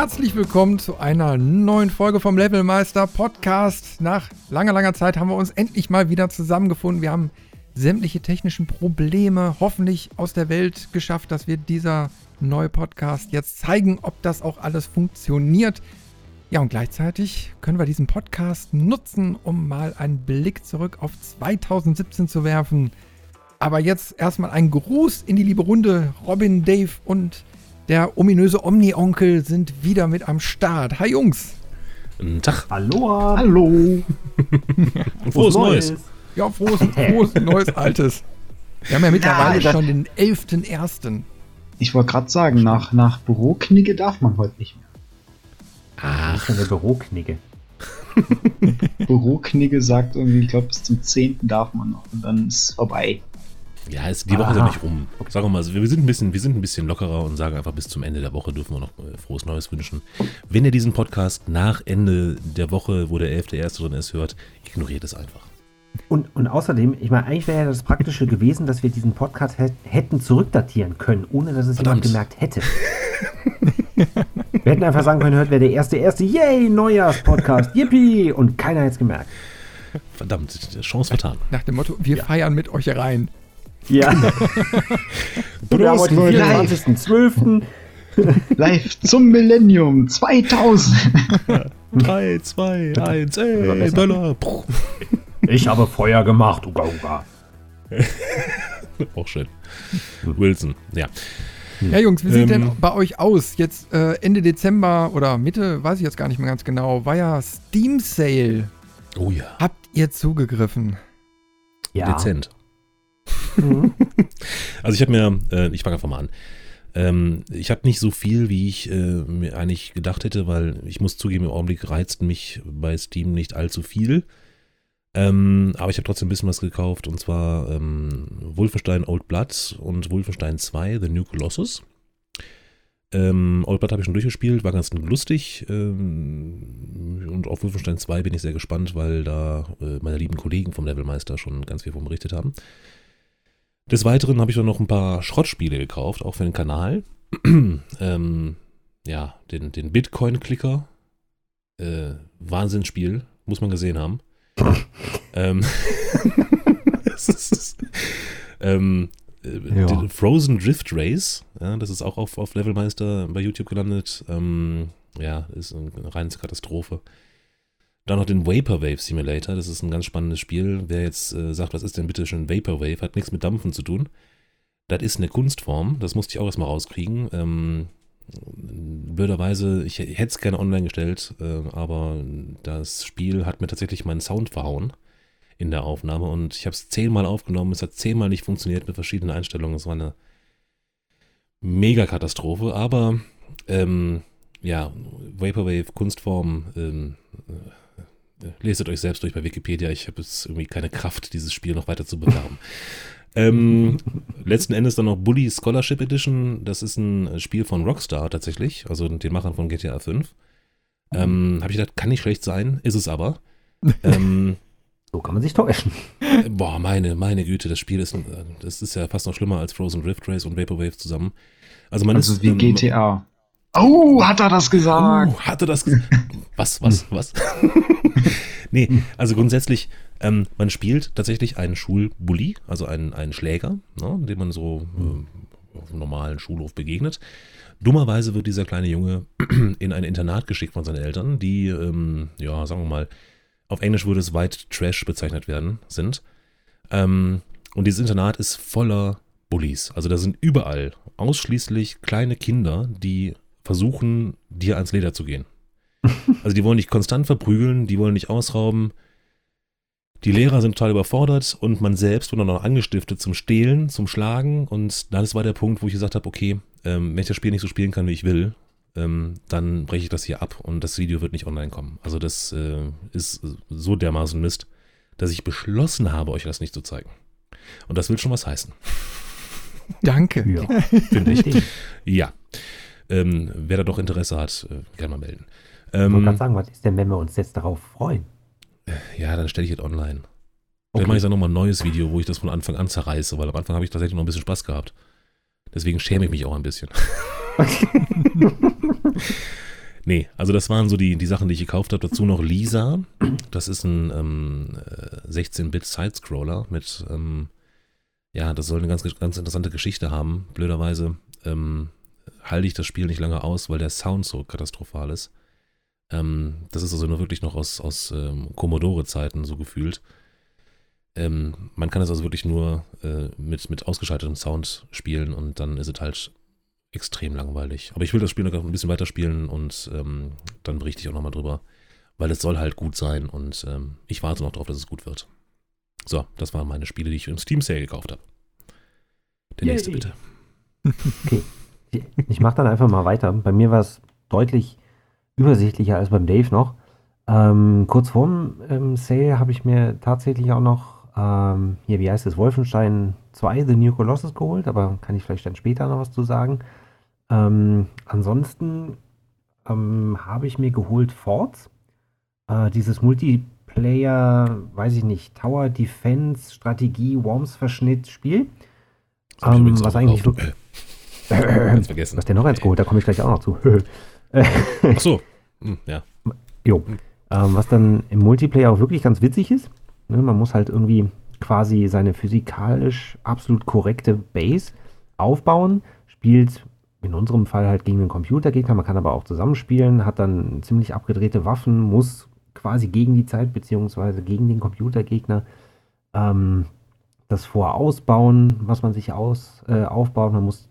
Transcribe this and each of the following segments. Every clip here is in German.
herzlich willkommen zu einer neuen Folge vom Levelmeister Podcast. Nach langer, langer Zeit haben wir uns endlich mal wieder zusammengefunden. Wir haben sämtliche technischen Probleme hoffentlich aus der Welt geschafft, dass wir dieser neue Podcast jetzt zeigen, ob das auch alles funktioniert. Ja, und gleichzeitig können wir diesen Podcast nutzen, um mal einen Blick zurück auf 2017 zu werfen. Aber jetzt erstmal ein Gruß in die liebe Runde. Robin, Dave und der ominöse Omni-Onkel sind wieder mit am Start. Hi Jungs. Guten Tag. Hallo. Hallo. Frohes, frohes Neues. Neues. Ja, frohes, frohes Neues Altes. Wir haben ja mittlerweile ja, schon den 11.01. Ich wollte gerade sagen, nach, nach Büroknigge darf man heute nicht mehr. Ach. Eine Büroknigge? Büroknigge sagt irgendwie, ich glaube, bis zum 10. darf man noch und dann ist es vorbei. Ja, es, die Woche ist ja nicht rum. Sagen wir mal, wir sind, ein bisschen, wir sind ein bisschen lockerer und sagen einfach, bis zum Ende der Woche dürfen wir noch äh, frohes Neues wünschen. Wenn ihr diesen Podcast nach Ende der Woche, wo der 11.1. drin ist, hört, ignoriert es einfach. Und, und außerdem, ich meine, eigentlich wäre ja das Praktische gewesen, dass wir diesen Podcast hätten zurückdatieren können, ohne dass es Verdammt. jemand gemerkt hätte. wir hätten einfach sagen können, hört, wer der erste, erste, yay, Neujahrspodcast, yippie, und keiner hätte es gemerkt. Verdammt, Chance vertan. Nach dem Motto, wir ja. feiern mit euch rein. Ja. wir haben heute den 24.12. Live zum Millennium 2000. 3, 2, 1, ey, Böller. Ich habe Feuer gemacht, Uga Uga. Auch schön. Wilson, ja. Ja, Jungs, wie sieht ähm, denn bei euch aus? Jetzt äh, Ende Dezember oder Mitte, weiß ich jetzt gar nicht mehr ganz genau, war ja Steam Sale. Oh ja. Habt ihr zugegriffen? Ja. Dezent. Mhm. also ich habe mir, äh, ich fange einfach mal an. Ähm, ich habe nicht so viel, wie ich äh, mir eigentlich gedacht hätte, weil ich muss zugeben, im Augenblick reizt mich bei Steam nicht allzu viel. Ähm, aber ich habe trotzdem ein bisschen was gekauft und zwar ähm, Wolfenstein Old Blood und Wolfenstein 2 The New Colossus. Ähm, Old Blood habe ich schon durchgespielt, war ganz lustig. Ähm, und auf Wolfenstein 2 bin ich sehr gespannt, weil da äh, meine lieben Kollegen vom Levelmeister schon ganz viel von berichtet haben. Des Weiteren habe ich dann noch ein paar Schrottspiele gekauft, auch für den Kanal. ähm, ja, den, den Bitcoin-Clicker. Äh, Wahnsinnsspiel, muss man gesehen haben. ähm, ist, ähm, äh, ja. Frozen Drift Race, ja, das ist auch auf, auf Levelmeister bei YouTube gelandet. Ähm, ja, ist eine reine Katastrophe. Dann noch den Vaporwave Simulator. Das ist ein ganz spannendes Spiel. Wer jetzt äh, sagt, was ist denn bitte schon Vaporwave, hat nichts mit Dampfen zu tun. Das ist eine Kunstform. Das musste ich auch erstmal rauskriegen. Ähm, blöderweise, ich, hätte es gerne online gestellt, äh, aber das Spiel hat mir tatsächlich meinen Sound verhauen in der Aufnahme und ich habe es zehnmal aufgenommen. Es hat zehnmal nicht funktioniert mit verschiedenen Einstellungen. Es war eine Mega-Katastrophe, aber ähm, ja, Vaporwave, Kunstform, ähm, Leset euch selbst durch bei Wikipedia. Ich habe jetzt irgendwie keine Kraft, dieses Spiel noch weiter zu bewerben. ähm, letzten Endes dann noch Bully Scholarship Edition. Das ist ein Spiel von Rockstar tatsächlich, also den Machern von GTA 5. Ähm, habe ich gedacht, kann nicht schlecht sein, ist es aber. ähm, so kann man sich täuschen. Boah, meine, meine Güte, das Spiel ist, das ist ja fast noch schlimmer als Frozen Rift Race und Vaporwave zusammen. Also man also ist, wie ähm, GTA. Oh, hat er das gesagt? Oh, hat er das gesagt? Was, was, was? nee, also grundsätzlich, ähm, man spielt tatsächlich einen Schulbully, also einen, einen Schläger, ne, dem man so äh, auf einem normalen Schulhof begegnet. Dummerweise wird dieser kleine Junge in ein Internat geschickt von seinen Eltern, die, ähm, ja, sagen wir mal, auf Englisch würde es White Trash bezeichnet werden, sind. Ähm, und dieses Internat ist voller Bullies. Also da sind überall ausschließlich kleine Kinder, die versuchen, dir ans Leder zu gehen. Also die wollen dich konstant verprügeln, die wollen dich ausrauben. Die Lehrer sind total überfordert und man selbst wurde noch angestiftet zum Stehlen, zum Schlagen. Und das war der Punkt, wo ich gesagt habe, okay, ähm, wenn ich das Spiel nicht so spielen kann, wie ich will, ähm, dann breche ich das hier ab und das Video wird nicht online kommen. Also das äh, ist so dermaßen Mist, dass ich beschlossen habe, euch das nicht zu zeigen. Und das will schon was heißen. Danke. Ja. Finde ich. Ja. Ähm, wer da doch Interesse hat, äh, gerne mal melden. Ähm, ich kann sagen, was ist denn, wenn wir uns jetzt darauf freuen? Ja, dann stelle ich es online. Vielleicht okay. mache ich dann nochmal ein neues Video, wo ich das von Anfang an zerreiße, weil am Anfang habe ich tatsächlich noch ein bisschen Spaß gehabt. Deswegen schäme ich mich auch ein bisschen. Nee, also das waren so die, die Sachen, die ich gekauft habe. Dazu noch Lisa. Das ist ein ähm, 16-Bit-Sidescroller mit, ähm, ja, das soll eine ganz, ganz interessante Geschichte haben. Blöderweise ähm, halte ich das Spiel nicht lange aus, weil der Sound so katastrophal ist. Ähm, das ist also nur wirklich noch aus, aus ähm, Commodore-Zeiten so gefühlt. Ähm, man kann es also wirklich nur äh, mit, mit ausgeschaltetem Sound spielen und dann ist es halt extrem langweilig. Aber ich will das Spiel noch ein bisschen weiterspielen und ähm, dann berichte ich auch nochmal drüber, weil es soll halt gut sein und ähm, ich warte noch darauf, dass es gut wird. So, das waren meine Spiele, die ich im Steam Sale gekauft habe. Der Yay. nächste bitte. Okay. Ich mache dann einfach mal weiter. Bei mir war es deutlich übersichtlicher als beim Dave noch. Ähm, kurz vorm ähm, Sale habe ich mir tatsächlich auch noch, ähm, hier, wie heißt es, Wolfenstein 2, The New Colossus geholt, aber kann ich vielleicht dann später noch was zu sagen. Ähm, ansonsten ähm, habe ich mir geholt Forts, äh, dieses Multiplayer, weiß ich nicht, Tower Defense Strategie Worms Verschnitt Spiel. Ähm, was eigentlich so, ganz Du vergessen. hast dir noch eins geholt, da komme ich gleich auch noch zu. Ach so. Hm, ja. jo. Ähm, was dann im Multiplayer auch wirklich ganz witzig ist. Ne, man muss halt irgendwie quasi seine physikalisch absolut korrekte Base aufbauen, spielt in unserem Fall halt gegen einen Computergegner, man kann aber auch zusammenspielen, hat dann ziemlich abgedrehte Waffen, muss quasi gegen die Zeit beziehungsweise gegen den Computergegner ähm, das vorausbauen, was man sich aus, äh, aufbaut. Man muss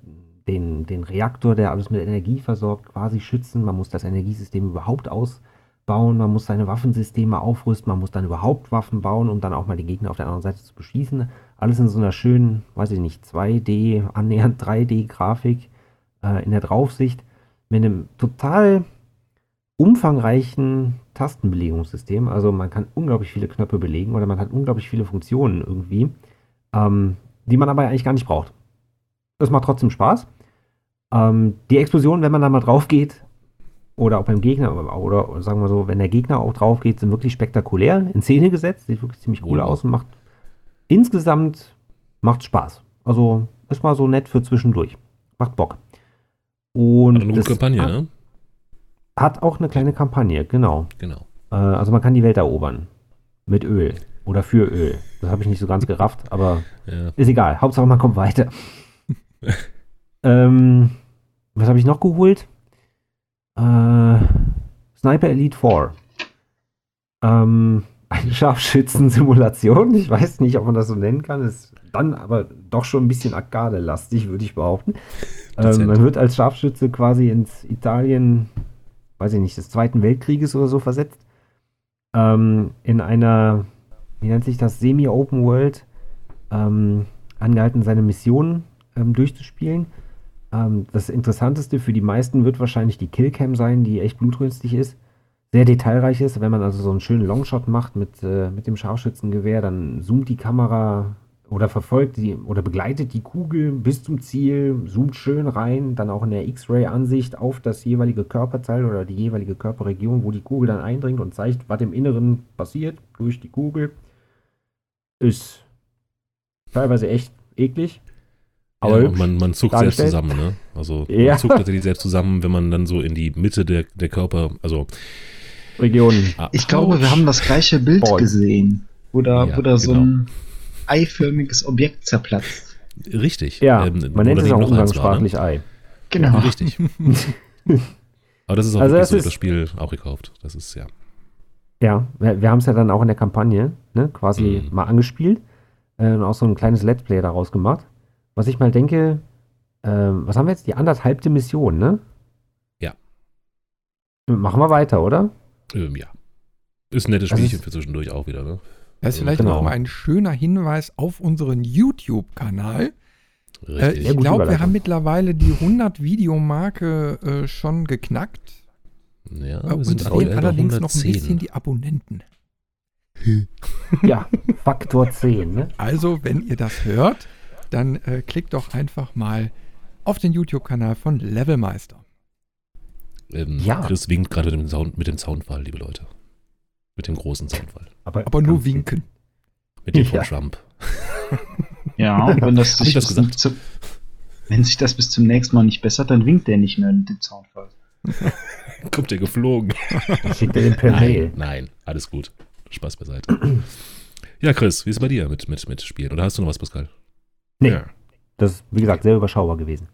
den, den Reaktor, der alles mit Energie versorgt, quasi schützen. Man muss das Energiesystem überhaupt ausbauen. Man muss seine Waffensysteme aufrüsten. Man muss dann überhaupt Waffen bauen, um dann auch mal die Gegner auf der anderen Seite zu beschießen. Alles in so einer schönen, weiß ich nicht, 2D, annähernd 3D-Grafik äh, in der Draufsicht mit einem total umfangreichen Tastenbelegungssystem. Also man kann unglaublich viele Knöpfe belegen oder man hat unglaublich viele Funktionen irgendwie, ähm, die man aber eigentlich gar nicht braucht. Das macht trotzdem Spaß. Ähm, die Explosionen, wenn man da mal drauf geht, oder auch beim Gegner, oder sagen wir so, wenn der Gegner auch drauf geht, sind wirklich spektakulär in Szene gesetzt. Sieht wirklich ziemlich cool Ja. aus und macht insgesamt macht Spaß. Also ist mal so nett für zwischendurch. Macht Bock. Und Hat eine gute Kampagne, hat, ne? hat auch eine kleine Kampagne, genau. Genau. Äh, also man kann die Welt erobern. Mit Öl. Oder für Öl. Das habe ich nicht so ganz gerafft, aber Ja. ist egal. Hauptsache man kommt weiter. ähm, was habe ich noch geholt? Äh, Sniper Elite 4. Ähm, eine Scharfschützen-Simulation. Ich weiß nicht, ob man das so nennen kann. Ist dann aber doch schon ein bisschen Arcade-lastig, würde ich behaupten. Ähm, man wird als Scharfschütze quasi ins Italien, weiß ich nicht, des Zweiten Weltkrieges oder so versetzt. Ähm, in einer, wie nennt sich das, Semi-Open World, ähm, angehalten, seine Mission ähm, durchzuspielen. Ähm, das Interessanteste für die meisten wird wahrscheinlich die Killcam sein, die echt blutrünstig ist. Sehr detailreich ist. Wenn man also so einen schönen Longshot macht mit, äh, mit dem Scharfschützengewehr, dann zoomt die Kamera oder verfolgt die oder begleitet die Kugel bis zum Ziel, zoomt schön rein, dann auch in der X-Ray-Ansicht auf das jeweilige Körperteil oder die jeweilige Körperregion, wo die Kugel dann eindringt und zeigt, was im Inneren passiert durch die Kugel. Ist teilweise echt eklig. Aber ja, man, man zuckt selbst zusammen, ne? Also Ja. man zuckt tatsächlich selbst zusammen, wenn man dann so in die Mitte der, der Körper, also Regionen. ah, Ich glaube, wir haben das gleiche Bild Boy. gesehen. Wo da, Ja, wo da so genau. ein eiförmiges Objekt zerplatzt. Richtig. Ja, ähm, man nennt es auch war, ne? umgangssprachlich Ei. Genau. Richtig. Aber das ist auch Also wirklich es so, ist- das Spiel auch gekauft. Das ist ja. Ja, wir, wir haben es ja dann auch in der Kampagne ne, quasi Mhm. mal angespielt äh, und auch so ein kleines Let's Play daraus gemacht. Was ich mal denke, ähm, was haben wir jetzt? Die anderthalbte Mission, ne? Ja. Machen wir weiter, oder? Ähm, ja. Ist ein nettes Das Spielchen ist- für zwischendurch auch wieder, ne? Das ist vielleicht Genau. noch mal ein schöner Hinweis auf unseren YouTube-Kanal. Äh, Richtig. ich glaube, wir haben mittlerweile die 100-Video-Marke äh, schon geknackt. ja, Äh, wir und sind fehlen allerdings noch ein 110. bisschen die Abonnenten. Ja, Faktor 10, ne? Also, wenn ihr das hört, dann äh, klickt doch einfach mal auf den YouTube-Kanal von Levelmeister. Ähm, Ja. Chris winkt gerade mit dem, Sound, mit dem Soundfall, liebe Leute. Mit dem großen Soundfall. Aber nur ganz- winken. Mit dem von Ja. Trump. Ja, und wenn das, sich das bis zum- gesagt? zu- wenn sich das bis zum nächsten Mal nicht bessert, dann winkt der nicht mehr mit dem Soundfall. Kommt der geflogen? Schickt er den per Nein, nein, alles gut. Spaß beiseite. Ja, Chris, wie ist es bei dir mit, mit, mit Spielen? Oder hast du noch was, Pascal? Nee, Ja. das ist, wie gesagt, sehr überschaubar gewesen.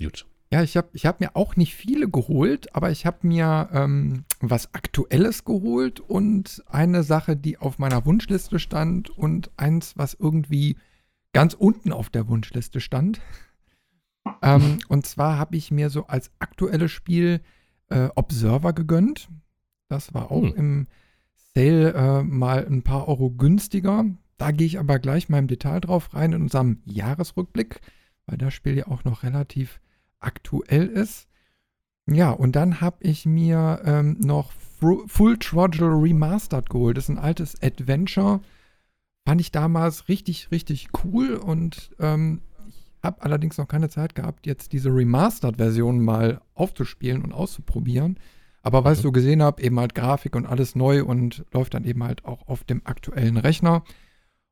Gut. Ja, ich habe ich hab mir auch nicht viele geholt, aber ich habe mir ähm, was Aktuelles geholt und eine Sache, die auf meiner Wunschliste stand und eins, was irgendwie ganz unten auf der Wunschliste stand. ähm, und zwar habe ich mir so als aktuelles Spiel äh, Observer gegönnt. Das war auch Hm. im Sale äh, mal ein paar Euro günstiger. Da gehe ich aber gleich mal im Detail drauf rein in unserem Jahresrückblick, weil das Spiel ja auch noch relativ aktuell ist. Ja, und dann habe ich mir ähm, noch Full Throttle Remastered geholt. Das ist ein altes Adventure. Fand ich damals richtig, richtig cool und ähm, ich habe allerdings noch keine Zeit gehabt, jetzt diese Remastered-Version mal aufzuspielen und auszuprobieren. Aber weil ich so gesehen habe, eben halt Grafik und alles neu und läuft dann eben halt auch auf dem aktuellen Rechner.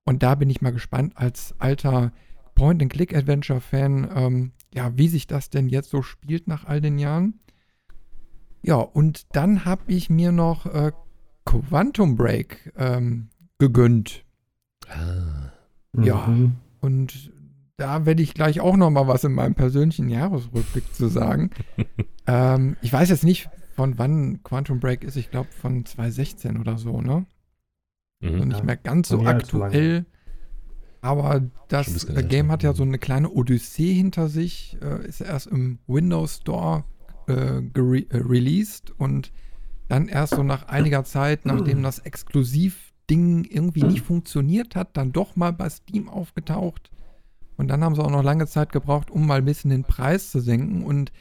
Und da bin ich mal gespannt als alter Point-and-Click-Adventure-Fan, ähm, ja, wie sich das denn jetzt so spielt nach all den Jahren. Ja, und dann habe ich mir noch äh, Quantum Break ähm, gegönnt. Ah, Ja. Mhm. Und da werde ich gleich auch noch mal was in meinem persönlichen Jahresrückblick zu sagen. ähm, ich weiß jetzt nicht, von wann Quantum Break ist. Ich glaube von 2016 oder so, ne? Mhm. Nicht mehr ganz so aktuell. Aber das äh. Game hat ja so eine kleine Odyssee hinter sich. Äh, ist erst im Windows Store äh, gere äh, released und dann erst so nach einiger Zeit, nachdem das Exklusiv-Ding irgendwie nicht funktioniert hat, dann doch mal bei Steam aufgetaucht. Und dann haben sie auch noch lange Zeit gebraucht, um mal ein bisschen den Preis zu senken. Und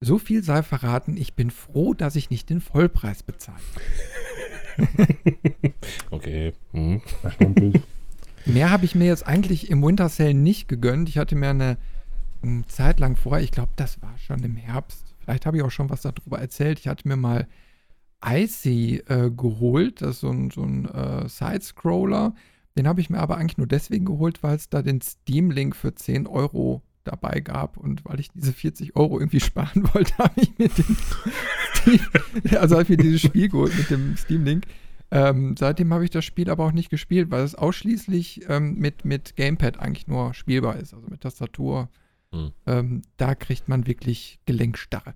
so viel sei verraten, ich bin froh, dass ich nicht den Vollpreis bezahle. Okay. Verständlich. Mehr habe ich mir jetzt eigentlich im Winter Sale nicht gegönnt. Ich hatte mir eine, eine Zeit lang vorher, ich glaube, das war schon im Herbst, vielleicht habe ich auch schon was darüber erzählt. Ich hatte mir mal Icy äh, geholt, das ist so ein, so ein äh, Side-Scroller. Den habe ich mir aber eigentlich nur deswegen geholt, weil es da den Steam-Link für 10 Euro dabei gab und weil ich diese 40 Euro irgendwie sparen wollte, habe ich mir den Steam, also habe ich mir dieses Spiel geholt mit dem Steam-Link. Ähm, seitdem habe ich das Spiel aber auch nicht gespielt, weil es ausschließlich ähm, mit, mit Gamepad eigentlich nur spielbar ist, also mit Tastatur. Hm. Ähm, da kriegt man wirklich Gelenkstarre.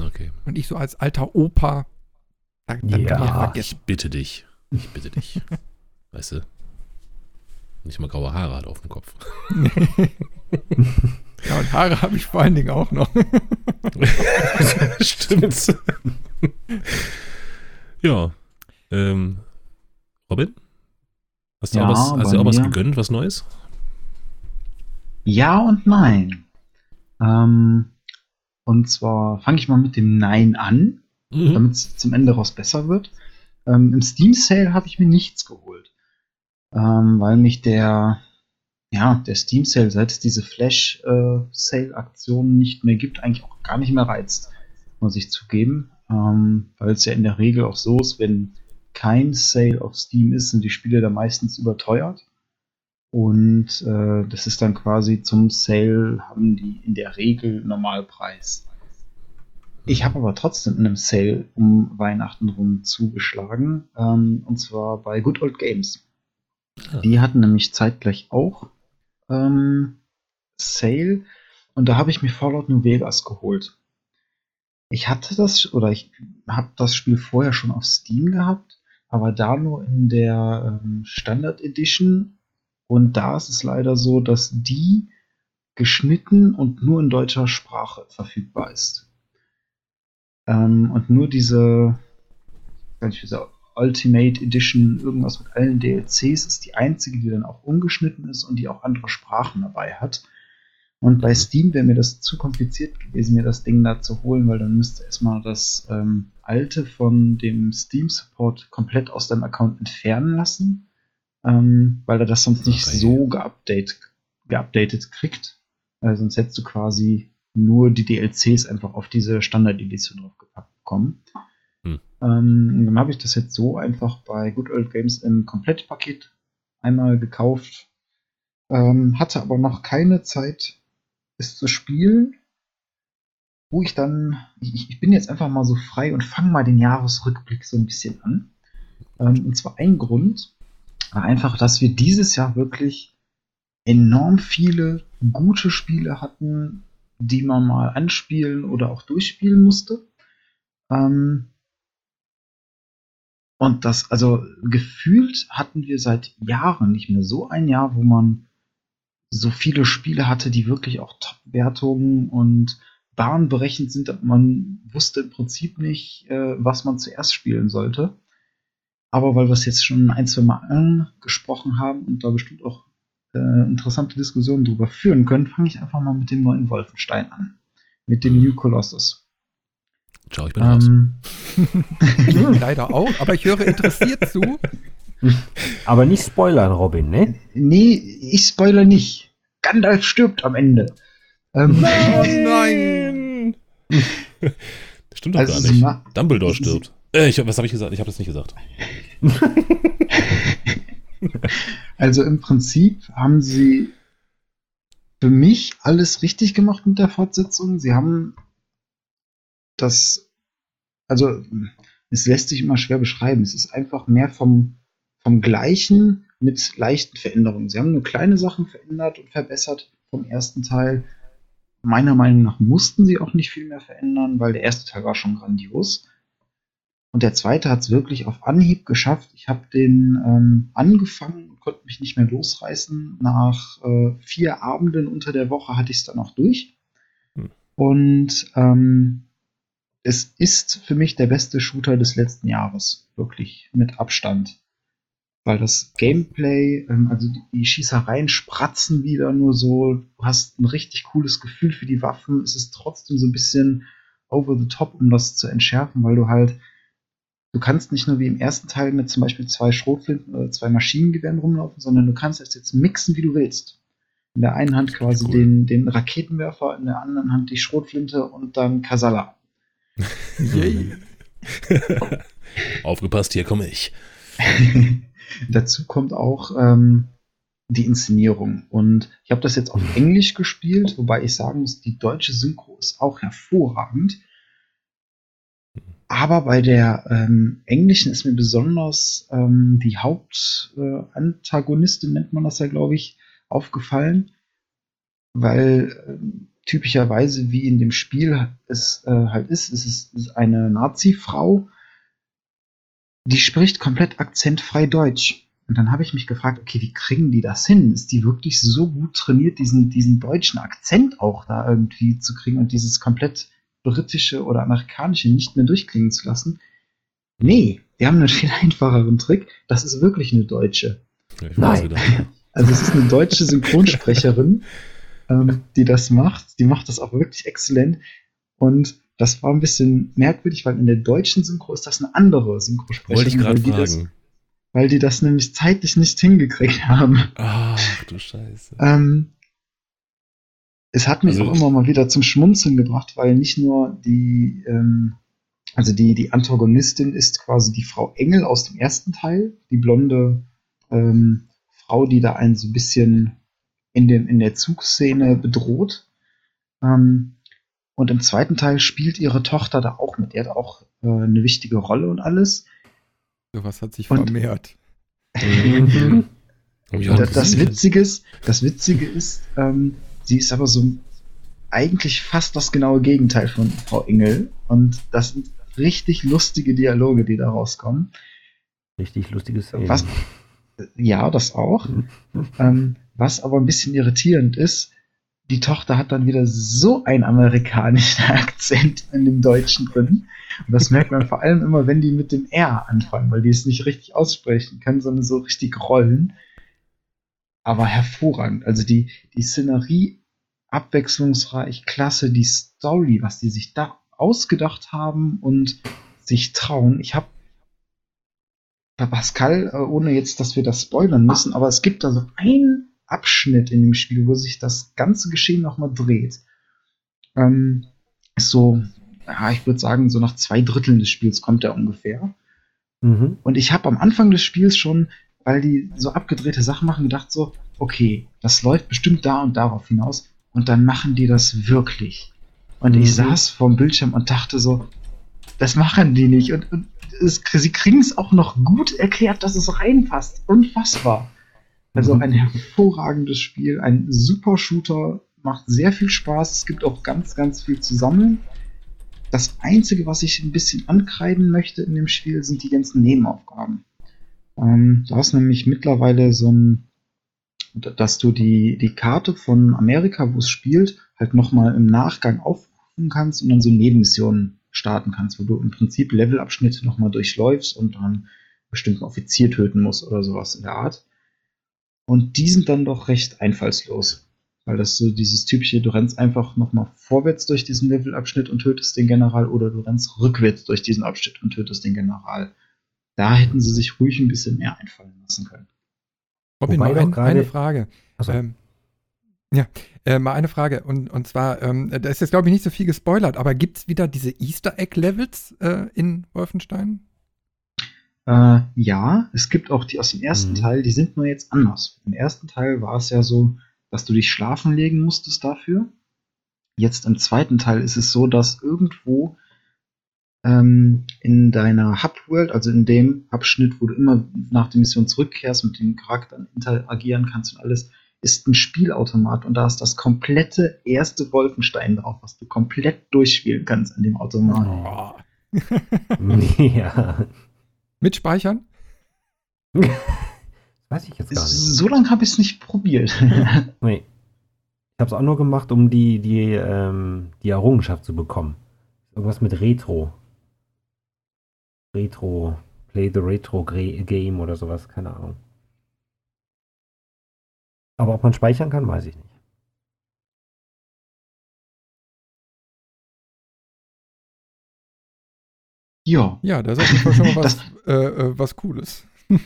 Okay. Und ich so als alter Opa, da, da Ja. ich Ich bitte dich. Ich bitte dich. weißt du? Nicht mal graue Haare hat auf dem Kopf. Ja, und Haare habe ich vor allen Dingen auch noch. Stimmt. ja. Ähm, Robin? Hast du Ja, auch was, hast du auch was gegönnt, was Neues? Ja und nein. Ähm, und zwar fange ich mal mit dem Nein an, Mhm. damit es zum Ende raus besser wird. Ähm, Im Steam Sale habe ich mir nichts geholt, ähm, weil mich der, ja, der Steam Sale, seit es diese Flash äh, Sale Aktionen nicht mehr gibt, eigentlich auch gar nicht mehr reizt, muss ich zugeben, ähm, weil es ja in der Regel auch so ist, wenn kein Sale auf Steam ist, sind die Spiele da meistens überteuert. Und äh, das ist dann quasi zum Sale, haben die in der Regel Normalpreis. Ich habe aber trotzdem in einem Sale um Weihnachten rum zugeschlagen. Ähm, und zwar bei Good Old Games. Ah. Die hatten nämlich zeitgleich auch ähm, Sale. Und da habe ich mir Fallout New Vegas geholt. Ich hatte das, oder ich habe das Spiel vorher schon auf Steam gehabt, aber da nur in der ähm, Standard Edition. Und da ist es leider so, dass die geschnitten und nur in deutscher Sprache verfügbar ist. Ähm, und nur diese, nicht, diese Ultimate Edition, irgendwas mit allen DLCs, ist die einzige, die dann auch ungeschnitten ist und die auch andere Sprachen dabei hat. Und bei Steam wäre mir das zu kompliziert gewesen, mir das Ding da zu holen, weil dann müsste erstmal das ähm, alte von dem Steam Support komplett aus deinem Account entfernen lassen, ähm, weil er das sonst nicht Okay. so geupdate, geupdatet kriegt. Äh, sonst hättest du quasi nur die DLCs einfach auf diese Standard-Edition draufgepackt bekommen. Hm. Ähm, dann habe ich das jetzt so einfach bei Good Old Games im Komplettpaket einmal gekauft. Ähm, hatte aber noch keine Zeit, es zu spielen. wo ich dann, ich, ich bin jetzt einfach mal so frei und fange mal den Jahresrückblick so ein bisschen an. Ähm, und zwar ein Grund war einfach, dass wir dieses Jahr wirklich enorm viele gute Spiele hatten, die man mal anspielen oder auch durchspielen musste. Ähm, und das, also gefühlt hatten wir seit Jahren nicht mehr so ein Jahr, wo man so viele Spiele hatte, die wirklich auch Top-Wertungen und bahnbrechend sind. Man wusste im Prinzip nicht, äh, was man zuerst spielen sollte. Aber weil wir es jetzt schon ein, zwei Mal angesprochen haben und da bestimmt auch äh, interessante Diskussionen darüber führen können, fange ich einfach mal mit dem neuen Wolfenstein an. Mit dem New Colossus. Ciao, ich bin ähm, raus. Leider auch, aber ich höre interessiert zu. Aber nicht spoilern, Robin, ne? Nee, ich spoiler nicht. Gandalf stirbt am Ende. Ähm, oh nein! Stimmt doch also gar nicht. Dumbledore stirbt. Äh, ich, was habe ich gesagt? Ich habe das nicht gesagt. also im Prinzip haben sie für mich alles richtig gemacht mit der Fortsetzung. Sie haben das, also es lässt sich immer schwer beschreiben. Es ist einfach mehr vom, vom Gleichen mit leichten Veränderungen. Sie haben nur kleine Sachen verändert und verbessert vom ersten Teil. Meiner Meinung nach mussten sie auch nicht viel mehr verändern, weil der erste Teil war schon grandios. Und der zweite hat es wirklich auf Anhieb geschafft. Ich habe den ähm, angefangen und konnte mich nicht mehr losreißen. Nach äh, vier Abenden unter der Woche hatte ich es dann auch durch. Hm. Und ähm, es ist für mich der beste Shooter des letzten Jahres. Wirklich mit Abstand. Weil das Gameplay, ähm, also die, die Schießereien spratzen wieder nur so. Du hast ein richtig cooles Gefühl für die Waffen. Es ist trotzdem so ein bisschen over the top, um das zu entschärfen, weil du halt du kannst nicht nur wie im ersten Teil mit zum Beispiel zwei Schrotflinten oder zwei Maschinengewehren rumlaufen, sondern du kannst es jetzt mixen, wie du willst. In der einen Hand quasi cool. den, den Raketenwerfer, in der anderen Hand die Schrotflinte und dann Kasala. Yay. Aufgepasst, hier komme ich. Dazu kommt auch ähm, die Inszenierung. Und ich habe das jetzt auf Englisch gespielt, wobei ich sagen muss, die deutsche Synchro ist auch hervorragend. Aber bei der ähm, englischen ist mir besonders ähm, die Hauptantagonistin, äh, nennt man das ja, glaube ich, aufgefallen, weil äh, typischerweise wie in dem Spiel es äh, halt ist, es ist, ist eine Nazi-Frau, die spricht komplett akzentfrei Deutsch. Und dann habe ich mich gefragt, okay, wie kriegen die das hin? Ist die wirklich so gut trainiert, diesen, diesen deutschen Akzent auch da irgendwie zu kriegen und dieses komplett britische oder amerikanische nicht mehr durchklingen zu lassen. Nee, die haben einen viel einfacheren Trick. Das ist wirklich eine Deutsche. Ja, Nein. Also es ist eine deutsche Synchronsprecherin, ähm, die das macht. Die macht das auch wirklich exzellent. Und das war ein bisschen merkwürdig, weil in der deutschen Synchro ist das eine andere Synchrosprecherin. Wollte ich gerade fragen. Das, weil die das nämlich zeitlich nicht hingekriegt haben. Ach du Scheiße. Ähm, es hat mich also, auch immer mal wieder zum Schmunzeln gebracht, weil nicht nur die, ähm, also die, die Antagonistin ist quasi die Frau Engel aus dem ersten Teil, die blonde ähm, Frau, die da einen so ein bisschen in, dem, in der Zugszene bedroht. Ähm, und im zweiten Teil spielt ihre Tochter da auch mit. Die hat auch äh, eine wichtige Rolle und alles. Was hat sich und, vermehrt. das, das, Witzige ist, das Witzige ist, ähm, Sie ist aber so eigentlich fast das genaue Gegenteil von Frau Engel. Und das sind richtig lustige Dialoge, die da rauskommen. Richtig lustiges was, Ja, das auch. ähm, was aber ein bisschen irritierend ist, die Tochter hat dann wieder so einen amerikanischen Akzent in dem Deutschen drin. Und das merkt man vor allem immer, wenn die mit dem R anfangen, weil die es nicht richtig aussprechen können, sondern so richtig rollen aber hervorragend. Also die, die Szenerie abwechslungsreich, klasse, die Story, was die sich da ausgedacht haben und sich trauen. Ich habe Pascal, äh, ohne jetzt, dass wir das spoilern müssen, aber es gibt da so einen Abschnitt in dem Spiel, wo sich das ganze Geschehen nochmal dreht. Ähm, ist so, ja, ich würde sagen, so nach zwei Dritteln des Spiels kommt er ungefähr. Mhm. Und ich habe am Anfang des Spiels schon weil die so abgedrehte Sachen machen, gedacht so, okay, das läuft bestimmt da und darauf hinaus und dann machen die das wirklich. Und mhm. ich saß vorm Bildschirm und dachte so, das machen die nicht. Und, und es, sie kriegen es auch noch gut erklärt, dass es reinpasst. Unfassbar. Also mhm. ein hervorragendes Spiel, ein super Shooter, macht sehr viel Spaß. Es gibt auch ganz, ganz viel zu sammeln. Das Einzige, was ich ein bisschen ankreiden möchte in dem Spiel, sind die ganzen Nebenaufgaben. Ähm, da ist nämlich mittlerweile so ein, dass du die, die Karte von Amerika, wo es spielt, halt nochmal im Nachgang aufrufen kannst und dann so Nebenmissionen starten kannst, wo du im Prinzip Levelabschnitte nochmal durchläufst und dann einen bestimmten Offizier töten musst oder sowas in der Art. Und die sind dann doch recht einfallslos. Weil das so dieses typische, du rennst einfach nochmal vorwärts durch diesen Levelabschnitt und tötest den General oder du rennst rückwärts durch diesen Abschnitt und tötest den General. Da hätten sie sich ruhig ein bisschen mehr einfallen lassen können. Robin, mal ein, eine Frage. Also. Ähm, ja, äh, mal eine Frage. Und, und zwar, ähm, da ist jetzt, glaube ich, nicht so viel gespoilert, aber gibt es wieder diese Easter Egg-Levels äh, in Wolfenstein? Äh, ja, es gibt auch die aus dem ersten mhm. Teil, die sind nur jetzt anders. Im ersten Teil war es ja so, dass du dich schlafen legen musstest dafür. Jetzt im zweiten Teil ist es so, dass irgendwo ähm, in deiner Hub-World, also in dem Abschnitt, wo du immer nach der Mission zurückkehrst, mit den Charakteren interagieren kannst und alles, ist ein Spielautomat und da ist das komplette erste Wolfenstein drauf, was du komplett durchspielen kannst an dem Automat. Oh. ja. Mit Speichern? Weiß ich jetzt gar nicht. So lange habe ich es nicht probiert. nee. Ich habe es auch nur gemacht, um die, die, ähm, die Errungenschaft zu bekommen. Irgendwas mit Retro. Retro. Play the Retro Game oder sowas, keine Ahnung. Aber ob man speichern kann, weiß ich nicht. Ja. Ja, das ist auf jeden Fall schon mal was, äh, äh, was Cooles.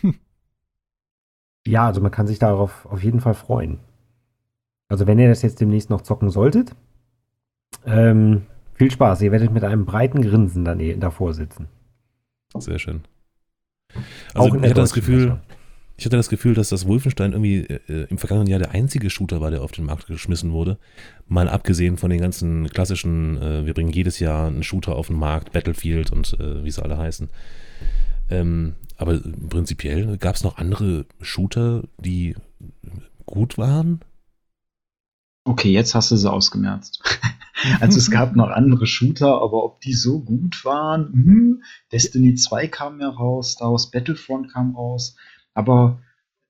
Ja, also man kann sich darauf auf jeden Fall freuen. Also wenn ihr das jetzt demnächst noch zocken solltet, ähm, viel Spaß. Ihr werdet mit einem breiten Grinsen daneben, davor sitzen. Sehr schön. Also ich hatte das Gefühl, ich hatte das Gefühl, dass das Wolfenstein irgendwie äh, im vergangenen Jahr der einzige Shooter war, der auf den Markt geschmissen wurde. Mal abgesehen von den ganzen klassischen, äh, wir bringen jedes Jahr einen Shooter auf den Markt, Battlefield und äh, wie sie alle heißen. Ähm, aber prinzipiell gab es noch andere Shooter, die gut waren? Okay, jetzt hast du sie ausgemerzt. also es gab noch andere Shooter, aber ob die so gut waren, hm, Destiny 2 kam ja raus, Star Wars Battlefront kam raus, aber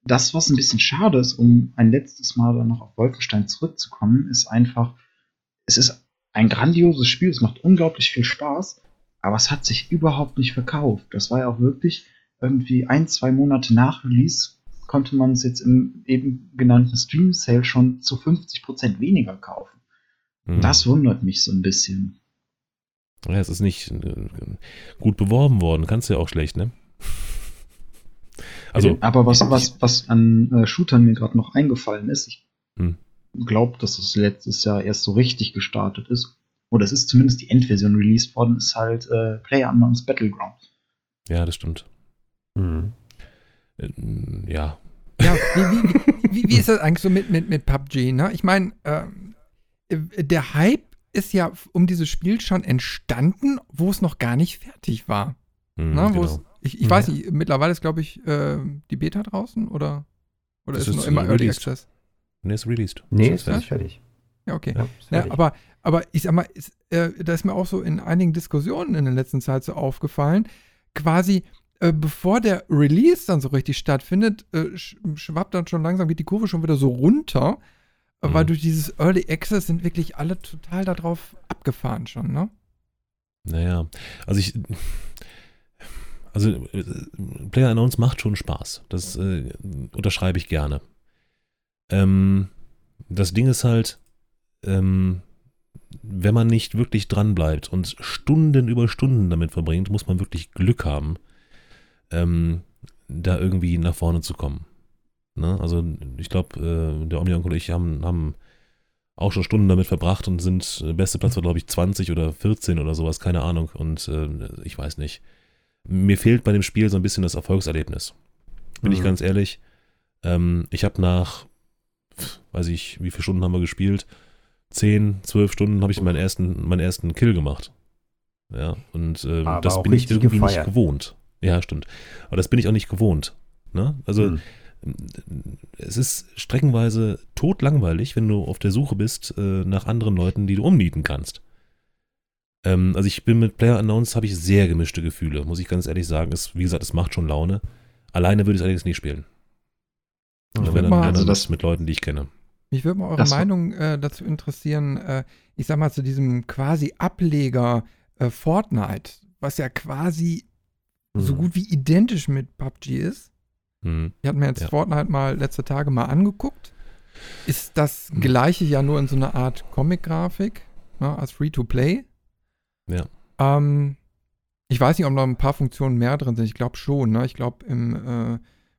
das, was ein bisschen schade ist, um ein letztes Mal dann noch auf Wolfenstein zurückzukommen, ist einfach, es ist ein grandioses Spiel, es macht unglaublich viel Spaß, aber es hat sich überhaupt nicht verkauft. Das war ja auch wirklich irgendwie ein, zwei Monate nach Release konnte man es jetzt im eben genannten Stream Sale schon zu 50% weniger kaufen. Mhm. Das wundert mich so ein bisschen. Ja, es ist nicht äh, gut beworben worden, kannst du ja auch schlecht, ne? Also, aber was, was, was an äh, Shootern mir gerade noch eingefallen ist, ich hm. glaube, dass es letztes Jahr erst so richtig gestartet ist, oder es ist zumindest die Endversion released worden, ist halt äh, PlayerUnknown's Battleground. Ja, das stimmt. Mhm. Äh, ja. Ja, wie, wie, wie, ist das eigentlich so mit, mit, mit PUBG? Ne? Ich meine, äh, der Hype ist ja um dieses Spiel schon entstanden, wo es noch gar nicht fertig war. Mhm, ne? genau. Ich, ich weiß nicht, mittlerweile ist, glaube ich, äh, die Beta draußen oder, oder ist es noch immer Early Access? Nee, ist released. Nee, ist, ist fertig. Ja, okay. Ja, ja, aber, aber ich sag mal, ist, äh, da ist mir auch so in einigen Diskussionen in der letzten Zeit so aufgefallen, quasi äh, bevor der Release dann so richtig stattfindet, äh, schwappt dann schon langsam, geht die Kurve schon wieder so runter, äh, mhm. weil durch dieses Early Access sind wirklich alle total darauf abgefahren schon, ne? Naja, also ich, also äh, Player Announce macht schon Spaß. Das äh, unterschreibe ich gerne. Ähm, das Ding ist halt, ähm, wenn man nicht wirklich dran bleibt und Stunden über Stunden damit verbringt, muss man wirklich Glück haben, ähm, da irgendwie nach vorne zu kommen. Ne? Also ich glaube, äh, der Omni-Onkel und ich haben, haben auch schon Stunden damit verbracht und sind, äh, beste Platz war glaube ich 20 oder 14 oder sowas, keine Ahnung. Und äh, ich weiß nicht. Mir fehlt bei dem Spiel so ein bisschen das Erfolgserlebnis. Bin mhm. ich ganz ehrlich. Ähm, ich habe nach, weiß ich, wie viele Stunden haben wir gespielt? 10, 12 Stunden habe ich meinen ersten, meinen ersten Kill gemacht. Ja, und ähm, Aber das bin ich irgendwie gefeiert. nicht gewohnt. Ja, stimmt. Aber das bin ich auch nicht gewohnt. Ne? Also Hm. es ist streckenweise totlangweilig, wenn du auf der Suche bist äh, nach anderen Leuten, die du umnieten kannst. Ähm, also ich bin mit Player Unknowns habe ich sehr gemischte Gefühle, muss ich ganz ehrlich sagen. Es, wie gesagt, es macht schon Laune. Alleine würde ich es allerdings nicht spielen. Ich wenn dann, mal- also das- mit Leuten, die ich kenne. Mich würde mal eure Das Meinung äh, dazu interessieren. Äh, ich sag mal zu diesem quasi Ableger äh, Fortnite, was ja quasi so Hm. gut wie identisch mit PUBG ist. Hm. Ich hatte mir jetzt Ja. Fortnite mal letzte Tage mal angeguckt. Ist das Hm. gleiche ja nur in so einer Art Comic-Grafik, ne, als Free-to-Play. Ja. Ähm, ich weiß nicht, ob noch ein paar Funktionen mehr drin sind. Ich glaube schon. Ne? Ich glaube, im äh,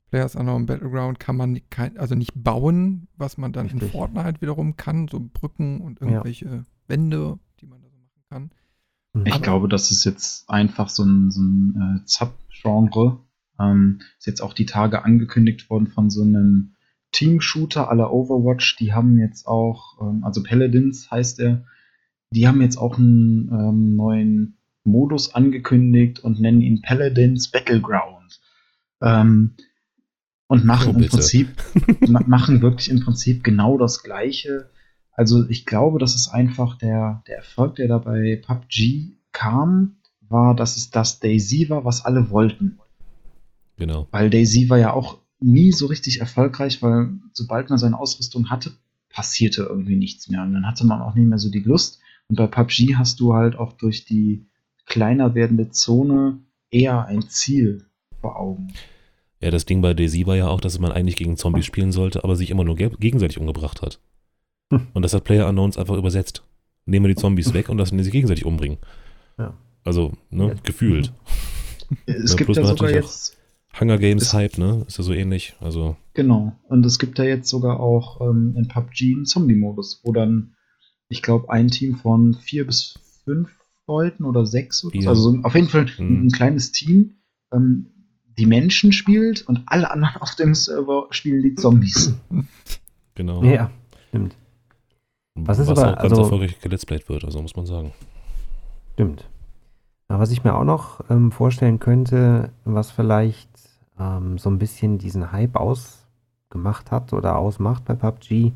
Players Unknown Battleground kann man kein, also nicht bauen, was man dann in Richtig. Fortnite wiederum kann. So Brücken und irgendwelche Wände, die man da so machen kann. Hm. Ich Aber- glaube, das ist jetzt einfach so ein, so ein äh, Sub-Genre. Ähm, ist jetzt auch die Tage angekündigt worden von so einem Team-Shooter aller Overwatch. Die haben jetzt auch, ähm, also Paladins heißt er, die haben jetzt auch einen ähm, neuen Modus angekündigt und nennen ihn Paladins Battleground. Ähm, und machen Oh, im. Prinzip, ma machen wirklich im Prinzip genau das Gleiche. Also ich glaube, das ist einfach der, der Erfolg, der da bei PUBG kam, war, dass es das Daisy war, was alle wollten. Genau. Weil Daisy war ja auch nie so richtig erfolgreich, weil sobald man seine Ausrüstung hatte, passierte irgendwie nichts mehr. Und dann hatte man auch nicht mehr so die Lust. Und bei PUBG hast du halt auch durch die kleiner werdende Zone eher ein Ziel vor Augen. Ja, das Ding bei Daisy war ja auch, dass man eigentlich gegen Zombies spielen sollte, aber sich immer nur ge gegenseitig umgebracht hat. Hm. Und das hat Player Unknowns einfach übersetzt. Nehmen wir die Zombies weg und lassen die sich gegenseitig umbringen. Ja. Also, ne, Ja. gefühlt. Es Ja, gibt ja sogar natürlich jetzt, Hunger Games Es- Hype, ne? Ist ja so ähnlich. Also, genau, und es gibt ja jetzt sogar auch ähm, in PUBG einen Zombie-Modus, wo dann, ich glaube, ein Team von vier bis fünf Leuten oder sechs oder so, also so auf jeden Fall ein, Mhm. ein kleines Team, ähm, die Menschen spielt und alle anderen auf dem Server spielen die Zombies. genau. Ja, stimmt. Was ist was aber- auch ganz also- erfolgreich geletzplayt wird, also muss man sagen. Stimmt. Aber was ich mir auch noch ähm, vorstellen könnte, was vielleicht ähm, so ein bisschen diesen Hype ausgemacht hat oder ausmacht bei PUBG, ist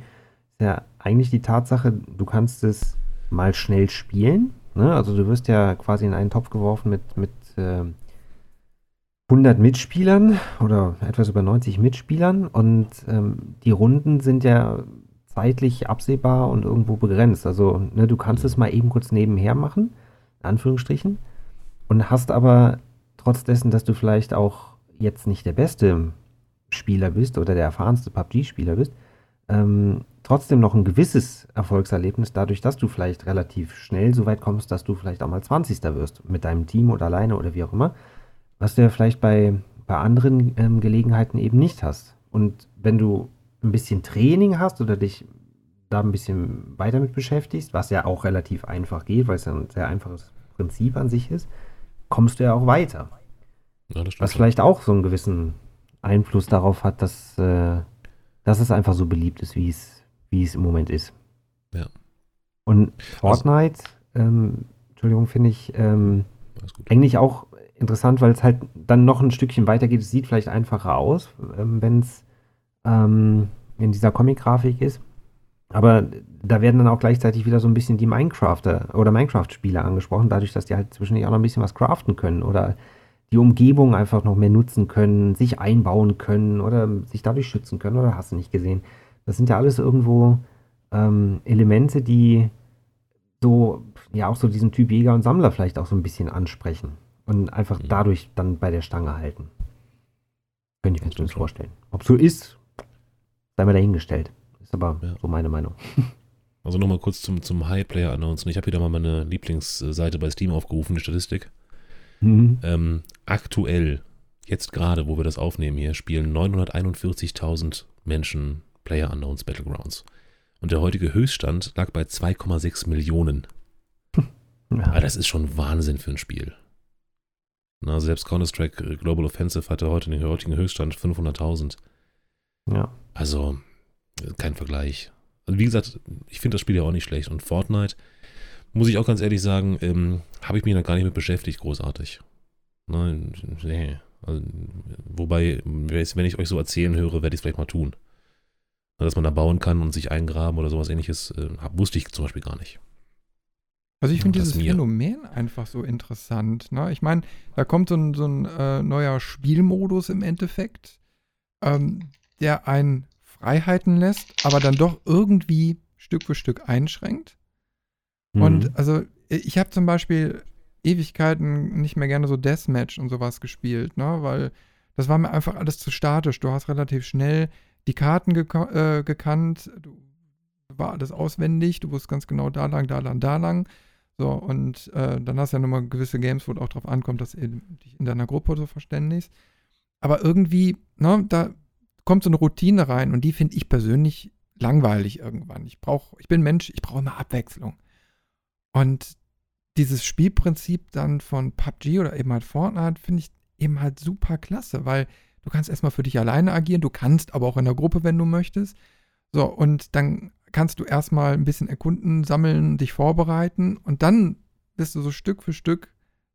ja eigentlich die Tatsache, du kannst es mal schnell spielen. Ne? Also du wirst ja quasi in einen Topf geworfen mit, mit ähm, 100 Mitspielern oder etwas über 90 Mitspielern und ähm, die Runden sind ja zeitlich absehbar und irgendwo begrenzt. Also ne, du kannst es mal eben kurz nebenher machen, in Anführungsstrichen, und hast aber trotz dessen, dass du vielleicht auch jetzt nicht der beste Spieler bist oder der erfahrenste PUBG-Spieler bist, ähm, trotzdem noch ein gewisses Erfolgserlebnis dadurch, dass du vielleicht relativ schnell so weit kommst, dass du vielleicht auch mal 20. wirst mit deinem Team oder alleine oder wie auch immer, was du ja vielleicht bei, bei anderen ähm, Gelegenheiten eben nicht hast. Und wenn du ein bisschen Training hast oder dich da ein bisschen weiter mit beschäftigst, was ja auch relativ einfach geht, weil es ja ein sehr einfaches Prinzip an sich ist, kommst du ja auch weiter. Ja. Was vielleicht auch so einen gewissen Einfluss darauf hat, dass, äh, dass es einfach so beliebt ist, wie es, wie es im Moment ist. Ja. Und Fortnite, ähm, Entschuldigung, finde ich ähm, eigentlich auch interessant, weil es halt dann noch ein Stückchen weiter geht. Es sieht vielleicht einfacher aus, ähm, wenn es ähm, in dieser Comic-Grafik ist. Aber da werden dann auch gleichzeitig wieder so ein bisschen die Minecrafter oder Minecraft-Spieler angesprochen, dadurch, dass die halt zwischendurch auch noch ein bisschen was craften können oder die Umgebung einfach noch mehr nutzen können, sich einbauen können oder sich dadurch schützen können oder hast du nicht gesehen. Das sind ja alles irgendwo ähm, Elemente, die so, ja, auch so diesen Typ Jäger und Sammler vielleicht auch so ein bisschen ansprechen und einfach Mhm. dadurch dann bei der Stange halten. Könnte ich mir zumindest vorstellen. Ob so ist, sei mal dahingestellt. Ist aber Ja. so meine Meinung. Also nochmal kurz zum, zum High Player Announcen. Ich habe wieder mal meine Lieblingsseite bei Steam aufgerufen, die Statistik. Mhm. Ähm, aktuell, jetzt gerade, wo wir das aufnehmen hier, spielen 941.000 Menschen Player Unknowns Battlegrounds. Und der heutige Höchststand lag bei 2,6 Millionen. Ja. Aber das ist schon Wahnsinn für ein Spiel. Na, selbst Counter-Strike äh, Global Offensive hatte heute den heutigen Höchststand 500.000. ja. Also, äh, kein Vergleich. Also wie gesagt, ich finde das Spiel ja auch nicht schlecht. Und Fortnite, muss ich auch ganz ehrlich sagen, ähm, habe ich mich noch gar nicht mit beschäftigt, großartig. Nein, nee. Also, wobei, wenn ich euch so erzählen höre, werde ich es vielleicht mal tun. Dass man da bauen kann und sich eingraben oder sowas ähnliches, äh, wusste ich zum Beispiel gar nicht. Also ich finde dieses Phänomen einfach so interessant. Ne? Ich meine, da kommt so ein, so ein äh, neuer Spielmodus im Endeffekt, ähm, der einen Freiheiten lässt, aber dann doch irgendwie Stück für Stück einschränkt. Mhm. Und also ich habe zum Beispiel Ewigkeiten nicht mehr gerne so Deathmatch und sowas gespielt, ne? weil das war mir einfach alles zu statisch. Du hast relativ schnell die Karten gek äh, gekannt, du war alles auswendig, du wusstest ganz genau da lang, da lang, da lang. So, und äh, dann hast du ja nochmal gewisse Games, wo es auch drauf ankommt, dass du dich in deiner Gruppe so verständigst. Aber irgendwie, ne, da kommt so eine Routine rein und die finde ich persönlich langweilig irgendwann. Ich brauche, ich bin Mensch, ich brauche immer Abwechslung. Und dieses Spielprinzip dann von PUBG oder eben halt Fortnite finde ich eben halt super klasse, weil du kannst erstmal für dich alleine agieren, du kannst aber auch in der Gruppe, wenn du möchtest. So, und dann kannst du erstmal ein bisschen erkunden, sammeln, dich vorbereiten und dann bist du so Stück für Stück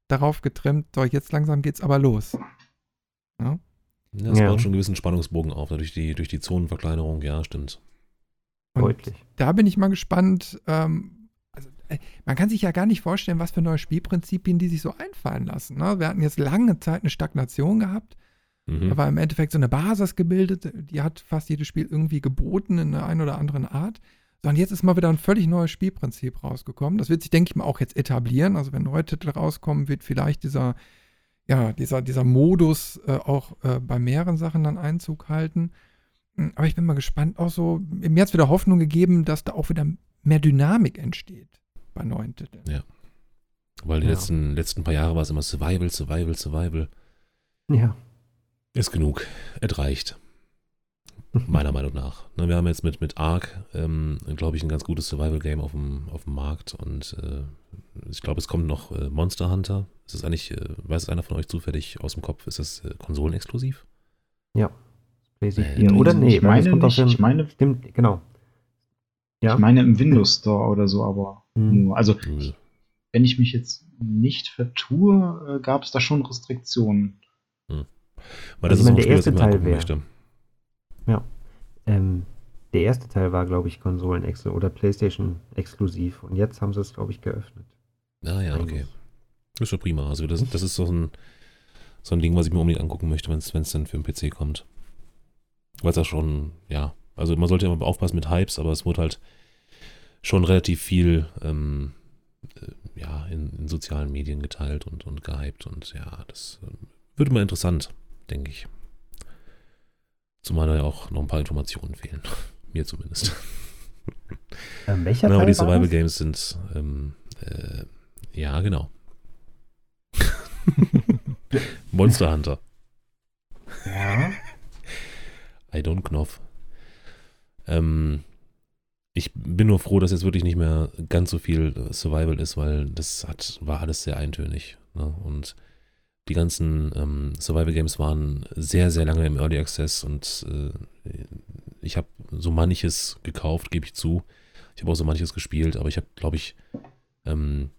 darauf getrimmt, so jetzt langsam geht's aber los. Ja? das ja. baut schon einen gewissen Spannungsbogen auf, durch die, durch die Zonenverkleinerung, ja, stimmt. Und Deutlich. Da bin ich mal gespannt. Ähm, also, äh, man kann sich ja gar nicht vorstellen, was für neue Spielprinzipien die sich so einfallen lassen. Ne? Wir hatten jetzt lange Zeit eine Stagnation gehabt Mhm. Da war im Endeffekt so eine Basis gebildet, die hat fast jedes Spiel irgendwie geboten in einer einen oder anderen Art. Sondern jetzt ist mal wieder ein völlig neues Spielprinzip rausgekommen. Das wird sich, denke ich mal, auch jetzt etablieren. Also wenn neue Titel rauskommen, wird vielleicht dieser, ja, dieser, dieser Modus äh, auch äh, bei mehreren Sachen dann Einzug halten. Hm, aber ich bin mal gespannt, auch so, mir hat es wieder Hoffnung gegeben, dass da auch wieder mehr Dynamik entsteht bei neuen Titeln. Ja. Weil die ja. letzten, letzten paar Jahre war es immer Survival, Survival, Survival. Ja. Ist genug. Es reicht. Meiner Meinung nach. Ne, wir haben jetzt mit, mit Ark, ähm, glaube ich, ein ganz gutes Survival-Game auf dem, auf dem Markt und äh, ich glaube, es kommt noch äh, Monster Hunter. Ist das eigentlich, äh, weiß einer von euch zufällig aus dem Kopf, ist das äh, konsolenexklusiv? Ja. Äh, oder nee, ich meine, nicht, ich meine, stimmt, genau. Ja. Ich meine im Windows Store oder so, aber mhm. nur. Also, mhm. wenn ich mich jetzt nicht vertue, äh, gab es da schon Restriktionen. Weil das also ist auch der Spiel, erste Teil wäre. Ja. Ähm, der erste Teil war, glaube ich, Konsolen oder PlayStation exklusiv und jetzt haben sie es, glaube ich, geöffnet. Ah ja, okay. Das ist schon prima. Also das, das ist so ein, so ein Ding, was ich mir unbedingt angucken möchte, wenn es dann für den PC kommt. Weil es ja schon, ja, also man sollte ja immer aufpassen mit Hypes, aber es wurde halt schon relativ viel ähm, äh, ja, in, in, sozialen Medien geteilt und, und gehypt und ja, das äh, wird immer interessant denke ich. Zumal da ja auch noch ein paar Informationen fehlen. Mir zumindest. Ähm, welcher ja, aber die Survival Games sind, ähm, äh, ja, genau. Monster Hunter. Ja. I don't Knopf. Ähm, ich bin nur froh, dass jetzt wirklich nicht mehr ganz so viel Survival ist, weil das hat, war alles sehr eintönig. Ne? Und die ganzen ähm, Survival Games waren sehr, sehr lange im Early Access und äh, ich habe so manches gekauft, gebe ich zu. Ich habe auch so manches gespielt, aber ich habe, glaube ich, ähm,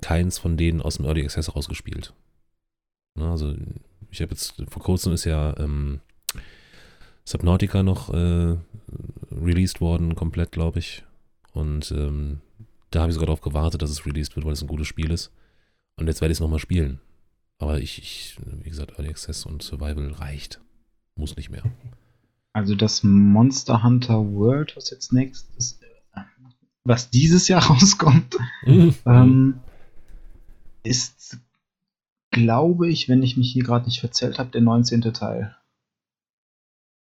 keins von denen aus dem Early Access rausgespielt. Na, also ich habe jetzt, vor kurzem ist ja ähm, Subnautica noch äh, released worden, komplett, glaube ich. Und ähm, da habe ich sogar darauf gewartet, dass es released wird, weil es ein gutes Spiel ist. Und jetzt werde ich es nochmal spielen. Aber ich, ich, wie gesagt, Early Access und Survival reicht. Muss nicht mehr. Also das Monster Hunter World, was jetzt nächstes, was dieses Jahr rauskommt, mhm. ähm, ist, glaube ich, wenn ich mich hier gerade nicht verzählt habe, der 19. Teil.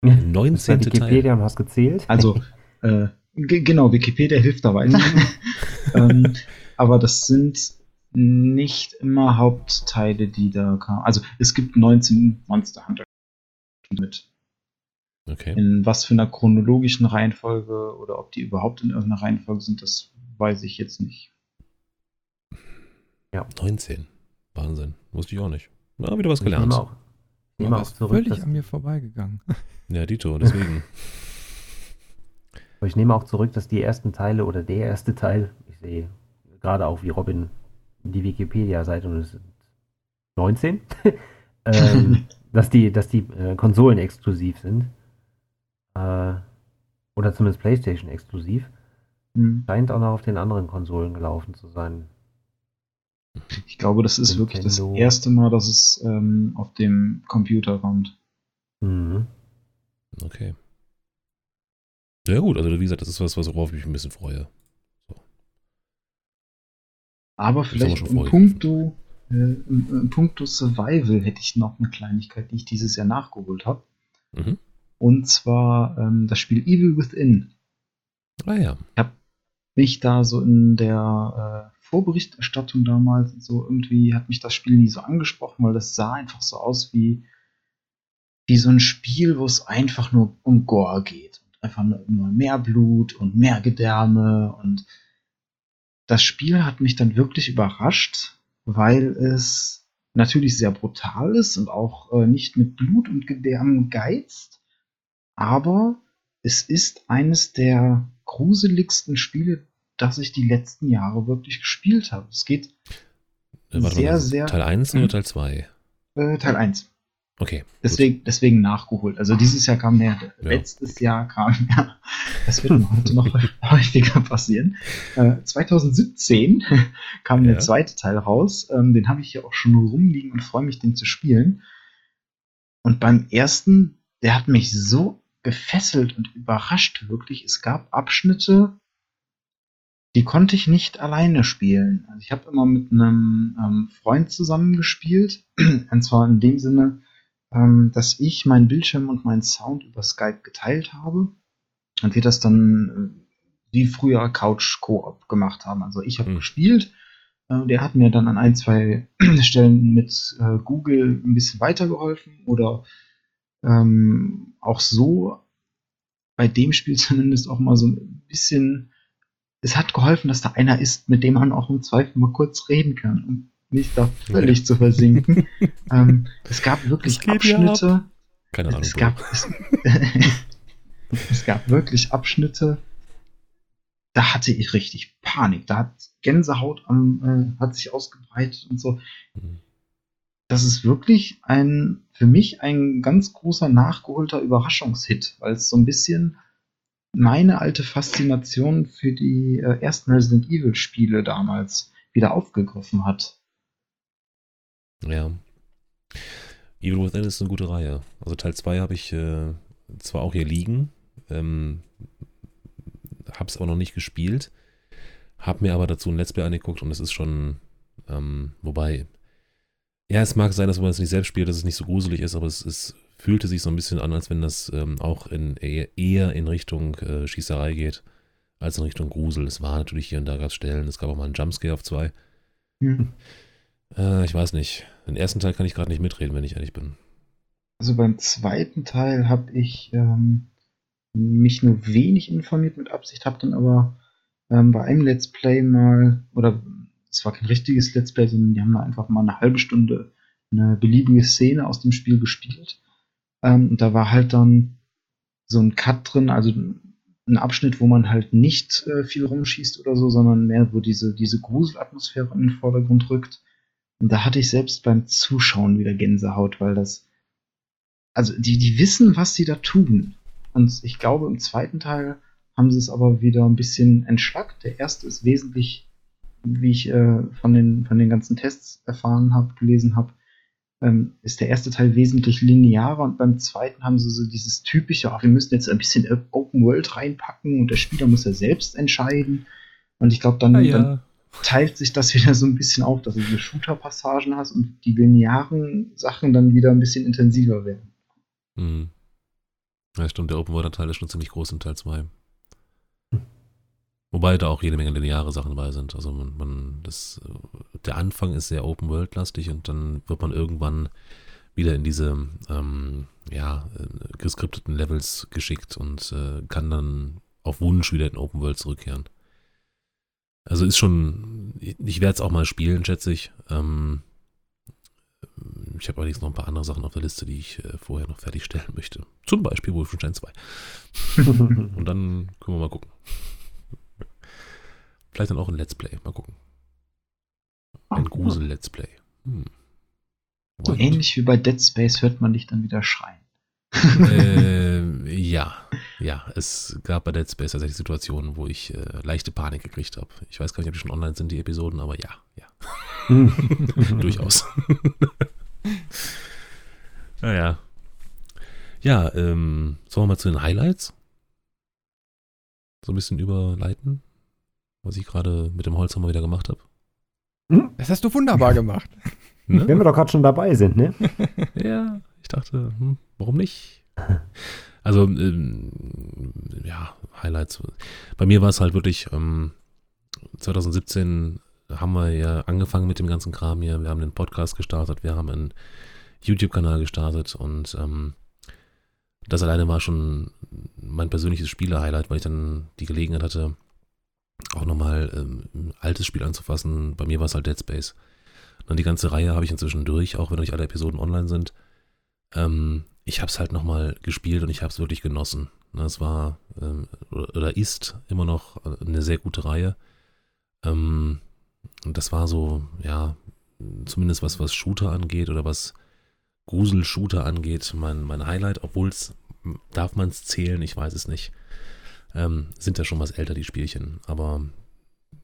19. Teil? Wikipedia und hast gezählt? Also, äh, genau, Wikipedia hilft da weiter. ähm, aber das sind nicht immer Hauptteile, die da kamen. Also es gibt 19 Monster Hunter mit. Okay. In was für einer chronologischen Reihenfolge oder ob die überhaupt in irgendeiner Reihenfolge sind, das weiß ich jetzt nicht. Ja. 19. Wahnsinn. Wusste ich auch nicht. Na, wieder was gelernt. Ich auch. Ich auch zurück, völlig an mir vorbeigegangen. Ja, Dito, deswegen. Aber ich nehme auch zurück, dass die ersten Teile oder der erste Teil, ich sehe gerade auch wie Robin die Wikipedia-Seite und es sind 19, ähm, dass die, dass die äh, Konsolen exklusiv sind. Äh, oder zumindest PlayStation exklusiv. Hm. Scheint auch noch auf den anderen Konsolen gelaufen zu sein. Ich glaube, das ist wirklich das Nintendo. erste Mal, dass es ähm, auf dem Computer kommt. Mhm. Okay. Ja gut, also wie gesagt, das ist was, worauf ich mich ein bisschen freue. Aber vielleicht im puncto, äh, im, im puncto Survival hätte ich noch eine Kleinigkeit, die ich dieses Jahr nachgeholt habe. Mhm. Und zwar ähm, das Spiel Evil Within. Ah ja. Mich da so in der äh, Vorberichterstattung damals so irgendwie hat mich das Spiel nie so angesprochen, weil das sah einfach so aus wie, wie so ein Spiel, wo es einfach nur um Gore geht. Einfach nur mehr Blut und mehr Gedärme und das Spiel hat mich dann wirklich überrascht, weil es natürlich sehr brutal ist und auch äh, nicht mit Blut und Gedärmen geizt, aber es ist eines der gruseligsten Spiele, das ich die letzten Jahre wirklich gespielt habe. Es geht Äh, Sehr, mal, sehr- Teil 1 Mhm. oder Teil 2? äh, Teil 1. Okay. Deswegen, deswegen nachgeholt. Also dieses Jahr kam mehr, Ja. letztes Jahr kam mehr. Das wird heute noch häufiger passieren. Äh, 2017 kam Ja. der zweite Teil raus. Ähm, den habe ich hier auch schon rumliegen und freue mich, den zu spielen. Und beim ersten, der hat mich so gefesselt und überrascht wirklich. Es gab Abschnitte, die konnte ich nicht alleine spielen. Also ich habe immer mit einem ähm, Freund zusammen gespielt. Und zwar in dem Sinne, ähm, dass ich meinen Bildschirm und meinen Sound über Skype geteilt habe. Und wir das dann äh, wie früher Couch Koop gemacht haben. Also ich habe Hm. gespielt. Äh, der hat mir dann an ein, zwei Stellen mit äh, Google ein bisschen weitergeholfen oder ähm, auch so bei dem Spiel zumindest auch mal so ein bisschen. Es hat geholfen, dass da einer ist, mit dem man auch im Zweifel mal kurz reden kann, um nicht da völlig zu versinken. ähm, es gab wirklich Abschnitte. Keine Ahnung. Es gab, es, es gab wirklich Abschnitte, da hatte ich richtig Panik. Da hat Gänsehaut am, äh, hat sich ausgebreitet und so. Mhm. Das ist wirklich ein, für mich ein ganz großer nachgeholter Überraschungshit, weil es so ein bisschen meine alte Faszination für die äh, ersten Resident Evil Spiele damals wieder aufgegriffen hat. Ja. Evil Within ist eine gute Reihe. Also Teil 2 habe ich äh, zwar auch hier liegen, ähm, hab's aber noch nicht gespielt, hab mir aber dazu ein Let's Play angeguckt und es ist schon, ähm, wobei, ja, es mag sein, dass wenn man es nicht selbst spielt, dass es nicht so gruselig ist, aber es, es fühlte sich so ein bisschen an, als wenn das ähm, auch in, eher, in Richtung äh, Schießerei geht, als in Richtung Grusel. Es war natürlich hier und da gab es Stellen, es gab auch mal einen Jumpscare auf zwei. Hm. Äh, ich weiß nicht. Den ersten Teil kann ich gerade nicht mitreden, wenn ich ehrlich bin. Also beim zweiten Teil habe ich ähm, mich nur wenig informiert mit Absicht, habe dann aber ähm, bei einem Let's Play mal, oder es war kein richtiges Let's Play, sondern die haben da einfach mal eine halbe Stunde eine beliebige Szene aus dem Spiel gespielt. Ähm, und da war halt dann so ein Cut drin, also ein Abschnitt, wo man halt nicht äh, viel rumschießt oder so, sondern mehr, wo diese, diese Gruselatmosphäre in den Vordergrund rückt. Und da hatte ich selbst beim Zuschauen wieder Gänsehaut, weil das also die, die wissen, was sie da tun. Und ich glaube, im zweiten Teil haben sie es aber wieder ein bisschen entschlackt. Der erste ist wesentlich, wie ich äh, von, den, von den ganzen Tests erfahren habe, gelesen habe, ähm, ist der erste Teil wesentlich linearer und beim zweiten haben sie so dieses typische, ach, wir müssen jetzt ein bisschen Open World reinpacken und der Spieler muss ja selbst entscheiden. Und ich glaube, dann, dann teilt sich das wieder so ein bisschen auf, dass du diese Shooter-Passagen hast und die linearen Sachen dann wieder ein bisschen intensiver werden. Mhm. Ja, stimmt, der Open World Teil ist schon ziemlich groß in Teil 2. Wobei da auch jede Menge lineare Sachen bei sind. Also man, man das, äh, der Anfang ist sehr Open World lastig und dann wird man irgendwann wieder in diese ähm, ja, äh, geskripteten Levels geschickt und äh, kann dann auf Wunsch wieder in Open World zurückkehren. Also ist schon, ich werde es auch mal spielen, schätze ich. Ähm, ich habe allerdings noch ein paar andere Sachen auf der Liste, die ich äh, vorher noch fertigstellen möchte. Zum Beispiel Wolfenstein 2. Und dann können wir mal gucken. Vielleicht dann auch ein Let's Play. Mal gucken. Ein Grusel-Let's Play. Hm. So ähnlich wie bei Dead Space hört man dich dann wieder schreien. Äh, ja, ja, es gab bei Dead Space tatsächlich Situationen, wo ich äh, leichte Panik gekriegt habe. Ich weiß gar nicht, ob die schon online sind, die Episoden, aber ja, ja. Durchaus. naja. Ja, ähm, sollen wir mal zu den Highlights? So ein bisschen überleiten, was ich gerade mit dem Holzhammer wieder gemacht habe. Das hast du wunderbar gemacht. Ne? Wenn wir doch gerade schon dabei sind, ne? ja, ich dachte, hm, warum nicht? Also, ähm, ja, Highlights. Bei mir war es halt wirklich, ähm, 2017 haben wir ja angefangen mit dem ganzen Kram hier. Wir haben den Podcast gestartet, wir haben einen YouTube-Kanal gestartet und ähm, das alleine war schon mein persönliches Spiele-Highlight, weil ich dann die Gelegenheit hatte, auch nochmal ähm, ein altes Spiel anzufassen. Bei mir war es halt Dead Space. Und die ganze Reihe habe ich inzwischen durch, auch wenn nicht alle Episoden online sind. Ähm, ich habe es halt nochmal gespielt und ich habe es wirklich genossen. Ne, es war ähm, oder ist immer noch eine sehr gute Reihe. Ähm, das war so, ja, zumindest was, was Shooter angeht oder was Grusel-Shooter angeht, mein, mein Highlight, obwohl es, darf man es zählen, ich weiß es nicht. Ähm, sind ja schon was älter, die Spielchen, aber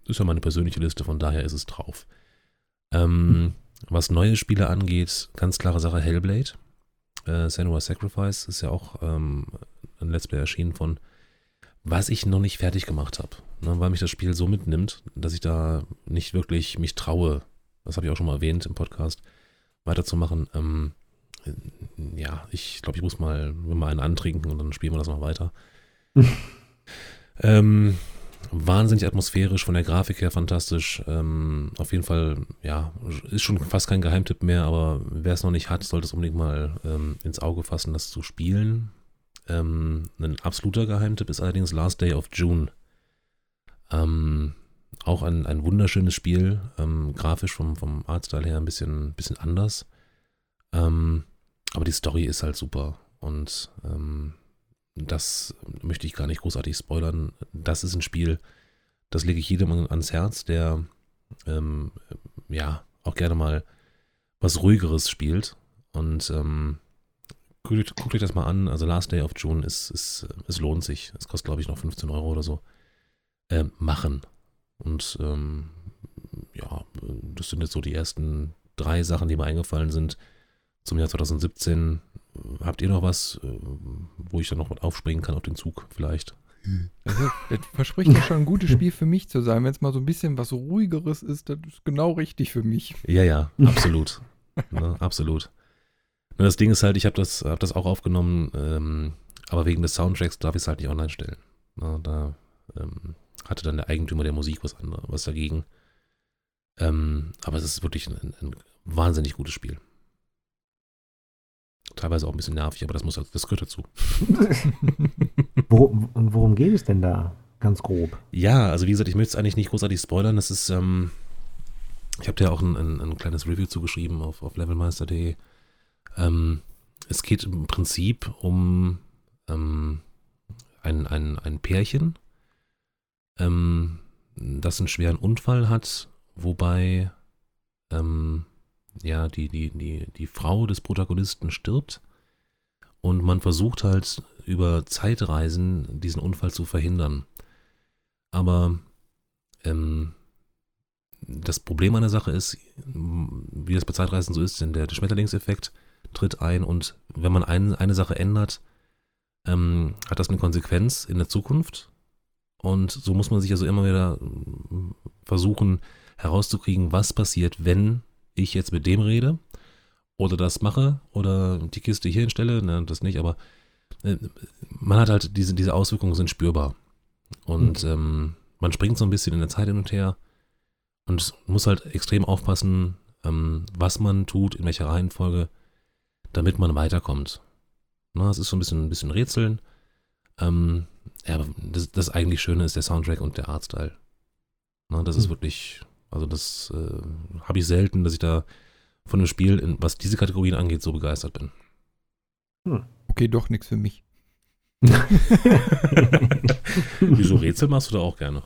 ist ja meine persönliche Liste, von daher ist es drauf. Ähm, was neue Spiele angeht, ganz klare Sache Hellblade. Äh, Senua's Sacrifice ist ja auch ähm, ein Let's Play erschienen von, was ich noch nicht fertig gemacht habe. Ne, weil mich das Spiel so mitnimmt, dass ich da nicht wirklich mich traue, das habe ich auch schon mal erwähnt im Podcast, weiterzumachen. Ähm, ja, ich glaube, ich muss mal, mal einen antrinken und dann spielen wir das noch weiter. ähm, wahnsinnig atmosphärisch, von der Grafik her fantastisch. Ähm, auf jeden Fall, ja, ist schon fast kein Geheimtipp mehr, aber wer es noch nicht hat, sollte es unbedingt mal ähm, ins Auge fassen, das zu spielen. Ähm, ein absoluter Geheimtipp ist allerdings Last Day of June. Ähm, auch ein, ein wunderschönes Spiel, ähm, grafisch vom, vom Artstyle her ein bisschen, bisschen anders. Ähm, aber die Story ist halt super und das möchte ich gar nicht großartig spoilern. Das ist ein Spiel, das lege ich jedem ans Herz, der ähm, ja auch gerne mal was ruhigeres spielt. Und ähm, guckt, guckt, euch das mal an. Also Last Day of June ist, ist es lohnt sich. Es kostet glaube ich noch 15 Euro oder so. Ähm, machen. Und ähm, ja, das sind jetzt so die ersten drei Sachen, die mir eingefallen sind zum Jahr 2017 habt ihr noch was, äh, wo ich dann noch mit aufspringen kann auf den Zug vielleicht? Also, das verspricht ja schon ein gutes Spiel für mich zu sein. Wenn es mal so ein bisschen was ruhigeres ist, das ist genau richtig für mich. Ja, ja, absolut. ne, absolut. Und das Ding ist halt, ich habe das, hab das auch aufgenommen, ähm, aber wegen des Soundtracks darf ich es halt nicht online stellen. Na, da ähm, hatte dann der Eigentümer der Musik was, anderes, was dagegen. Ähm, aber es ist wirklich ein, ein wahnsinnig gutes Spiel. Teilweise auch ein bisschen nervig, aber das, muss, das gehört dazu. worum, worum geht es denn da? Ganz grob. Ja, also wie gesagt, ich möchte es eigentlich nicht großartig spoilern. Das ist, ähm, ich habe dir auch ein, ein, ein, kleines Review zugeschrieben auf, auf levelmeister.de. Ähm, es geht im Prinzip um ähm, ein, ein, ein Pärchen, ähm, das einen schweren Unfall hat, wobei ähm, ja, die, die, die, die Frau des Protagonisten stirbt und man versucht halt über Zeitreisen diesen Unfall zu verhindern. Aber ähm, das Problem an der Sache ist, wie das bei Zeitreisen so ist, denn der, der Schmetterlingseffekt tritt ein und wenn man ein, eine Sache ändert, ähm, hat das eine Konsequenz in der Zukunft. Und so muss man sich also immer wieder versuchen herauszukriegen, was passiert, wenn ich jetzt mit dem rede oder das mache oder die Kiste hier hinstelle, ne, das nicht, aber äh, man hat halt diese, diese Auswirkungen sind spürbar. Und mhm. ähm, man springt so ein bisschen in der Zeit hin und her und muss halt extrem aufpassen, ähm, was man tut, in welcher Reihenfolge, damit man weiterkommt. Na, es ist so ein bisschen, ein bisschen Rätseln. Ähm, ja, das, das eigentlich Schöne ist der Soundtrack und der Artstyle. Na, das mhm. ist wirklich also das äh, habe ich selten, dass ich da von einem Spiel, in, was diese Kategorien angeht, so begeistert bin. Hm. Okay, doch nichts für mich. Wieso Rätsel machst du da auch gerne?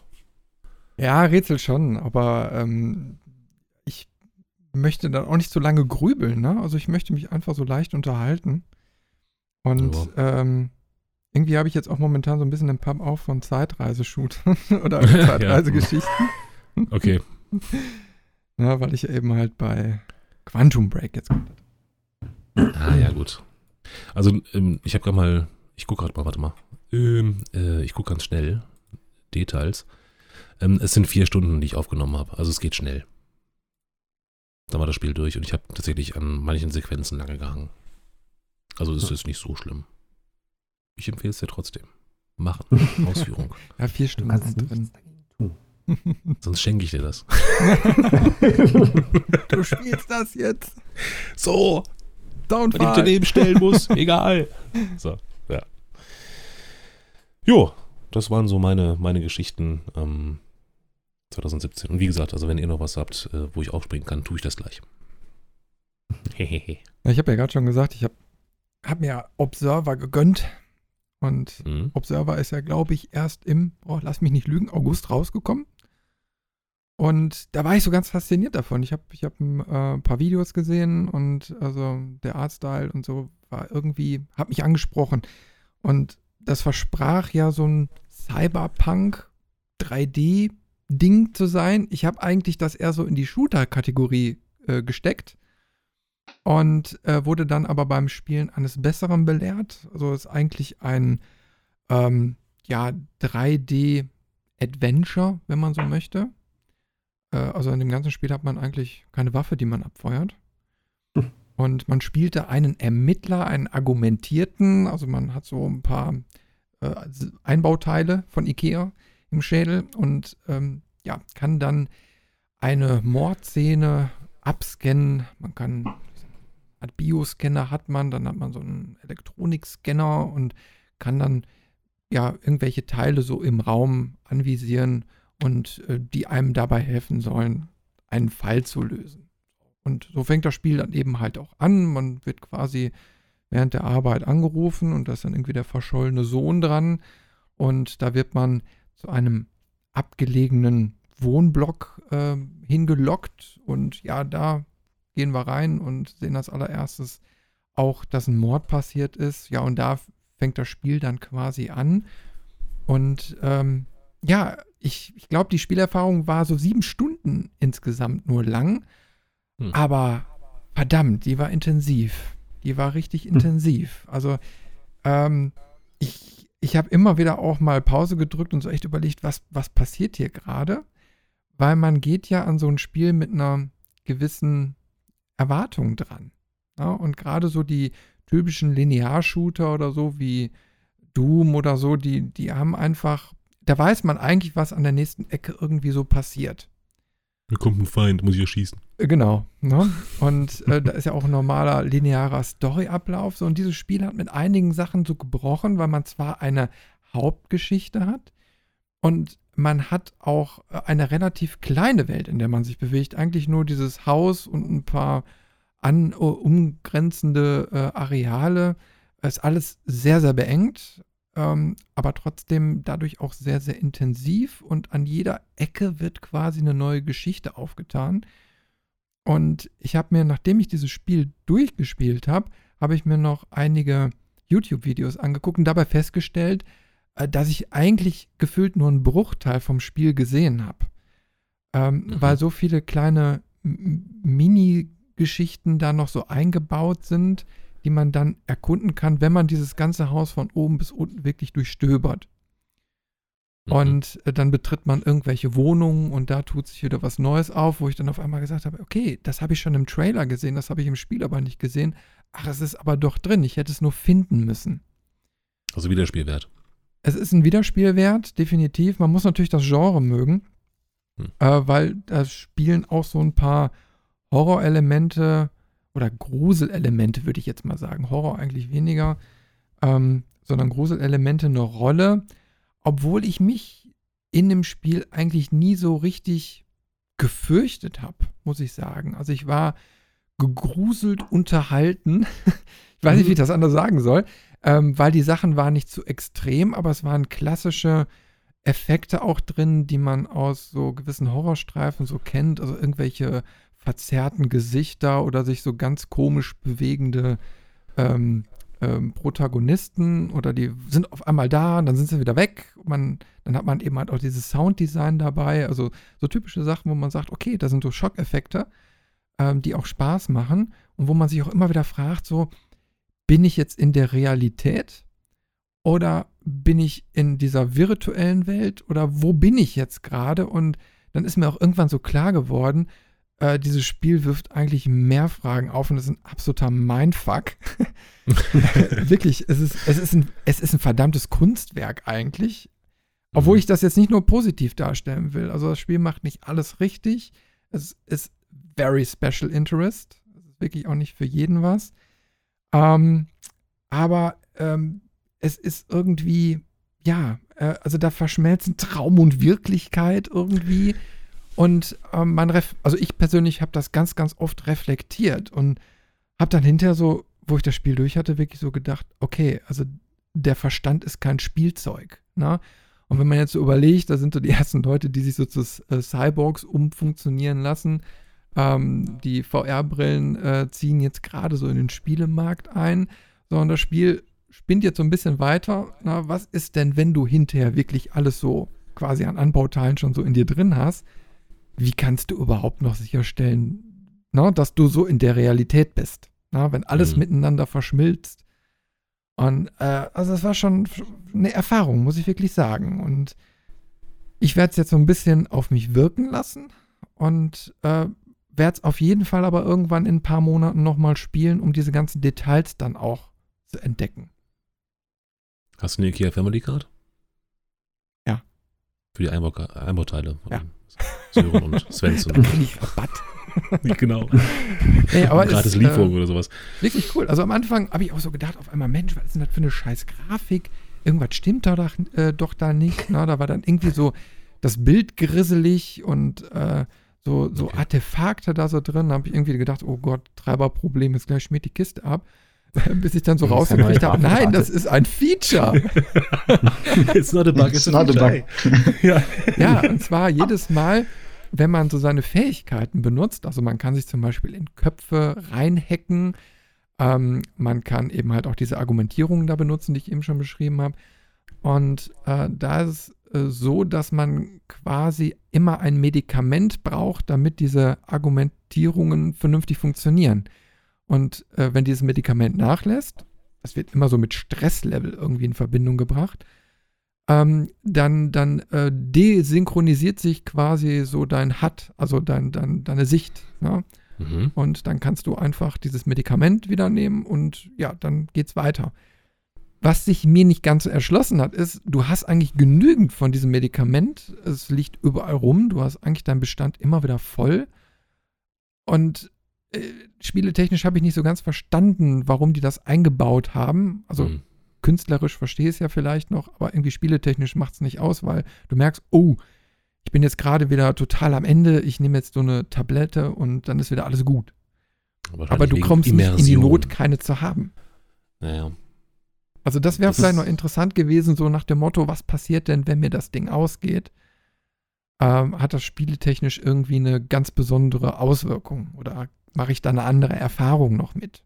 Ja, Rätsel schon, aber ähm, ich möchte dann auch nicht so lange grübeln, ne? Also ich möchte mich einfach so leicht unterhalten. Und ja. ähm, irgendwie habe ich jetzt auch momentan so ein bisschen den Pub auf von Zeitreiseshootern oder Zeitreisegeschichten. okay. Ja, weil ich eben halt bei Quantum Break jetzt kommt. Ah, ja, gut. Also, ähm, ich habe gerade mal, ich gucke gerade mal, warte mal. Ähm, äh, ich gucke ganz schnell. Details. Ähm, es sind vier Stunden, die ich aufgenommen habe. Also, es geht schnell. Dann war das Spiel durch und ich habe tatsächlich an manchen Sequenzen lange gehangen. Also, es ist nicht so schlimm. Ich empfehle es dir trotzdem. Machen. Ausführung. ja, vier Stunden sind drin. Sonst schenke ich dir das. du spielst das jetzt. So. Downfall. Wenn ich daneben stellen muss. Egal. So, ja. Jo, das waren so meine, meine Geschichten ähm, 2017. Und wie gesagt, also wenn ihr noch was habt, äh, wo ich aufspringen kann, tue ich das gleich. Hehehe. ich habe ja gerade schon gesagt, ich habe hab mir Observer gegönnt. Und mhm. Observer ist ja, glaube ich, erst im, oh, lass mich nicht lügen, August rausgekommen. Und da war ich so ganz fasziniert davon. Ich habe ich hab ein äh, paar Videos gesehen und also der Artstyle und so war irgendwie, hat mich angesprochen. Und das versprach ja so ein Cyberpunk 3D-Ding zu sein. Ich habe eigentlich das eher so in die Shooter-Kategorie äh, gesteckt und äh, wurde dann aber beim Spielen eines Besseren belehrt. Also ist eigentlich ein ähm, ja, 3D-Adventure, wenn man so möchte. Äh, also in dem ganzen Spiel hat man eigentlich keine Waffe, die man abfeuert. Hm. Und man spielte einen Ermittler, einen Argumentierten. Also man hat so ein paar äh, Einbauteile von Ikea im Schädel und ähm, ja, kann dann eine Mordszene abscannen. Man kann hat Bioscanner hat man, dann hat man so einen Elektronikscanner und kann dann ja irgendwelche Teile so im Raum anvisieren und äh, die einem dabei helfen sollen, einen Fall zu lösen. Und so fängt das Spiel dann eben halt auch an. Man wird quasi während der Arbeit angerufen und da ist dann irgendwie der verschollene Sohn dran. Und da wird man zu einem abgelegenen Wohnblock äh, hingelockt und ja, da gehen wir rein und sehen als allererstes auch, dass ein Mord passiert ist. Ja, und da fängt das Spiel dann quasi an. Und ähm, ja, ich, ich glaube, die Spielerfahrung war so sieben Stunden insgesamt nur lang. Hm. Aber verdammt, die war intensiv. Die war richtig hm. intensiv. Also, ähm, ich, ich habe immer wieder auch mal Pause gedrückt und so echt überlegt, was, was passiert hier gerade? Weil man geht ja an so ein Spiel mit einer gewissen Erwartungen dran. Ja, und gerade so die typischen Linear-Shooter oder so wie Doom oder so, die, die haben einfach, da weiß man eigentlich, was an der nächsten Ecke irgendwie so passiert. Da kommt ein Feind, muss ich erschießen. Äh, genau. Ne? Und äh, da ist ja auch ein normaler linearer Storyablauf. So, und dieses Spiel hat mit einigen Sachen so gebrochen, weil man zwar eine Hauptgeschichte hat und man hat auch äh, eine relativ kleine Welt, in der man sich bewegt. Eigentlich nur dieses Haus und ein paar an, uh, umgrenzende äh, Areale. Ist alles sehr, sehr beengt, ähm, aber trotzdem dadurch auch sehr, sehr intensiv und an jeder Ecke wird quasi eine neue Geschichte aufgetan. Und ich habe mir, nachdem ich dieses Spiel durchgespielt habe, habe ich mir noch einige YouTube-Videos angeguckt und dabei festgestellt, äh, dass ich eigentlich gefühlt nur einen Bruchteil vom Spiel gesehen habe. Ähm, mhm. Weil so viele kleine Mini-Geschichten da noch so eingebaut sind, die man dann erkunden kann, wenn man dieses ganze Haus von oben bis unten wirklich durchstöbert. Mhm. Und äh, dann betritt man irgendwelche Wohnungen und da tut sich wieder was Neues auf, wo ich dann auf einmal gesagt habe, okay, das habe ich schon im Trailer gesehen, das habe ich im Spiel aber nicht gesehen. Ach, es ist aber doch drin, ich hätte es nur finden müssen. Also wieder Spielwert. Es ist ein Wiederspielwert, definitiv. Man muss natürlich das Genre mögen, hm. äh, weil da spielen auch so ein paar Horrorelemente oder Gruselelemente, würde ich jetzt mal sagen. Horror eigentlich weniger, ähm, sondern Gruselelemente eine Rolle, obwohl ich mich in dem Spiel eigentlich nie so richtig gefürchtet habe, muss ich sagen. Also ich war gegruselt unterhalten. ich weiß nicht, wie ich das anders sagen soll, ähm, weil die Sachen waren nicht zu extrem, aber es waren klassische Effekte auch drin, die man aus so gewissen Horrorstreifen so kennt, also irgendwelche verzerrten Gesichter oder sich so ganz komisch bewegende ähm, ähm, Protagonisten oder die sind auf einmal da und dann sind sie wieder weg. Man, dann hat man eben halt auch dieses Sounddesign dabei, also so typische Sachen, wo man sagt, okay, da sind so Schockeffekte, ähm, die auch Spaß machen und wo man sich auch immer wieder fragt, so, bin ich jetzt in der Realität oder bin ich in dieser virtuellen Welt oder wo bin ich jetzt gerade? Und dann ist mir auch irgendwann so klar geworden, äh, dieses Spiel wirft eigentlich mehr Fragen auf und es ist ein absoluter Mindfuck. Wirklich, es ist, es, ist ein, es ist ein verdammtes Kunstwerk eigentlich. Obwohl mhm. ich das jetzt nicht nur positiv darstellen will. Also das Spiel macht nicht alles richtig. Es ist very special interest. Es ist wirklich auch nicht für jeden was. Ähm, aber ähm, es ist irgendwie, ja, äh, also da verschmelzen Traum und Wirklichkeit irgendwie. Und ähm, man, also ich persönlich habe das ganz, ganz oft reflektiert und habe dann hinterher so, wo ich das Spiel durch hatte, wirklich so gedacht, okay, also der Verstand ist kein Spielzeug. Ne? Und wenn man jetzt so überlegt, da sind so die ersten Leute, die sich so zu äh, Cyborgs umfunktionieren lassen. Ähm, die VR-Brillen äh, ziehen jetzt gerade so in den Spielemarkt ein. So, und das Spiel spinnt jetzt so ein bisschen weiter. Na, was ist denn, wenn du hinterher wirklich alles so quasi an Anbauteilen schon so in dir drin hast? Wie kannst du überhaupt noch sicherstellen, na, dass du so in der Realität bist? Na, wenn alles mhm. miteinander verschmilzt. Und äh, also das war schon eine Erfahrung, muss ich wirklich sagen. Und ich werde es jetzt so ein bisschen auf mich wirken lassen und äh, werde es auf jeden Fall aber irgendwann in ein paar Monaten nochmal spielen, um diese ganzen Details dann auch zu entdecken. Hast du eine IKEA Family Card? Für die Einbau Einbauteile. Ja. Sören und Svensson. Dann kriege ich Rabatt. genau. Nee, aber Gratis ist, Lieferung äh, oder sowas. Wirklich cool. Also am Anfang habe ich auch so gedacht, auf einmal, Mensch, was ist denn das für eine scheiß Grafik? Irgendwas stimmt da doch, äh, doch da nicht. Na, da war dann irgendwie so das Bild grisselig und äh, so, so okay. Artefakte da so drin. Da habe ich irgendwie gedacht, oh Gott, Treiberproblem, jetzt gleich schmiert die Kiste ab. Bis ich dann so rausgekriegt habe, nein, das ist ein Feature. it's not a bug, it's, it's not a bug. ja. ja, und zwar jedes Mal, wenn man so seine Fähigkeiten benutzt, also man kann sich zum Beispiel in Köpfe reinhacken, ähm, man kann eben halt auch diese Argumentierungen da benutzen, die ich eben schon beschrieben habe. Und äh, da ist es äh, so, dass man quasi immer ein Medikament braucht, damit diese Argumentierungen vernünftig funktionieren. Und äh, wenn dieses Medikament nachlässt, das wird immer so mit Stresslevel irgendwie in Verbindung gebracht, ähm, dann, dann äh, desynchronisiert sich quasi so dein HUD, also dein, dein, deine Sicht. Ne? Mhm. Und dann kannst du einfach dieses Medikament wieder nehmen und ja, dann geht's weiter. Was sich mir nicht ganz so erschlossen hat, ist, du hast eigentlich genügend von diesem Medikament. Es liegt überall rum. Du hast eigentlich deinen Bestand immer wieder voll. Und äh, spieletechnisch habe ich nicht so ganz verstanden, warum die das eingebaut haben. Also mhm künstlerisch verstehe es ja vielleicht noch, aber irgendwie spieletechnisch macht es nicht aus, weil du merkst, oh, ich bin jetzt gerade wieder total am Ende, ich nehme jetzt so eine Tablette und dann ist wieder alles gut. Aber du kommst nicht in die Not, keine zu haben. Naja. Also das wäre vielleicht noch interessant gewesen, so nach dem Motto, was passiert denn, wenn mir das Ding ausgeht? Ähm, hat das spieletechnisch irgendwie eine ganz besondere Auswirkung? Oder mache ich da eine andere Erfahrung noch mit?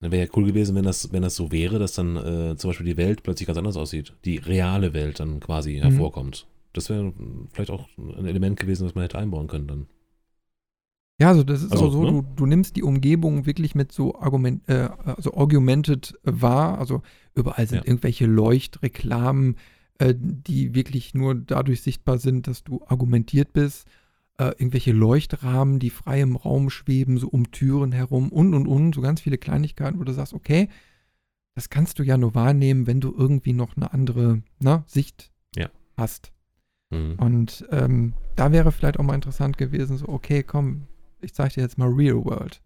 Wäre ja cool gewesen, wenn das, wenn das so wäre, dass dann äh, zum Beispiel die Welt plötzlich ganz anders aussieht. Die reale Welt dann quasi mhm. hervorkommt. Das wäre vielleicht auch ein Element gewesen, das man hätte einbauen können dann. Ja, also das ist also, auch so, ne? du, du nimmst die Umgebung wirklich mit so Argument, äh, also augmented wahr. Also überall sind ja. irgendwelche Leuchtreklamen, äh, die wirklich nur dadurch sichtbar sind, dass du argumentiert bist äh, irgendwelche Leuchtrahmen, die frei im Raum schweben, so um Türen herum und und und, so ganz viele Kleinigkeiten, wo du sagst, okay, das kannst du ja nur wahrnehmen, wenn du irgendwie noch eine andere na, ne, Sicht ja. hast. Mhm. Und ähm, da wäre vielleicht auch mal interessant gewesen, so, okay, komm, ich zeige dir jetzt mal Real World.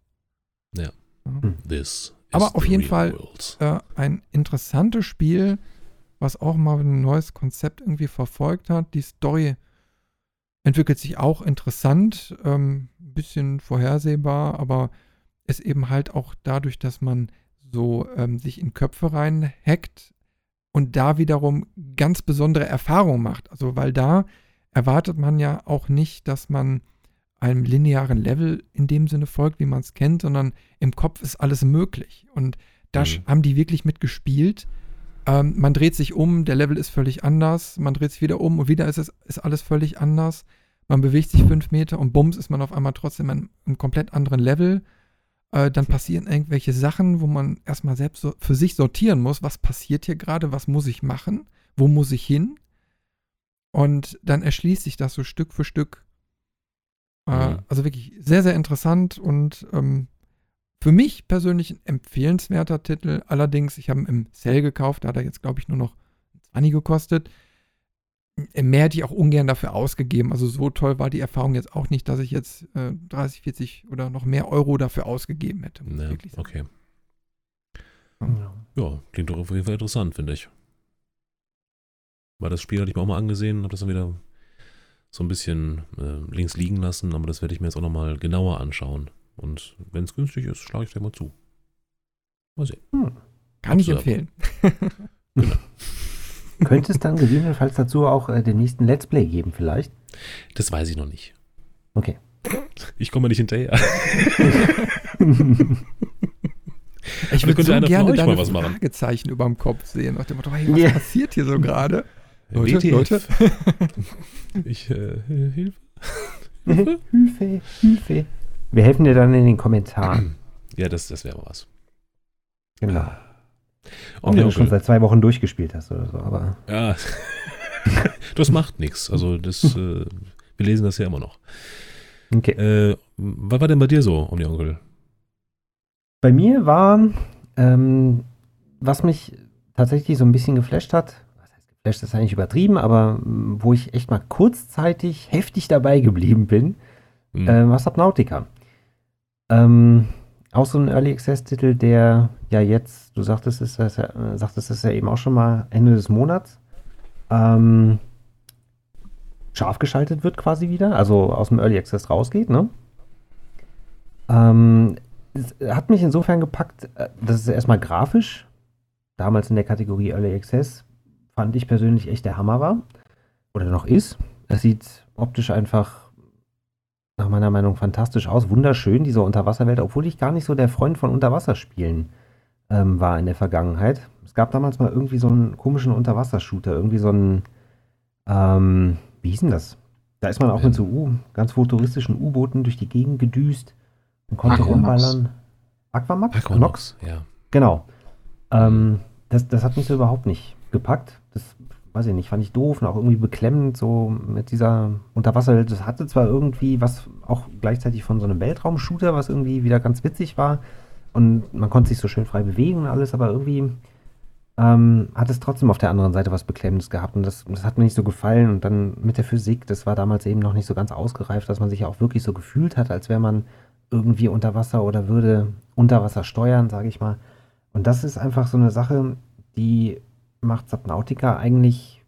Ja. ja. Hm. This Aber auf jeden Fall äh, ein interessantes Spiel, was auch mal ein neues Konzept irgendwie verfolgt hat. Die Story entwickelt sich auch interessant, ähm, bisschen vorhersehbar, aber ist eben halt auch dadurch, dass man so ähm, sich in Köpfe rein hackt und da wiederum ganz besondere Erfahrungen macht. Also weil da erwartet man ja auch nicht, dass man einem linearen Level in dem Sinne folgt, wie man es kennt, sondern im Kopf ist alles möglich. Und da mhm. haben die wirklich mitgespielt. Ähm, man dreht sich um, der Level ist völlig anders, man dreht sich wieder um und wieder ist es ist alles völlig anders. Man bewegt sich fünf Meter und bums ist man auf einmal trotzdem in einem komplett anderen Level. Äh, dann passieren irgendwelche Sachen, wo man erstmal selbst so für sich sortieren muss, was passiert hier gerade, was muss ich machen, wo muss ich hin. Und dann erschließt sich das so Stück für Stück. Äh, mhm. Also wirklich sehr, sehr interessant und ähm, für mich persönlich ein empfehlenswerter Titel. Allerdings, ich habe ihn im Sale gekauft, da hat er jetzt, glaube ich, nur noch 20 gekostet. Mehr hätte ich auch ungern dafür ausgegeben. Also so toll war die Erfahrung jetzt auch nicht, dass ich jetzt äh, 30, 40 oder noch mehr Euro dafür ausgegeben hätte. Ja, okay. Ja. ja, klingt doch auf jeden Fall interessant, finde ich. Weil das Spiel hatte ich mir auch mal angesehen, habe das dann wieder so ein bisschen äh, links liegen lassen, aber das werde ich mir jetzt auch nochmal genauer anschauen. Und wenn es günstig ist, schlage ich dir mal zu. Mal sehen. Hm. Kann ich empfehlen. genau. Könnte es dann gegebenenfalls dazu auch äh, den nächsten Let's Play geben, vielleicht? Das weiß ich noch nicht. Okay. Ich komme nicht hinterher. ich würde so gerne deine was Fragezeichen über dem Kopf sehen. Nach dem Motto, hey, was yeah. passiert hier so gerade? Leute, WTF. Leute. ich, äh, Hilfe. Hilfe, Hilfe. Wir helfen dir dann in den Kommentaren. Ja, das, das wäre was. Genau. Auch wenn du schon seit zwei Wochen durchgespielt hast oder so, aber. Ja. das macht nichts. Also das, äh, wir lesen das ja immer noch. Okay. Äh, was war denn bei dir so, um die Onkel? Bei mir war, ähm, was mich tatsächlich so ein bisschen geflasht hat, was heißt geflasht, ist eigentlich übertrieben, aber wo ich echt mal kurzzeitig heftig dabei geblieben bin, hm. äh, war Subnautica. Ähm, auch so ein Early Access-Titel, der ja jetzt, du sagtest es, ja, äh, sagtest es ja eben auch schon mal Ende des Monats, ähm, scharf geschaltet wird quasi wieder, also aus dem Early Access rausgeht, ne? Ähm, hat mich insofern gepackt, äh, dass es erstmal grafisch, damals in der Kategorie Early Access, fand ich persönlich echt der Hammer war. Oder noch ist. Es sieht optisch einfach nach meiner Meinung fantastisch aus. Wunderschön, diese Unterwasserwelt, obwohl ich gar nicht so der Freund von Unterwasserspielen ähm, war in der Vergangenheit. Es gab damals mal irgendwie so einen komischen Unterwassershooter, irgendwie so einen, ähm, wie hieß denn das? Da ist man auch mit so U, ganz futuristischen U-Booten durch die Gegend gedüst und konnte Aquamax. rumballern. Aquamax? Aquanox, ja. Genau. Ähm, das, das hat mich so überhaupt nicht gepackt. Das weiß ich nicht, fand ich doof und auch irgendwie beklemmend, so mit dieser Unterwasserwelt. Das hatte zwar irgendwie was auch gleichzeitig von so einem Weltraumshooter, was irgendwie wieder ganz witzig war. Und man konnte sich so schön frei bewegen und alles, aber irgendwie ähm, hat es trotzdem auf der anderen Seite was Beklemmendes gehabt. Und das, das hat mir nicht so gefallen. Und dann mit der Physik, das war damals eben noch nicht so ganz ausgereift, dass man sich auch wirklich so gefühlt hat, als wäre man irgendwie unter Wasser oder würde unter Wasser steuern, sage ich mal. Und das ist einfach so eine Sache, die macht Subnautica eigentlich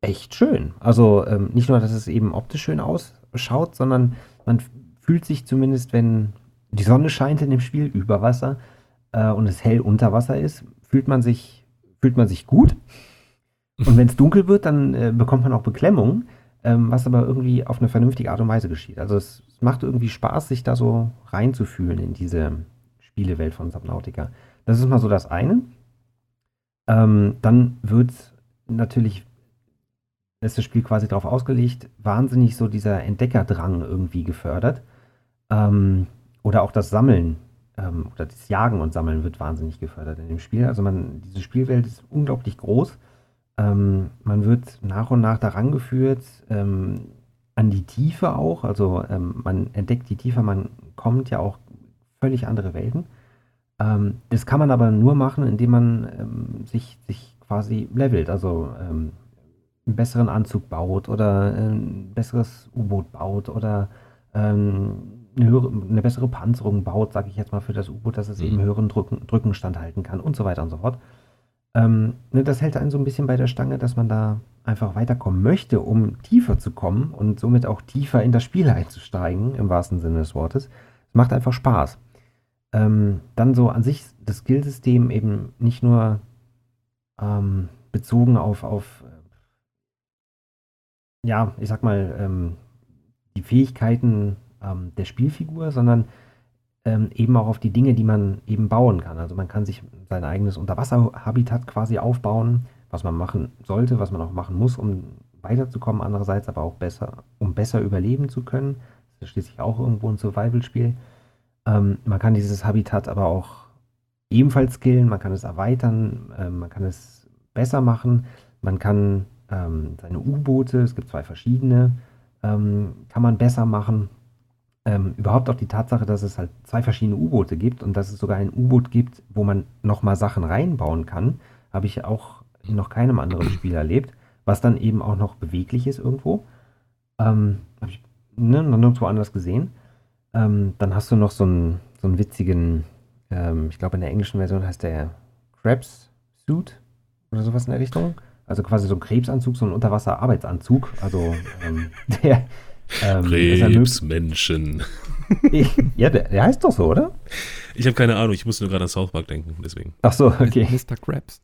echt schön. Also ähm, nicht nur, dass es eben optisch schön ausschaut, sondern man fühlt sich zumindest, wenn die Sonne scheint in dem Spiel über Wasser äh, und es hell unter Wasser ist, fühlt man sich, fühlt man sich gut. Und wenn es dunkel wird, dann äh, bekommt man auch Beklemmung, ähm, was aber irgendwie auf eine vernünftige Art und Weise geschieht. Also es, es macht irgendwie Spaß, sich da so reinzufühlen in diese Spielewelt von Subnautica. Das ist mal so das eine. Ähm, dann wird natürlich, ist das Spiel quasi darauf ausgelegt, wahnsinnig so dieser Entdeckerdrang irgendwie gefördert. Ähm, oder auch das Sammeln ähm, oder das Jagen und Sammeln wird wahnsinnig gefördert in dem Spiel. Also man, diese Spielwelt ist unglaublich groß. Ähm, man wird nach und nach daran geführt, ähm, an die Tiefe auch. Also ähm, man entdeckt die Tiefe, man kommt ja auch völlig andere Welten. Ähm, das kann man aber nur machen, indem man ähm, sich, sich quasi levelt, also ähm, einen besseren Anzug baut oder ein besseres U-Boot baut oder ähm, eine, höhere, eine, bessere Panzerung baut, sage ich jetzt mal für das U-Boot, dass es mhm. eben höheren Drücken, Drücken standhalten kann und so weiter und so fort. Ähm, ne, das hält einen so ein bisschen bei der Stange, dass man da einfach weiterkommen möchte, um tiefer zu kommen und somit auch tiefer in das Spiel einzusteigen, im wahrsten Sinne des Wortes. Es macht einfach Spaß. Ähm, dann so an sich das Skillsystem eben nicht nur ähm, bezogen auf, auf ja, ich sag mal, ähm, die Fähigkeiten ähm, der Spielfigur, sondern ähm, eben auch auf die Dinge, die man eben bauen kann. Also man kann sich sein eigenes Unterwasserhabitat quasi aufbauen, was man machen sollte, was man auch machen muss, um weiterzukommen, andererseits aber auch besser, um besser überleben zu können. Das ist schließlich auch irgendwo ein Survival-Spiel. Ähm, man kann dieses Habitat aber auch ebenfalls skillen, man kann es erweitern, äh, man kann es besser machen, man kann ähm, seine U-Boote, es gibt zwei verschiedene, ähm, kann man besser machen. Ähm, überhaupt auch die Tatsache, dass es halt zwei verschiedene U-Boote gibt und dass es sogar ein U-Boot gibt, wo man nochmal Sachen reinbauen kann, habe ich auch in noch keinem anderen Spiel erlebt, was dann eben auch noch beweglich ist irgendwo. Ähm, habe ich ne, noch nirgendwo anders gesehen. Ähm, dann hast du noch so einen, so einen witzigen, ähm, ich glaube in der englischen Version heißt der Krabs Suit oder sowas in der Richtung. Also quasi so ein Krebsanzug, so ein Unterwasser-Arbeitsanzug. Also ähm, der. Ähm, Krebsmenschen. ja, der, der, heißt doch so, oder? Ich habe keine Ahnung, ich musste nur gerade an South Park denken, deswegen. Ach so, okay. Mr. Krabs.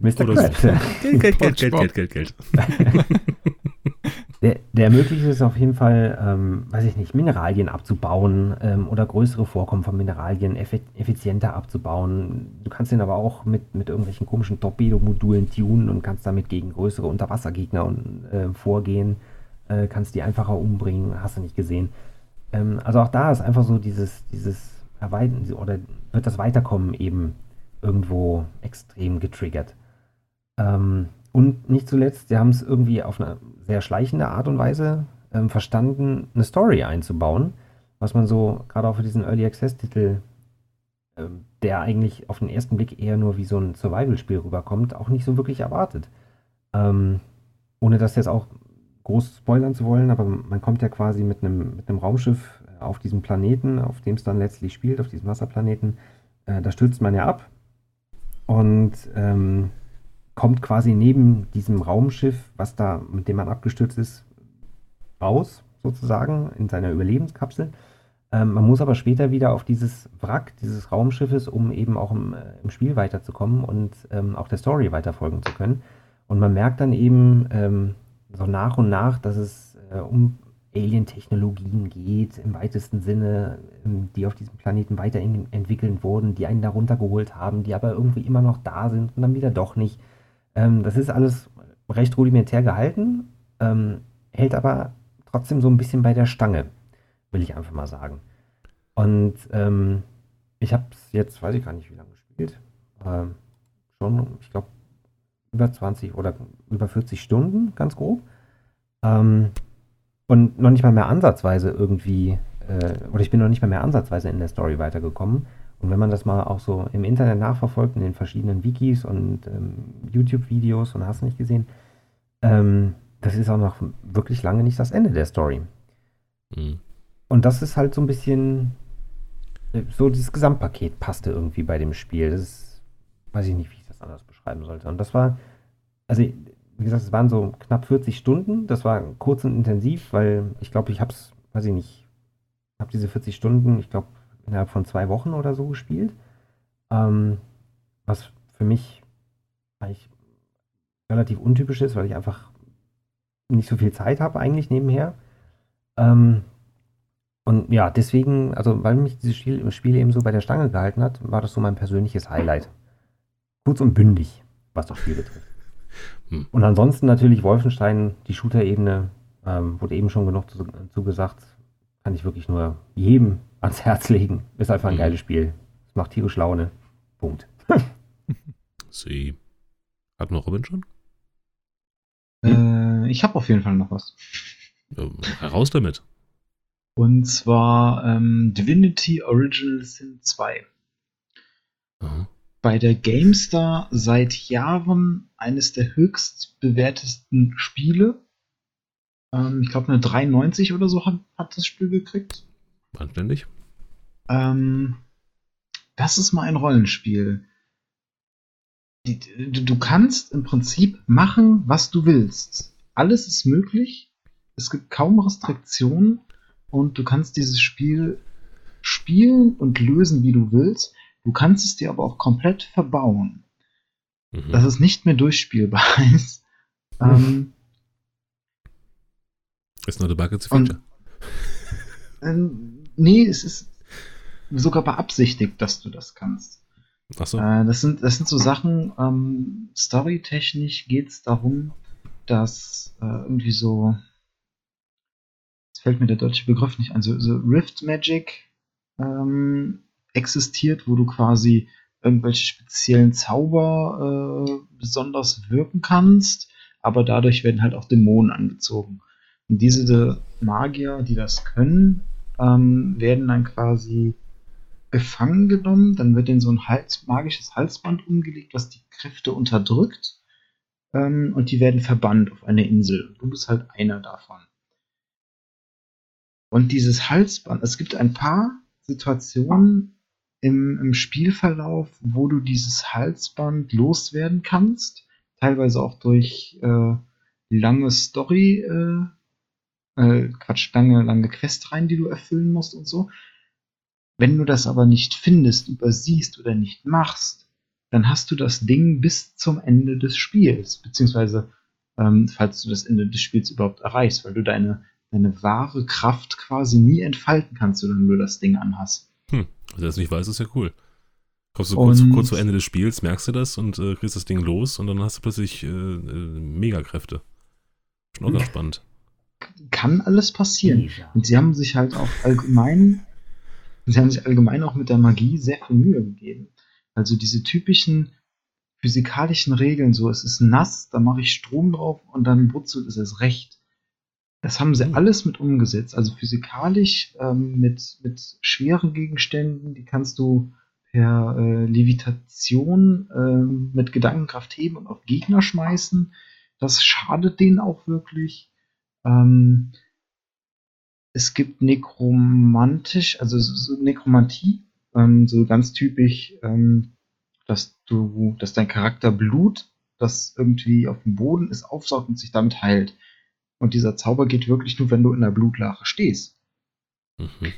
Mr. Krabs. So. Geld, Geld, Geld, Geld, Geld, Geld, Geld. Der, der ermöglicht es auf jeden Fall, ähm, weiß ich nicht, Mineralien abzubauen ähm, oder größere Vorkommen von Mineralien effizienter abzubauen. Du kannst den aber auch mit, mit irgendwelchen komischen Torpedomodulen tunen und kannst damit gegen größere Unterwassergegner äh, vorgehen. Äh, kannst die einfacher umbringen, hast du nicht gesehen. Ähm, also auch da ist einfach so dieses, dieses Erweitern oder wird das Weiterkommen eben irgendwo extrem getriggert. Ähm, und nicht zuletzt, sie haben es irgendwie auf eine sehr schleichende Art und Weise ähm, verstanden, eine Story einzubauen, was man so gerade auch für diesen Early Access-Titel, äh, der eigentlich auf den ersten Blick eher nur wie so ein Survival-Spiel rüberkommt, auch nicht so wirklich erwartet. Ähm, ohne das jetzt auch groß spoilern zu wollen, aber man kommt ja quasi mit einem, mit einem Raumschiff auf diesem Planeten, auf dem es dann letztlich spielt, auf diesem Wasserplaneten. Äh, da stürzt man ja ab. Und ähm, kommt quasi neben diesem Raumschiff, was da, mit dem man abgestürzt ist, raus, sozusagen, in seiner Überlebenskapsel. Ähm, man muss aber später wieder auf dieses Wrack dieses Raumschiffes, um eben auch im, äh, im Spiel weiterzukommen und ähm, auch der Story weiterfolgen zu können. Und man merkt dann eben ähm, so nach und nach, dass es äh, um Alien-Technologien geht, im weitesten Sinne, ähm, die auf diesem Planeten weiterentwickelt wurden, die einen da runtergeholt haben, die aber irgendwie immer noch da sind und dann wieder doch nicht. Ähm, das ist alles recht rudimentär gehalten, ähm, hält aber trotzdem so ein bisschen bei der Stange, will ich einfach mal sagen. Und ähm, ich habe es jetzt, weiß ich gar nicht, wie lange gespielt. Schon, ich glaube, über 20 oder über 40 Stunden, ganz grob. Ähm, und noch nicht mal mehr ansatzweise irgendwie, äh, oder ich bin noch nicht mal mehr ansatzweise in der Story weitergekommen. Und wenn man das mal auch so im Internet nachverfolgt, in den verschiedenen Wikis und ähm, YouTube-Videos und hast nicht gesehen, ähm, das ist auch noch wirklich lange nicht das Ende der Story. Mhm. Und das ist halt so ein bisschen, äh, so dieses Gesamtpaket passte irgendwie bei dem Spiel. Das ist, weiß ich nicht, wie ich das anders beschreiben sollte. Und das war, also wie gesagt, es waren so knapp 40 Stunden. Das war kurz und intensiv, weil ich glaube, ich habe es, weiß ich nicht, habe diese 40 Stunden, ich glaube, innerhalb von zwei Wochen oder so gespielt. Ähm, was für mich eigentlich relativ untypisch ist, weil ich einfach nicht so viel Zeit habe eigentlich nebenher. Ähm, und ja, deswegen, also weil mich dieses Spiel, Spiel eben so bei der Stange gehalten hat, war das so mein persönliches Highlight. Kurz und bündig, was das Spiel betrifft. Hm. Und ansonsten natürlich Wolfenstein, die Shooter-Ebene, ähm, wurde eben schon genug zugesagt, zu kann ich wirklich nur jedem ans Herz legen. Ist einfach ein mhm. geiles Spiel. Es macht tierisch Laune. Punkt. Sie. Hat noch Robin schon? Äh, ich habe auf jeden Fall noch was. heraus damit. Und zwar ähm, Divinity Original Sin 2. Aha. Bei der GameStar seit Jahren eines der höchst bewertesten Spiele. Ähm, ich glaube, eine 93 oder so hat, hat das Spiel gekriegt. Anständig. Ähm, das ist mal ein Rollenspiel. Die, du kannst im Prinzip machen, was du willst. Alles ist möglich. Es gibt kaum Restriktionen und du kannst dieses Spiel spielen und lösen, wie du willst. Du kannst es dir aber auch komplett verbauen, Mhm. dass es nicht mehr durchspielbar ist. Ähm, It's not a bug, it's a Und- feature. ähm, nee, es ist sogar beabsichtigt, dass du das kannst. Achso. Äh, das, sind, das sind so Sachen, ähm, storytechnisch geht es darum, dass äh, irgendwie so, jetzt fällt mir der deutsche Begriff nicht ein, so, so Rift Magic ähm, existiert, wo du quasi irgendwelche speziellen Zauber äh, besonders wirken kannst, aber dadurch werden halt auch Dämonen angezogen. Und diese Magier, die das können, ähm, werden dann quasi gefangen genommen, dann wird in so ein Hals, magisches Halsband umgelegt, was die Kräfte unterdrückt. Ähm, und die werden verbannt auf eine Insel. Du bist halt einer davon. Und dieses Halsband, es gibt ein paar Situationen im, im Spielverlauf, wo du dieses Halsband loswerden kannst. Teilweise auch durch äh, lange Story, äh, äh, Quatsch, lange, lange Questreihen, die du erfüllen musst und so. Wenn du das aber nicht findest, übersiehst oder nicht machst, dann hast du das Ding bis zum Ende des Spiels, beziehungsweise ähm, falls du das Ende des Spiels überhaupt erreichst, weil du deine, deine wahre Kraft quasi nie entfalten kannst, solange du das Ding anhast. Hm. Du das nicht weißt, ist ja cool. Kommst du kurz, kurz vor Ende des Spiels, merkst du das und äh, kriegst das Ding los und dann hast du plötzlich äh, äh, Megakräfte. Schon auch ganz spannend. Kann alles passieren. Und sie haben sich halt auch allgemein, sie haben sich allgemein auch mit der Magie sehr viel Mühe gegeben. Also diese typischen physikalischen Regeln, so es ist nass, da mache ich Strom drauf und dann brutzelt es erst recht. Das haben sie Hm. alles mit umgesetzt. Also physikalisch ähm, mit, mit schweren Gegenständen, die kannst du per äh, Levitation ähm, mit Gedankenkraft heben und auf Gegner schmeißen. Das schadet denen auch wirklich. Ähm, es gibt nekromantisch, also so Nekromantie, ähm, so ganz typisch, ähm, dass du, dass dein Charakter Blut, das irgendwie auf dem Boden ist, aufsaugt und sich damit heilt. Und dieser Zauber geht wirklich nur, wenn du in der Blutlache stehst. Mhm.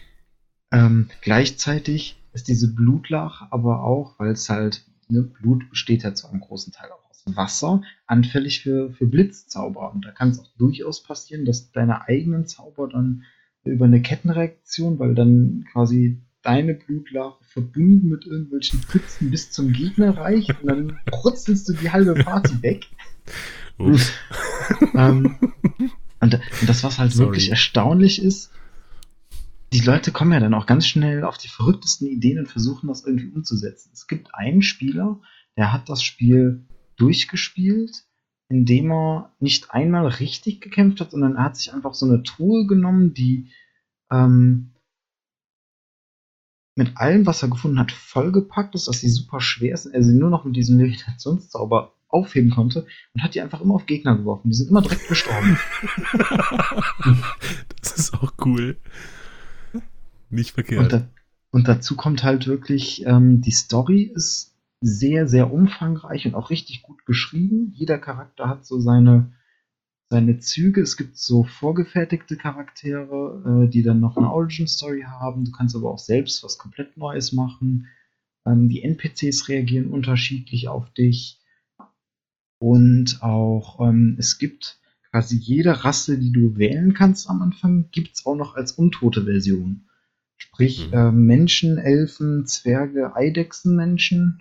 Ähm, gleichzeitig ist diese Blutlache aber auch, weil es halt, ne, Blut besteht ja zu einem großen Teil auch Wasser, anfällig für, für Blitzzauber. Und da kann es auch durchaus passieren, dass deine eigenen Zauber dann über eine Kettenreaktion, weil dann quasi deine Blutlache verbunden mit irgendwelchen Pfützen bis zum Gegner reicht und dann brutzelst du die halbe Party weg. Ups. ähm, und, und das, was halt Sorry. wirklich erstaunlich ist, die Leute kommen ja dann auch ganz schnell auf die verrücktesten Ideen und versuchen das irgendwie umzusetzen. Es gibt einen Spieler, der hat das Spiel durchgespielt, indem er nicht einmal richtig gekämpft hat, sondern er hat sich einfach so eine Truhe genommen, die ähm, mit allem, was er gefunden hat, vollgepackt ist, dass sie super schwer ist, und er sie nur noch mit diesem Meditationszauber aufheben konnte und hat die einfach immer auf Gegner geworfen. Die sind immer direkt gestorben. Das ist auch cool. Nicht Und, verkehrt. da, und dazu kommt halt wirklich, ähm, die Story ist sehr, sehr umfangreich und auch richtig gut geschrieben. Jeder Charakter hat so seine, seine Züge. Es gibt so vorgefertigte Charaktere, äh, die dann noch eine Origin-Story haben. Du kannst aber auch selbst was komplett Neues machen. Ähm, die NPCs reagieren unterschiedlich auf dich. Und auch ähm, es gibt quasi jede Rasse, die du wählen kannst am Anfang, gibt es auch noch als untote Version. Sprich, Mhm. ähm, Menschen, Elfen, Zwerge, Eidechsenmenschen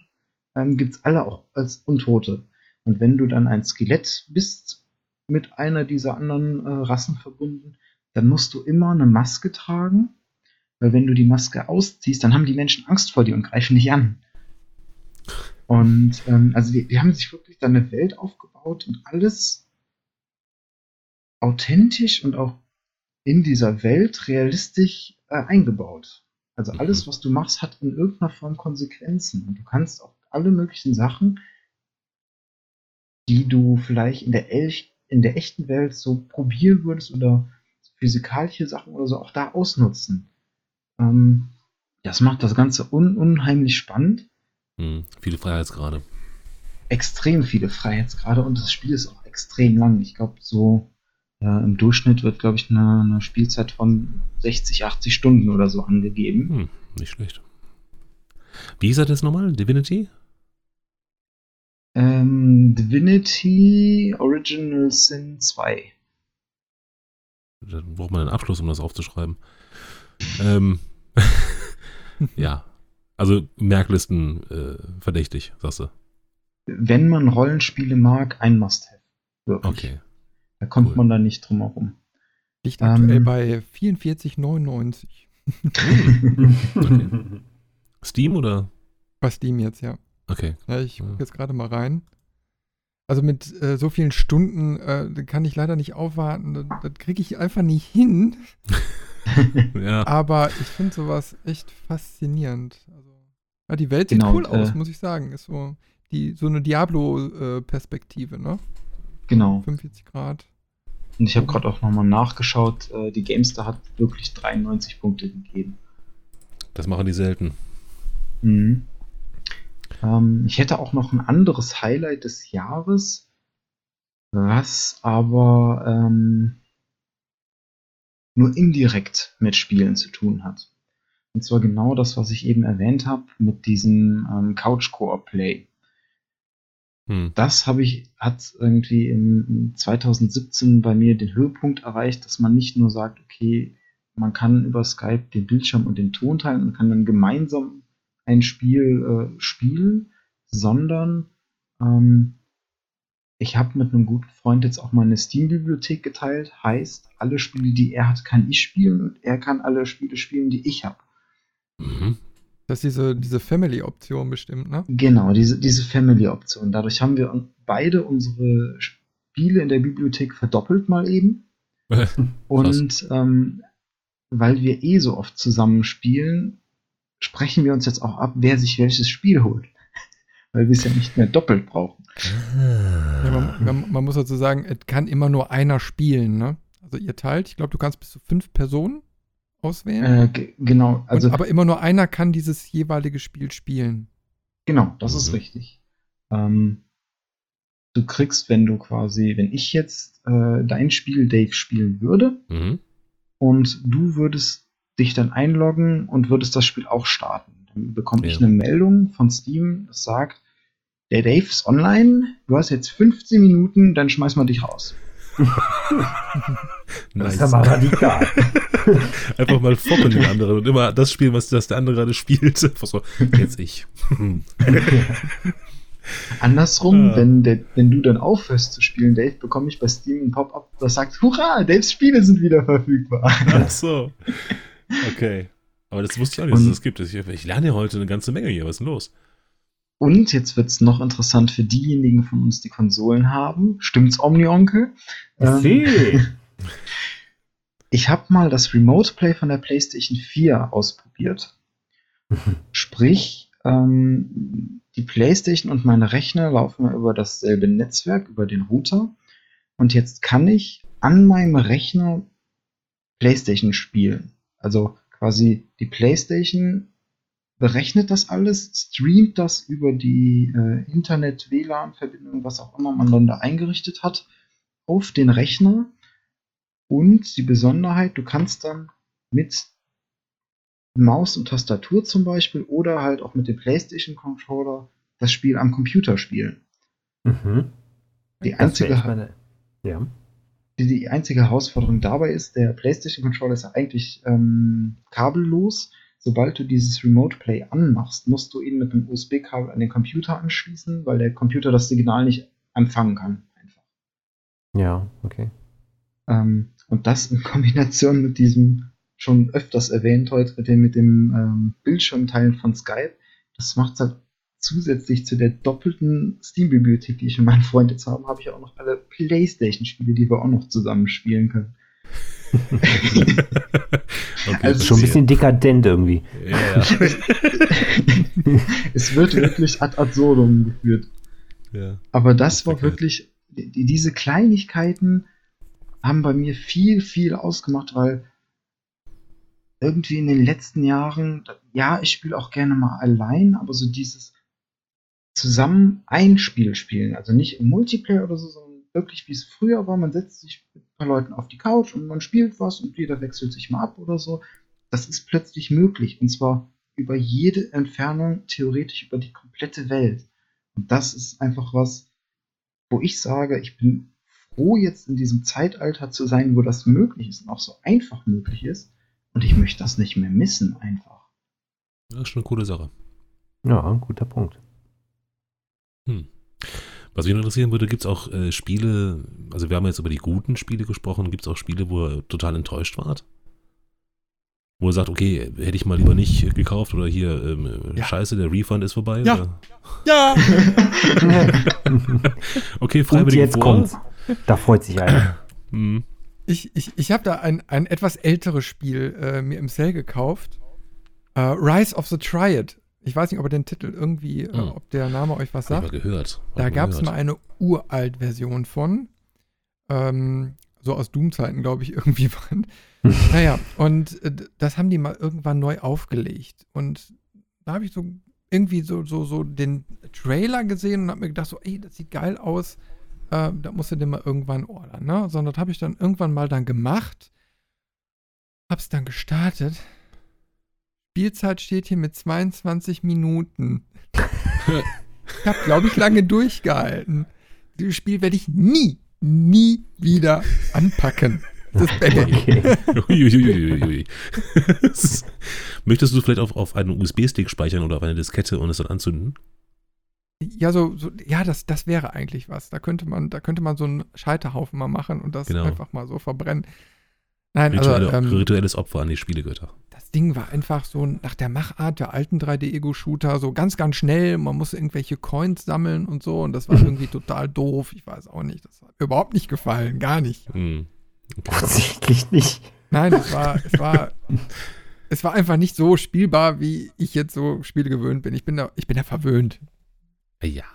ähm, gibt es alle auch als Untote. Und wenn du dann ein Skelett bist, mit einer dieser anderen äh, Rassen verbunden, dann musst du immer eine Maske tragen, weil wenn du die Maske ausziehst, dann haben die Menschen Angst vor dir und greifen dich an. Und ähm, also die, die haben sich wirklich da eine Welt aufgebaut und alles authentisch und auch in dieser Welt realistisch äh, eingebaut. Also Mhm. alles, was du machst, hat in irgendeiner Form Konsequenzen. Und du kannst auch alle möglichen Sachen, die du vielleicht in der, Elch, in der echten Welt so probieren würdest oder physikalische Sachen oder so auch da ausnutzen. Ähm, das macht das Ganze un unheimlich spannend. Hm, viele Freiheitsgrade. Extrem viele Freiheitsgrade und das Spiel ist auch extrem lang. Ich glaube, so äh, im Durchschnitt wird, glaube ich, eine, eine Spielzeit von 60, 80 Stunden oder so angegeben. Hm, nicht schlecht. Wie hieß er das nochmal? Divinity? Ähm, Divinity Original Sin 2. Dann braucht man einen Abschluss, um das aufzuschreiben. Ähm, ja. Also Merklisten äh, verdächtig, sagst du. Wenn man Rollenspiele mag, ein Must-Have. Wirklich. Okay. Da kommt cool. man da nicht drum herum. Liegt aktuell Ähm. bei 44,99 Okay. Steam oder? bei Steam jetzt, ja. Okay. ja ich Ja. gucke jetzt gerade mal rein. Also mit äh, so vielen Stunden äh, kann ich leider nicht aufwarten. Das, das kriege ich einfach nicht hin. Ja. Aber ich finde sowas echt faszinierend. Also, ja, die Welt sieht Genau, cool aus, äh, muss ich sagen. Ist so, die, so eine Diablo-Perspektive, ne? Genau. 45 Grad. Und ich habe gerade auch nochmal nachgeschaut. Äh, die Gamestar hat wirklich 93 Punkte gegeben. Das machen die selten. Mhm. Ähm, ich hätte auch noch ein anderes Highlight des Jahres, was aber ähm, nur indirekt mit Spielen zu tun hat. Und zwar genau das, was ich eben erwähnt habe, mit diesem ähm, Couch-Koop-Play. Hm. Das habe ich, hat irgendwie im 2017 bei mir den Höhepunkt erreicht, dass man nicht nur sagt, okay, man kann über Skype den Bildschirm und den Ton teilen und kann dann gemeinsam ein Spiel äh, spielen, sondern ähm, ich habe mit einem guten Freund jetzt auch meine Steam-Bibliothek geteilt. Heißt, alle Spiele, die er hat, kann ich spielen und er kann alle Spiele spielen, die ich habe. Mhm. Das ist diese, diese Family-Option bestimmt, ne? Genau, diese, diese Family-Option. Dadurch haben wir beide unsere Spiele in der Bibliothek verdoppelt mal eben. Und ähm, weil wir eh so oft zusammen spielen, sprechen wir uns jetzt auch ab, wer sich welches Spiel holt. Weil wir es ja nicht mehr doppelt brauchen. Ja, man, man, man muss dazu sagen, es kann immer nur einer spielen, ne? Also ihr teilt, ich glaube, du kannst bis zu fünf Personen auswählen. Äh, ge- genau, also und, aber immer nur einer kann dieses jeweilige Spiel spielen. genau, das ist Mhm. richtig. Ähm, du kriegst, wenn du quasi, wenn ich jetzt äh, dein Spiel Dave spielen würde Mhm. und du würdest dich dann einloggen und würdest das Spiel auch starten, dann bekomme ich Ja. eine Meldung von Steam, das sagt, der Dave ist online, du hast jetzt 15 Minuten, dann schmeißen wir dich raus. Das Nice. ist aber radikal. Einfach mal foppen den anderen und immer das spielen, was das der andere gerade spielt. Einfach so, jetzt ich. Hm. Andersrum, Ja. wenn, der, wenn du dann aufhörst zu spielen, Dave, bekomme ich bei Steam ein Pop-up, das sagt, hurra, Daves Spiele sind wieder verfügbar. Ach so. Okay. Aber das wusste ich auch nicht, dass es das gibt. Ich, ich lerne ja heute eine ganze Menge hier. Was ist denn los? Und jetzt wird es noch interessant für diejenigen von uns, die Konsolen haben. Stimmt's, Omni-Onkel? Ähm, ich habe mal das Remote Play von der PlayStation 4 ausprobiert. Sprich, ähm, die PlayStation und meine Rechner laufen ja über dasselbe Netzwerk, über den Router. Und jetzt kann ich an meinem Rechner PlayStation spielen. Also quasi die PlayStation berechnet das alles, streamt das über die äh, Internet-WLAN-Verbindung, was auch immer man da eingerichtet hat, auf den Rechner. Und die Besonderheit, du kannst dann mit Maus und Tastatur zum Beispiel oder halt auch mit dem PlayStation-Controller das Spiel am Computer spielen. Mhm. Die einzige, meine- Ja. Die, die einzige Herausforderung dabei ist, der PlayStation-Controller ist ja eigentlich ähm, kabellos. Sobald du dieses Remote Play anmachst, musst du ihn mit einem USB-Kabel an den Computer anschließen, weil der Computer das Signal nicht empfangen kann. Einfach. Ja, okay. Ähm, und das in Kombination mit diesem schon öfters erwähnt heute, mit dem, mit dem ähm, Bildschirmteilen von Skype, das macht halt zusätzlich zu der doppelten Steam-Bibliothek, die ich und mein Freund jetzt haben, habe ich auch noch alle Playstation-Spiele, die wir auch noch zusammen spielen können. Okay, Also Schon ein bisschen dekadent irgendwie. Ja, ja. es wird wirklich ad absurdum geführt. ja. Aber das war Okay. wirklich, die, diese Kleinigkeiten haben bei mir viel, viel ausgemacht, weil irgendwie in den letzten Jahren, ja, ich spiele auch gerne mal allein, aber so dieses zusammen ein Spiel spielen, also nicht im Multiplayer oder so, sondern wirklich wie es früher war, man setzt sich mit ein paar Leuten auf die Couch und man spielt was und jeder wechselt sich mal ab oder so. Das ist plötzlich möglich und zwar über jede Entfernung, theoretisch über die komplette Welt. Und das ist einfach was, wo ich sage, ich bin froh, jetzt in diesem Zeitalter zu sein, wo das möglich ist und auch so einfach möglich ist. Und ich möchte das nicht mehr missen, einfach. Das ist schon eine coole Sache. Ja, ein guter Punkt. Hm. Was mich interessieren würde, gibt es auch äh, Spiele, also wir haben jetzt über die guten Spiele gesprochen, gibt es auch Spiele, wo ihr total enttäuscht wart? Wo er sagt, okay, hätte ich mal lieber nicht gekauft oder hier, ähm, Ja. scheiße, der Refund ist vorbei. Ja. Oder? Ja! Okay, freiwillig jetzt kommt's. Da freut sich einer. Hm. Ich, ich, ich habe da ein, ein etwas älteres Spiel äh, mir im Sale gekauft. Äh, Rise of the Triad. Ich weiß nicht, ob er den Titel irgendwie, äh, Hm. ob der Name euch was Hab ich sagt. mal gehört. Hab Da gab es mal eine uralt-Version von. Ähm, so aus Doom-Zeiten, glaube ich, irgendwie waren. naja, und äh, das haben die mal irgendwann neu aufgelegt. Und da habe ich so irgendwie so, so, so den Trailer gesehen und habe mir gedacht, so, ey, das sieht geil aus. Äh, da musst du den mal irgendwann ordern, ne? Sondern das habe ich dann irgendwann mal dann gemacht. Hab's dann gestartet. Spielzeit steht hier mit 22 Minuten. ich habe, glaube ich, lange durchgehalten. Dieses Spiel werde ich nie, nie wieder anpacken. Das. Okay. Uiuiuiui. Möchtest du vielleicht auf, auf einen USB-Stick speichern oder auf eine Diskette und es dann anzünden? Ja, so, so, ja, das, das wäre eigentlich was. Da könnte man, da könnte man so einen Scheiterhaufen mal machen und das Genau. einfach mal so verbrennen. Nein, also Rituelle, ähm, rituelles Opfer an die Spielegötter. das Ding war einfach so nach der Machart der alten 3D-Ego-Shooter, so ganz, ganz schnell. Man musste irgendwelche Coins sammeln und so und das war irgendwie total doof. Ich weiß auch nicht. Das hat mir überhaupt nicht gefallen, gar nicht. Hm. Okay. Offensichtlich nicht. Nein, es war, es war, es war einfach nicht so spielbar, wie ich jetzt so Spiele gewöhnt bin. Ich bin da, ich bin da verwöhnt. Ja.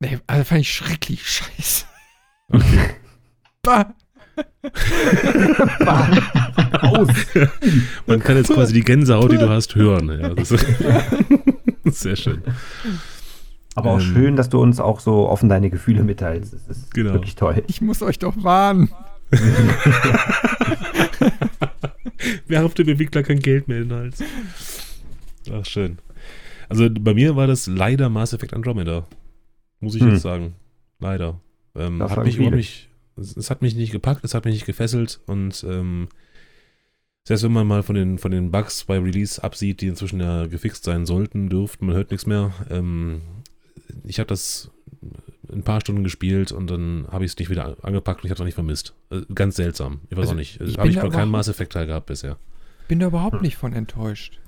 Nee, also fand ich schrecklich scheiße. Okay. Bah. Aus. Man kann jetzt quasi die Gänsehaut, die du hast, hören. Ja, das ist sehr schön. Aber auch Ähm. schön, dass du uns auch so offen deine Gefühle mitteilst. Das ist Genau. wirklich toll. Ich muss euch doch warnen. Werft dem Entwickler kein Geld mehr in den Hals. Ach, schön. Also bei mir war das leider Mass Effect Andromeda. Muss ich Hm. jetzt sagen. Leider. Ähm, Das hat mich überhaupt nicht, es, es hat mich nicht gepackt, es hat mich nicht gefesselt und ähm, selbst wenn man mal von den, von den Bugs bei Release absieht, die inzwischen ja gefixt sein sollten, dürften, man hört nichts mehr. Ähm, ich habe das ein paar Stunden gespielt und dann habe ich es nicht wieder angepackt und ich habe es auch nicht vermisst. Äh, Ganz seltsam. Ich weiß Also, auch nicht. ich Habe ich noch keinen überhaupt- Mass Effect Teil gehabt bisher. Bin da Hm. überhaupt nicht von enttäuscht.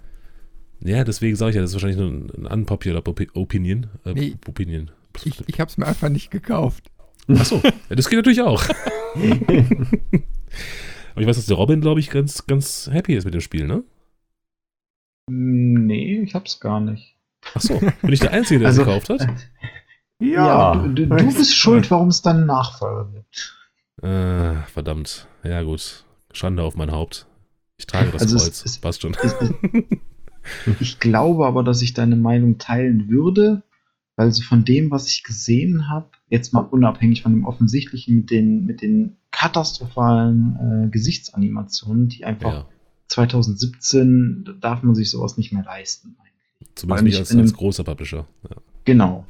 Ja, deswegen sage ich ja, das ist wahrscheinlich nur ein unpopular Opi- Opinion. Äh, Nee. Opinion. Ich, ich habe es mir einfach nicht gekauft. Achso, ja, das geht natürlich auch. Aber ich weiß, dass der Robin, glaube ich, ganz, ganz happy ist mit dem Spiel, ne? Nee, ich hab's gar nicht. Achso, bin ich der Einzige, der es Also, gekauft hat? Ja, du, du, du bist schuld, warum es dann Nachfolger gibt. Äh, verdammt. Ja, gut. Schande auf mein Haupt. Ich trage das Also es- Kreuz. es- Passt schon. Es- es- Ich glaube aber, dass ich deine Meinung teilen würde, weil so von dem, was ich gesehen habe, jetzt mal unabhängig von dem Offensichtlichen mit den, mit den katastrophalen äh, Gesichtsanimationen, die einfach ja, 2017 da darf man sich sowas nicht mehr leisten. zumindest nicht ich als, als großer Publisher. Ja. Genau.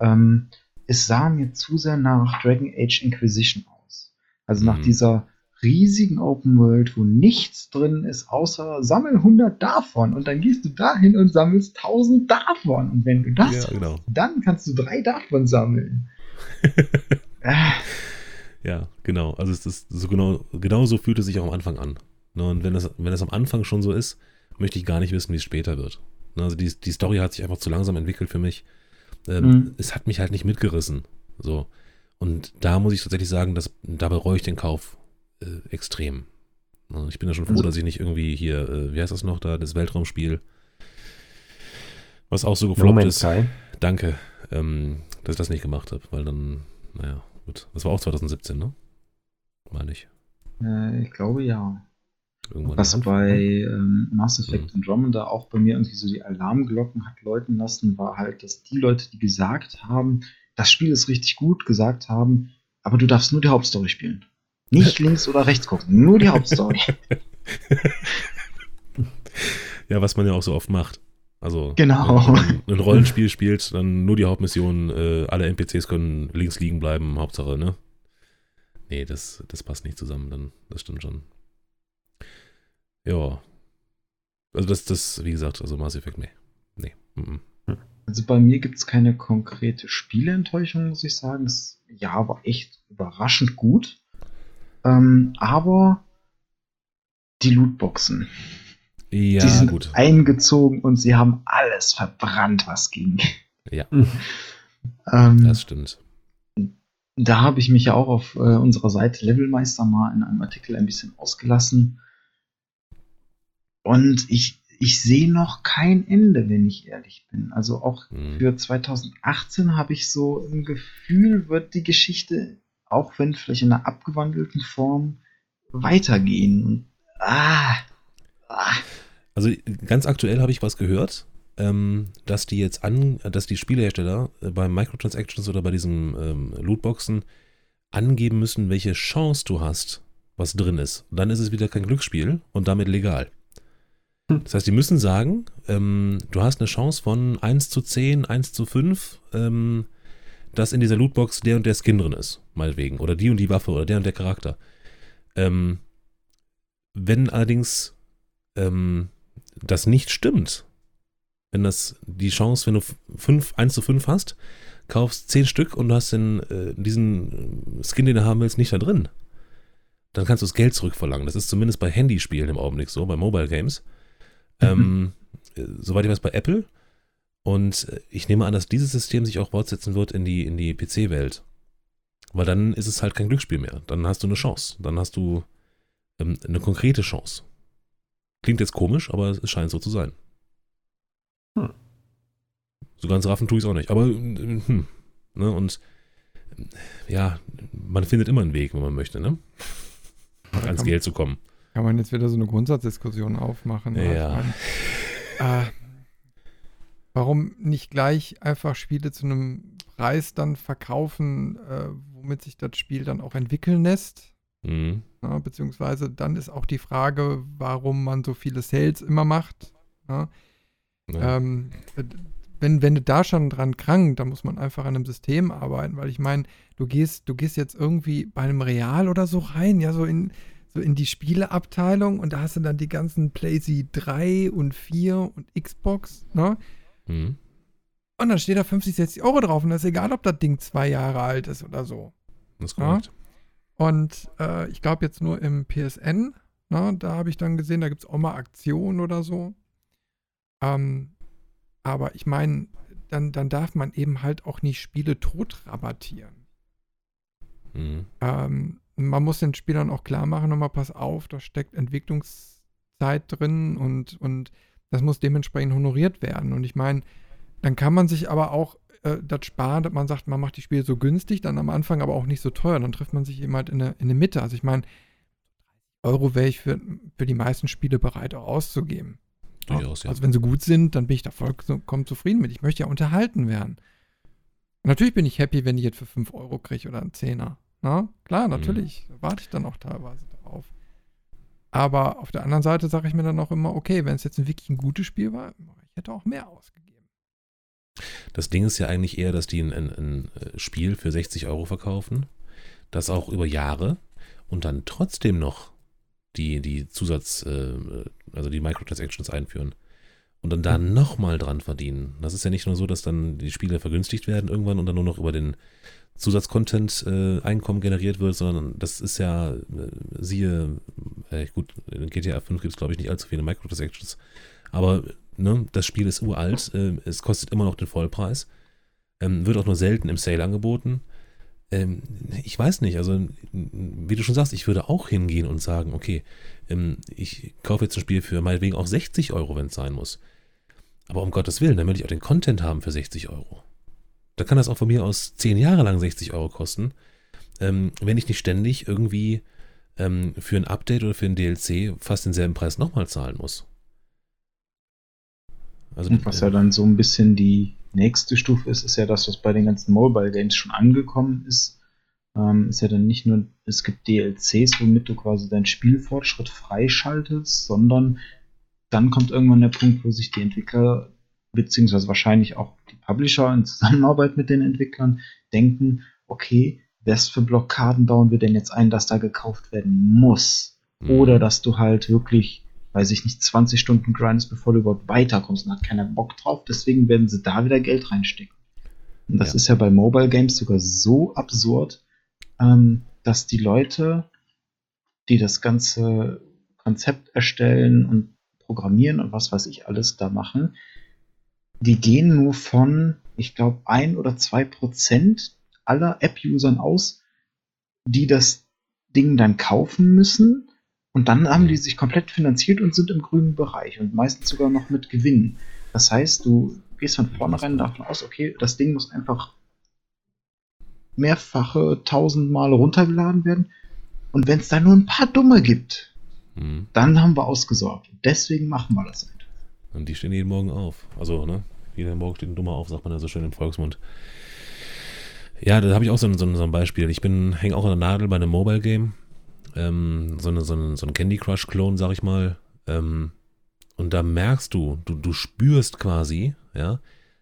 Ähm, es sah mir zu sehr nach Dragon Age Inquisition aus. Also nach Mhm. dieser riesigen Open World, wo nichts drin ist, außer sammel 100 davon und dann gehst du dahin und sammelst 1000 davon. Und wenn du das Ja, hast, genau. dann kannst du drei davon sammeln. Äh, Ja, genau. Also es ist so genau, genau so fühlt es sich auch am Anfang an. Ne, und wenn das, wenn das am Anfang schon so ist, möchte ich gar nicht wissen, wie es später wird. Ne, also die, die Story hat sich einfach zu langsam entwickelt für mich. Ähm, Mhm. Es hat mich halt nicht mitgerissen. So. Und da muss ich tatsächlich sagen, dass da bereue ich den Kauf äh, extrem. Ne, Ich bin ja schon froh, Also- dass ich nicht irgendwie hier, äh, wie heißt das noch da, das Weltraumspiel, was auch so No gefloppt Man's ist. Danke, ähm, dass ich das nicht gemacht habe, weil dann, naja, gut. Das war auch 2017, ne? Meine ich. äh, ich glaube ja. Irgendwann. Was bei ne? ähm, Mass Effect Andromeda auch bei mir irgendwie so die Alarmglocken hat läuten lassen, war halt, dass die Leute, die gesagt haben, das Spiel ist richtig gut, gesagt haben, aber du darfst nur die Hauptstory spielen. Nicht links oder rechts gucken, nur die Hauptstory. Ja, was man ja auch so oft macht. Also, Genau. wenn man ein Rollenspiel spielt, dann nur die Hauptmission, äh, alle NPCs können links liegen bleiben, Hauptsache, ne? Nee, das, das passt nicht zusammen, dann, das stimmt schon. Ja. Also das, das, wie gesagt, also Mass Effect, nee. Nee. mhm. Also bei mir gibt es keine konkrete Spieleenttäuschung, muss ich sagen. Das Jahr war echt überraschend gut. Ähm, aber die Lootboxen, Ja, die sind gut. eingezogen und sie haben alles verbrannt, was ging. Ja, Ähm, das stimmt. da habe ich mich ja auch auf äh, unserer Seite Levelmeister mal in einem Artikel ein bisschen ausgelassen. Und ich, ich sehe noch kein Ende, wenn ich ehrlich bin. Also auch Mhm. für 2018 habe ich so ein Gefühl, wird die Geschichte, auch wenn vielleicht in einer abgewandelten Form, weitergehen. Und, ah, ah, Also ganz aktuell habe ich was gehört, ähm, dass die jetzt an, dass die Spielehersteller äh, bei Microtransactions oder bei diesen ähm, Lootboxen angeben müssen, welche Chance du hast, was drin ist. Dann ist es wieder kein Glücksspiel und damit legal. Hm. Das heißt, die müssen sagen, ähm, du hast eine Chance von 1 zu 10, 1 zu 5, ähm, dass in dieser Lootbox der und der Skin drin ist, meinetwegen. Oder die und die Waffe oder der und der Charakter. Ähm, wenn allerdings ähm, das nicht stimmt, wenn das die Chance, wenn du 5, 1 zu 5 hast, kaufst 10 Stück und du hast den, äh, diesen Skin, den du haben willst, nicht da drin, dann kannst du das Geld zurückverlangen. Das ist zumindest bei Handyspielen im Augenblick so, bei Mobile Games. Ähm, äh, soweit ich weiß, bei Apple. Und äh, ich nehme an, dass dieses System sich auch fortsetzen wird in die, in die PC-Welt. Weil dann ist es halt kein Glücksspiel mehr. Dann hast du eine Chance. Dann hast du ähm, eine konkrete Chance. Klingt jetzt komisch, aber es scheint so zu sein. Hm. So ganz raffen tue ich es auch nicht. Aber, hm, ne, und ja, man findet immer einen Weg, wenn man möchte, ne? Da Ans Geld zu kommen. kann man jetzt wieder so eine Grundsatzdiskussion aufmachen. Ja. Ich mein, äh, warum nicht gleich einfach Spiele zu einem Preis dann verkaufen, äh, womit sich das Spiel dann auch entwickeln lässt? Mhm. Ja, beziehungsweise dann ist auch die Frage, warum man so viele Sales immer macht. Ja? Ja. Ähm, wenn, wenn du da schon dran krank, dann muss man einfach an einem System arbeiten, weil ich meine, du gehst, du gehst jetzt irgendwie bei einem Real oder so rein, ja, so in, so in die Spieleabteilung und da hast du dann die ganzen PlayStation 3 und 4 und Xbox, ne? Mhm. Und dann steht da 50, 60 Euro drauf und das ist egal, ob das Ding zwei Jahre alt ist oder so. Das ist Ja. Und äh, ich glaube jetzt nur im PSN, ne, da habe ich dann gesehen, da gibt es auch mal Aktionen oder so. Ähm, aber ich meine, dann, dann darf man eben halt auch nicht Spiele tot rabattieren. Mhm. Ähm, man muss den Spielern auch klar machen, nochmal pass auf, da steckt Entwicklungszeit drin und, und das muss dementsprechend honoriert werden. Und ich meine, dann kann man sich aber auch äh, das sparen, dass man sagt, man macht die Spiele so günstig, dann am Anfang aber auch nicht so teuer. Dann trifft man sich eben halt in der, in der Mitte. Also ich meine, Euro wäre ich für, für die meisten Spiele bereit auch auszugeben. Durchaus, ja. Also wenn sie gut sind, dann bin ich da vollkommen zufrieden mit. Ich möchte ja unterhalten werden. Natürlich bin ich happy, wenn ich jetzt für 5 Euro kriege oder einen Zehner. Na, klar, natürlich. Da warte ich dann auch teilweise darauf. Aber auf der anderen Seite sage ich mir dann auch immer, okay, wenn es jetzt ein wirklich ein gutes Spiel war, ich hätte auch mehr ausgegeben. Das Ding ist ja eigentlich eher, dass die ein, ein, ein äh, Spiel für 60 Euro verkaufen, das auch über Jahre und dann trotzdem noch die, die Zusatz, äh, also die Microtransactions einführen und dann da nochmal dran verdienen. Das ist ja nicht nur so, dass dann die Spiele vergünstigt werden irgendwann und dann nur noch über den Zusatzcontent äh, Einkommen generiert wird, sondern das ist ja, äh, siehe, äh, gut, in GTA 5 gibt es glaube ich nicht allzu viele Microtransactions, aber ne, das Spiel ist uralt, äh, es kostet immer noch den Vollpreis, ähm, wird auch nur selten im Sale angeboten. Ähm, ich weiß nicht, also wie du schon sagst, ich würde auch hingehen und sagen, okay, ähm, ich kaufe jetzt ein Spiel für meinetwegen auch 60 Euro, wenn es sein muss. Aber um Gottes Willen, dann will ich auch den Content haben für 60 Euro. Da kann das auch von mir aus 10 Jahre lang 60 Euro kosten, ähm, wenn ich nicht ständig irgendwie ähm, für ein Update oder für ein DLC fast denselben Preis nochmal zahlen muss. Also, Und was ja dann so ein bisschen die nächste Stufe ist, ist ja das, was bei den ganzen Mobile Games schon angekommen ist. Ähm, ist ja dann nicht nur, es gibt DLCs, womit du quasi deinen Spielfortschritt freischaltest, sondern dann kommt irgendwann der Punkt, wo sich die Entwickler, beziehungsweise wahrscheinlich auch die Publisher in Zusammenarbeit mit den Entwicklern denken, okay, was für Blockaden bauen wir denn jetzt ein, dass da gekauft werden muss? Mhm. Oder dass du halt wirklich, weiß ich nicht, 20 Stunden grindest, bevor du überhaupt weiterkommst und hat keiner Bock drauf. Deswegen werden sie da wieder Geld reinstecken. Und das ja. ist ja bei Mobile Games sogar so absurd, ähm, dass die Leute, die das ganze Konzept erstellen und programmieren und was weiß ich alles da machen, die gehen nur von, ich glaube, ein oder zwei Prozent aller App-Usern aus, die das Ding dann kaufen müssen. Und dann haben die sich komplett finanziert und sind im grünen Bereich und meistens sogar noch mit Gewinn. Das heißt, du gehst von vornherein davon aus, okay, das Ding muss einfach mehrfache tausendmal runtergeladen werden. Und wenn es da nur ein paar Dumme gibt, mhm. dann haben wir ausgesorgt. Deswegen machen wir das halt. Und die stehen jeden Morgen auf. Also, ne? Jeden Morgen steht ein Dummer auf, sagt man ja so schön im Volksmund. Ja, da habe ich auch so ein, so, ein, so ein Beispiel. Ich bin, hänge auch an der Nadel bei einem Mobile Game. Ähm, so, eine, so, ein, so ein Candy Crush-Klon, sag ich mal. Ähm, und da merkst du, du, du spürst quasi, ja,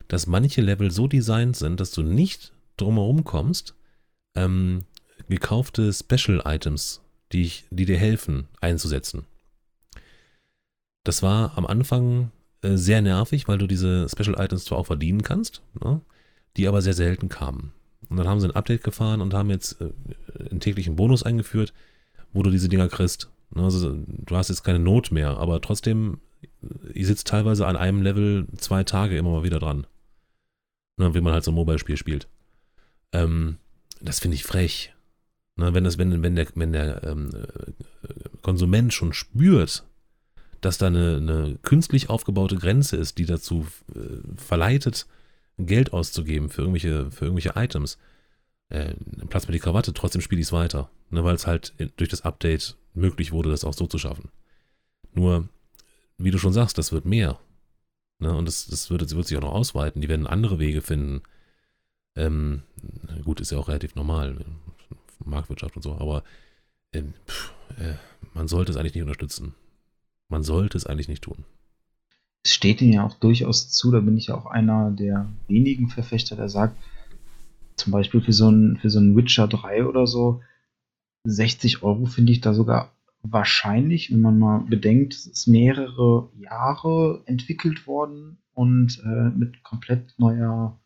dass manche Level so designt sind, dass du nicht drumherum kommst, ähm, gekaufte Special Items, die, die dir helfen, einzusetzen. Das war am Anfang äh, sehr nervig, weil du diese Special Items zwar auch verdienen kannst, ne, die aber sehr selten kamen. Und dann haben sie ein Update gefahren und haben jetzt äh, einen täglichen Bonus eingeführt, wo du diese Dinger kriegst. Ne, also, du hast jetzt keine Not mehr, aber trotzdem, ihr sitzt teilweise an einem Level zwei Tage immer mal wieder dran. Ne, wie man halt so ein Mobile-Spiel spielt. Ähm, das finde ich frech. Ne, wenn, das, wenn, wenn der, wenn der ähm, Konsument schon spürt, dass da eine, eine, künstlich aufgebaute Grenze ist, die dazu äh, verleitet, Geld auszugeben für irgendwelche, für irgendwelche Items, äh, Platz mir die Krawatte, trotzdem spiele ich es weiter. Ne, Weil es halt durch das Update möglich wurde, das auch so zu schaffen. Nur, wie du schon sagst, das wird mehr. Ne, und das, das wird, wird sich auch noch ausweiten. Die werden andere Wege finden. Ähm, gut, ist ja auch relativ normal. Marktwirtschaft und so, aber äh, pff, äh, man sollte es eigentlich nicht unterstützen. Man sollte es eigentlich nicht tun es steht ihnen ja auch durchaus zu, da bin ich ja auch einer der wenigen Verfechter, der sagt, zum Beispiel für so ein, für so ein Witcher 3 oder so, 60 Euro finde ich da sogar wahrscheinlich, wenn man mal bedenkt, es ist mehrere Jahre entwickelt worden und äh, mit komplett neuer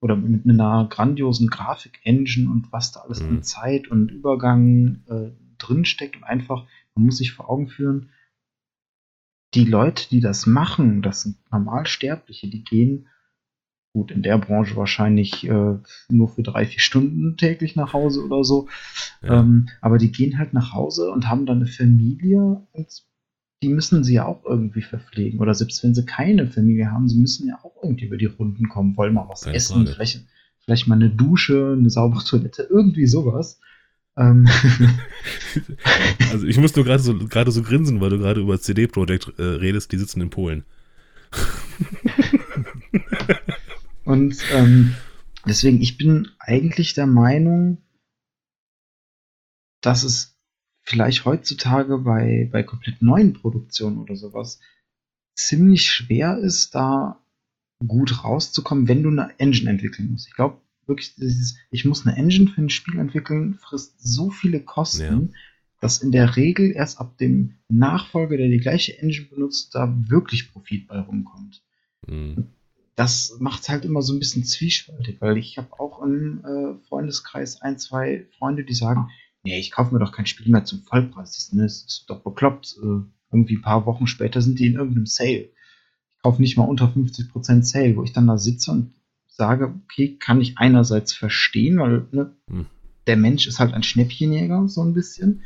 oder mit einer grandiosen Grafik-Engine und was da alles mhm. an Zeit und Übergang äh, drinsteckt und einfach, man muss sich vor Augen führen, die Leute, die das machen, das sind Normalsterbliche, die gehen, gut, in der Branche wahrscheinlich äh, nur für drei, vier Stunden täglich nach Hause oder so. Ja. Ähm, aber die gehen halt nach Hause und haben dann eine Familie und die müssen sie ja auch irgendwie verpflegen. Oder selbst wenn sie keine Familie haben, sie müssen ja auch irgendwie über die Runden kommen, wollen mal was Keine essen, vielleicht, vielleicht mal eine Dusche, eine saubere Toilette, irgendwie sowas. Ähm. also ich muss nur gerade so, so grinsen, weil du gerade über CD Projekt äh, redest, die sitzen in Polen. Und ähm, deswegen, ich bin eigentlich der Meinung, dass es vielleicht heutzutage bei, bei komplett neuen Produktionen oder sowas ziemlich schwer ist, da gut rauszukommen, wenn du eine Engine entwickeln musst. Ich glaube, wirklich dieses, ich muss eine Engine für ein Spiel entwickeln, frisst so viele Kosten, ja. dass in der Regel erst ab dem Nachfolger, der die gleiche Engine benutzt, da wirklich Profit bei rumkommt. Mhm. Das macht es halt immer so ein bisschen zwiespältig, weil ich habe auch im äh, Freundeskreis ein, zwei Freunde, die sagen, nee, ich kaufe mir doch kein Spiel mehr zum Vollpreis. Das ist, ne, das ist doch bekloppt. Äh, irgendwie ein paar Wochen später sind die in irgendeinem Sale. Ich kaufe nicht mal unter 50% Sale, wo ich dann da sitze und sage, okay, kann ich einerseits verstehen, weil ne, hm. der Mensch ist halt ein Schnäppchenjäger, so ein bisschen.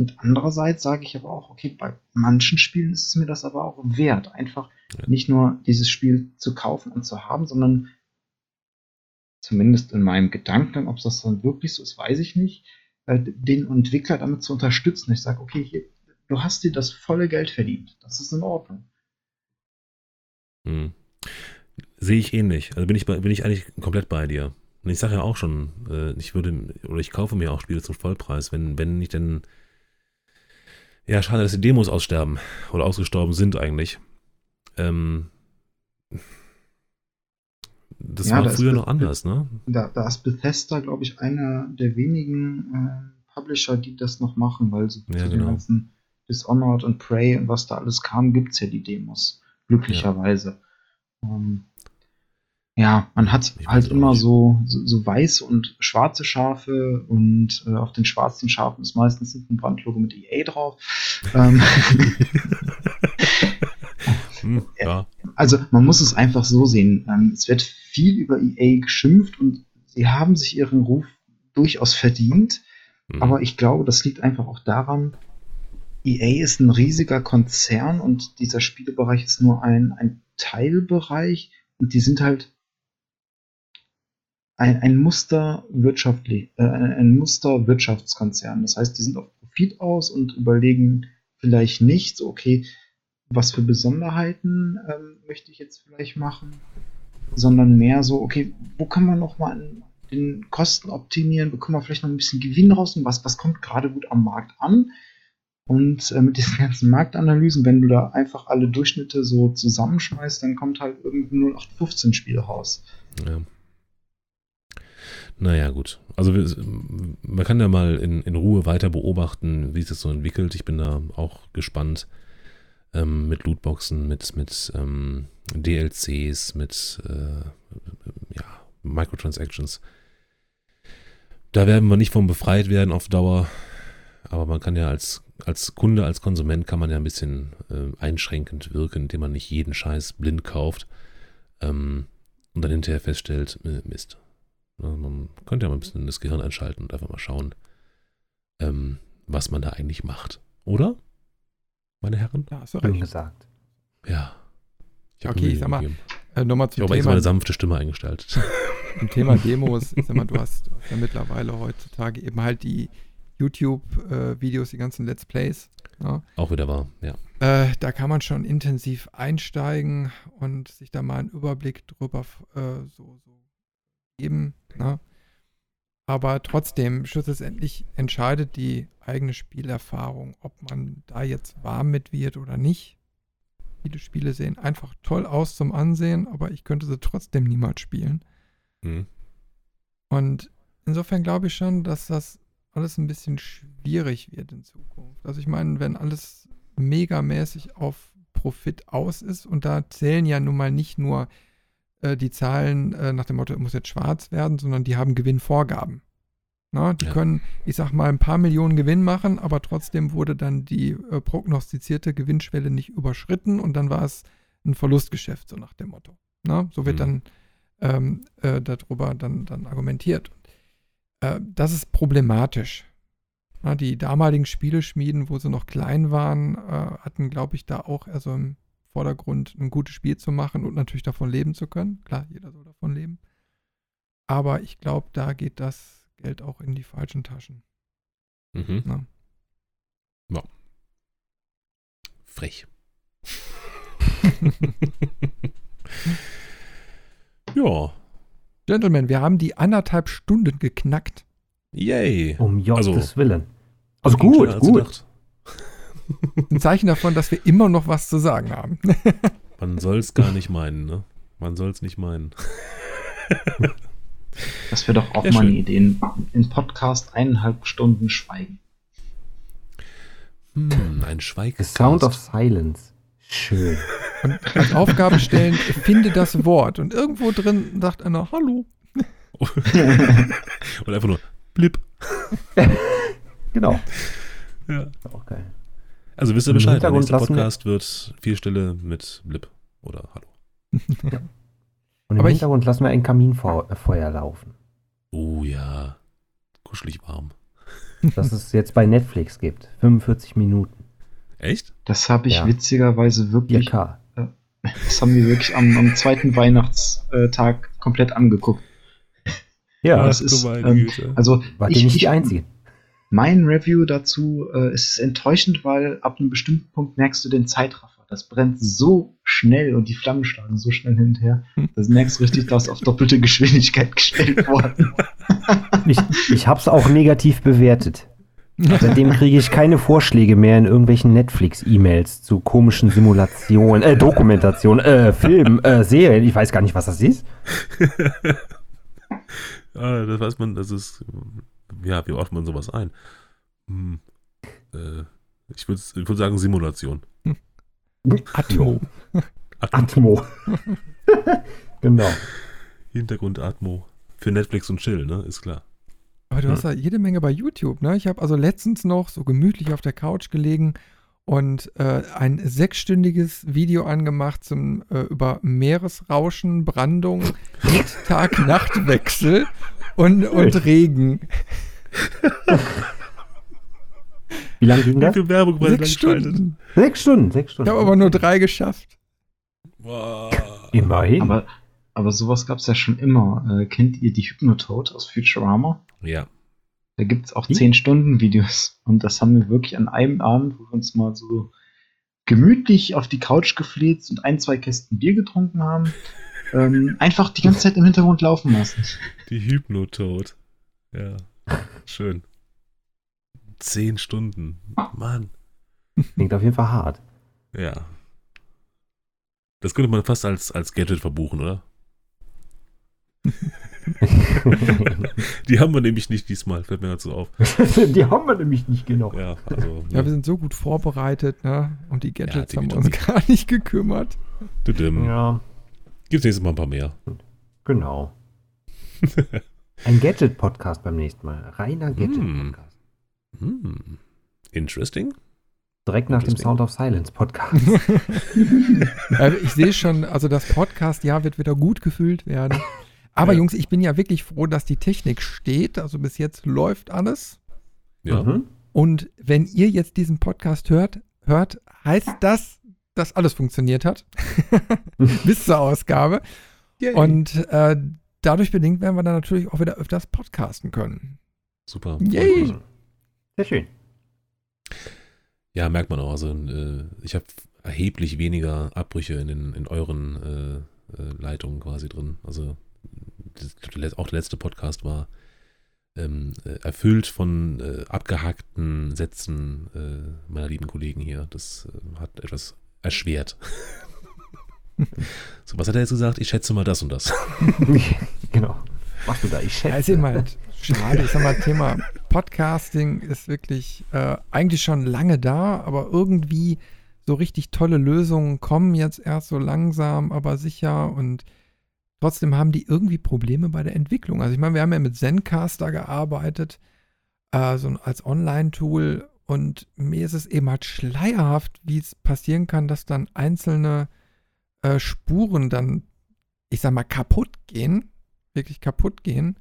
Und andererseits sage ich aber auch, okay, bei manchen Spielen ist es mir das aber auch wert, einfach ja. nicht nur dieses Spiel zu kaufen und zu haben, sondern zumindest in meinem Gedanken, ob das dann wirklich so ist, weiß ich nicht, äh, den Entwickler damit zu unterstützen. Ich sage, okay, hier, du hast dir das volle Geld verdient. Das ist in Ordnung. Hm. Sehe ich ähnlich. Also bin ich, bin ich eigentlich komplett bei dir. Und ich sage ja auch schon, äh, ich würde, oder ich kaufe mir auch Spiele zum Vollpreis, wenn, wenn ich denn, Ja, schade, dass die Demos aussterben oder ausgestorben sind eigentlich. Ähm, das Ja, war da früher noch anders, ne? Da, da ist Bethesda, glaube ich, einer der wenigen äh, Publisher, die das noch machen, weil so Ja, zu den genau. ganzen Dishonored und Prey und was da alles kam, gibt es ja die Demos. Glücklicherweise. Ähm, ja, man hat Ich weiß halt immer so, so, so weiße und schwarze Schafe und äh, auf den schwarzen Schafen ist meistens ein Brandlogo mit EA drauf. ähm, Hm, ja. Also man muss es einfach so sehen. Ähm, es wird viel über EA geschimpft und sie haben sich ihren Ruf durchaus verdient. Mhm. Aber ich glaube, das liegt einfach auch daran, EA ist ein riesiger Konzern und dieser Spielebereich ist nur ein, ein Teilbereich und die sind halt ein, ein Muster wirtschaftlich, äh, ein Muster Wirtschaftskonzern. Das heißt, die sind auf Profit aus und überlegen vielleicht nicht, so, okay, was für Besonderheiten ähm, möchte ich jetzt vielleicht machen, sondern mehr so, okay, wo kann man noch mal an den Kosten optimieren, bekommen wir vielleicht noch ein bisschen Gewinn raus und was, was kommt gerade gut am Markt an. Und äh, mit diesen ganzen Marktanalysen, wenn du da einfach alle Durchschnitte so zusammenschmeißt, dann kommt halt irgendein 0815-Spiel raus. Ja. Naja, gut. Also man kann ja mal in, in Ruhe weiter beobachten, wie sich das so entwickelt. Ich bin da auch gespannt ähm, mit Lootboxen, mit, mit ähm, DLCs, mit äh, ja, Microtransactions. Da werden wir nicht von befreit werden auf Dauer. Aber man kann ja als, als Kunde, als Konsument kann man ja ein bisschen äh, einschränkend wirken, indem man nicht jeden Scheiß blind kauft ähm, und dann hinterher feststellt, äh, Mist. Ja, man könnte ja mal ein bisschen das Gehirn einschalten und einfach mal schauen, ähm, was man da eigentlich macht. Oder? Meine Herren? Ja, hast du Schön recht. gesagt. Ja. Ich Okay, ich sag mal. Äh, Nochmal Ich zum habe extra Thema, meine sanfte Stimme eingestellt. zum Thema Demos. Ich sag mal, du hast, ja mittlerweile heutzutage eben halt die YouTube-Videos, die ganzen Let's Plays. Ja. Auch wieder wahr, ja. Äh, da kann man schon intensiv einsteigen und sich da mal einen Überblick drüber äh, so, so geben. Ne? Aber trotzdem, schlussendlich entscheidet die eigene Spielerfahrung, ob man da jetzt warm mit wird oder nicht. Viele Spiele sehen einfach toll aus zum Ansehen, aber ich könnte sie trotzdem niemals spielen. Hm. Und insofern glaube ich schon, dass das alles ein bisschen schwierig wird in Zukunft. Also ich meine, wenn alles megamäßig auf Profit aus ist und da zählen ja nun mal nicht nur äh, die Zahlen äh, nach dem Motto, muss jetzt schwarz werden, sondern die haben Gewinnvorgaben. Na, die Ja. können, ich sag mal, ein paar Millionen Gewinn machen, aber trotzdem wurde dann die äh, prognostizierte Gewinnschwelle nicht überschritten und dann war es ein Verlustgeschäft, so nach dem Motto. Na, so wird Mhm. dann ähm, äh, darüber dann, dann argumentiert. Äh, das ist problematisch. Na, die damaligen Spieleschmieden, wo sie noch klein waren, hatten, glaube ich, da auch also im Vordergrund ein gutes Spiel zu machen und natürlich davon leben zu können. Klar, jeder soll davon leben. Aber ich glaube, da geht das Geld auch in die falschen Taschen. Mhm. Ne? Frech. ja. Gentlemen, wir haben die anderthalb Stunden geknackt. Yay. Um Gottes Also- Willen. Also gut, gut. Ein Zeichen davon, dass wir immer noch was zu sagen haben. Man soll es gar nicht meinen, ne? Man soll es nicht meinen. Das wäre doch auch Ja, mal eine. Idee. In- In Podcast eineinhalb Stunden Schweigen. Hm, ein Schweigcast. Sound of Silence. Schön. Und als Aufgaben stellen, finde das Wort. Und irgendwo drin sagt einer Hallo. Und einfach nur blip. Genau. Ja. Auch geil. Also wisst ihr Bescheid, der Hintergrund nächste lassen wir- Podcast wird vier Stelle mit blip. Oder hallo. Und im Aber ich- Hintergrund lassen wir ein Kaminfeuer laufen. Oh ja. Kuschelig warm. Das es jetzt bei Netflix gibt. 45 Minuten. Echt? Das habe ich Ja. witzigerweise wirklich, 4K. das haben wir wirklich am, am zweiten Weihnachtstag komplett angeguckt. Ja, das ist, ähm, Güte. Also wart ich, nicht ich, die Einzigen. Mein Review dazu äh, ist enttäuschend, weil ab einem bestimmten Punkt merkst du den Zeitraffer. Das brennt so schnell und die Flammen schlagen so schnell hin und her. Das merkst du richtig, dass auf doppelte Geschwindigkeit gestellt worden. Ich, ich habe es auch negativ bewertet. Seitdem kriege ich keine Vorschläge mehr in irgendwelchen Netflix-E-Mails zu komischen Simulationen, äh, Dokumentationen, äh, Filmen, äh, Serien. Ich weiß gar nicht, was das ist. ja, das weiß man, das ist, ja, wie ordnet man sowas ein? Hm, äh, ich würde ich würd sagen Simulation. Atmo. Atmo. genau. Hintergrund Atmo. Für Netflix und Chill, ne? Ist klar. Aber du hast ja jede Menge bei YouTube, ne? Ich habe also letztens noch so gemütlich auf der Couch gelegen und äh, ein sechsstündiges Video angemacht zum äh, über Meeresrauschen, Brandung, mit Tag-Nacht-Wechsel und, und Regen. Wie lange ging Wie das? viel Werbung wurde Sechs Stunden. Sechs Stunden, sechs Ich Stunden. habe aber nur drei geschafft. Wow. Immerhin. Aber, aber sowas gab es ja schon immer. Äh, kennt ihr die Hypnotoad aus Futurama? Ja. Da gibt es auch Wie? 10-Stunden-Videos. Und das haben wir wirklich an einem Abend, wo wir uns mal so gemütlich auf die Couch gefläzt und ein, zwei Kästen Bier getrunken haben, ähm, einfach die ganze Zeit im Hintergrund laufen lassen. Die Hypnotoad. Ja. Schön. Zehn Stunden. Mann. Klingt auf jeden Fall hart. Ja. Das könnte man fast als, als Gadget verbuchen, oder? Die haben wir nämlich nicht diesmal, fällt mir dazu auf. die haben wir nämlich nicht genau. Ja, also. Ja, wir sind so gut vorbereitet, ne? Und die Gadgets Ja, haben wir uns gar nicht gekümmert. Ja, Gibt's nächstes Mal ein paar mehr. genau. Ein Gadget-Podcast beim nächsten Mal. Reiner Gadget-Podcast. Hm. Interesting. Direkt nach dem. Sound of Silence Podcast. Äh, ich sehe schon, also das Podcast-Jahr wird wieder gut gefüllt werden. Aber Ja. Jungs, ich bin ja wirklich froh, dass die Technik steht. Also bis jetzt läuft alles. Ja. Mhm. Und wenn ihr jetzt diesen Podcast hört, hört, heißt das, dass alles funktioniert hat. bis zur Ausgabe. Und äh, dadurch bedingt werden wir dann natürlich auch wieder öfters podcasten können. Super. Yay. Sehr schön. Ja, merkt man auch. Also, äh, ich habe erheblich weniger Abbrüche in, den, in euren äh, äh, Leitungen quasi drin. Also, das, auch der letzte Podcast war ähm, äh, erfüllt von äh, abgehackten Sätzen äh, meiner lieben Kollegen hier. Das äh, hat etwas erschwert. so, was hat er jetzt gesagt? Ich schätze mal das und das. genau. Machst du da? Ich Ja, ist schätze. eben halt schade. Ich sag mal, Thema Podcasting ist wirklich äh, eigentlich schon lange da, aber irgendwie so richtig tolle Lösungen kommen jetzt erst so langsam, aber sicher und trotzdem haben die irgendwie Probleme bei der Entwicklung. Also ich meine, wir haben ja mit Zencaster gearbeitet, äh, so ein- als Online-Tool und mir ist es eben halt schleierhaft, wie es passieren kann, dass dann einzelne äh, Spuren dann, ich sag mal, kaputt gehen, wirklich kaputt gehen.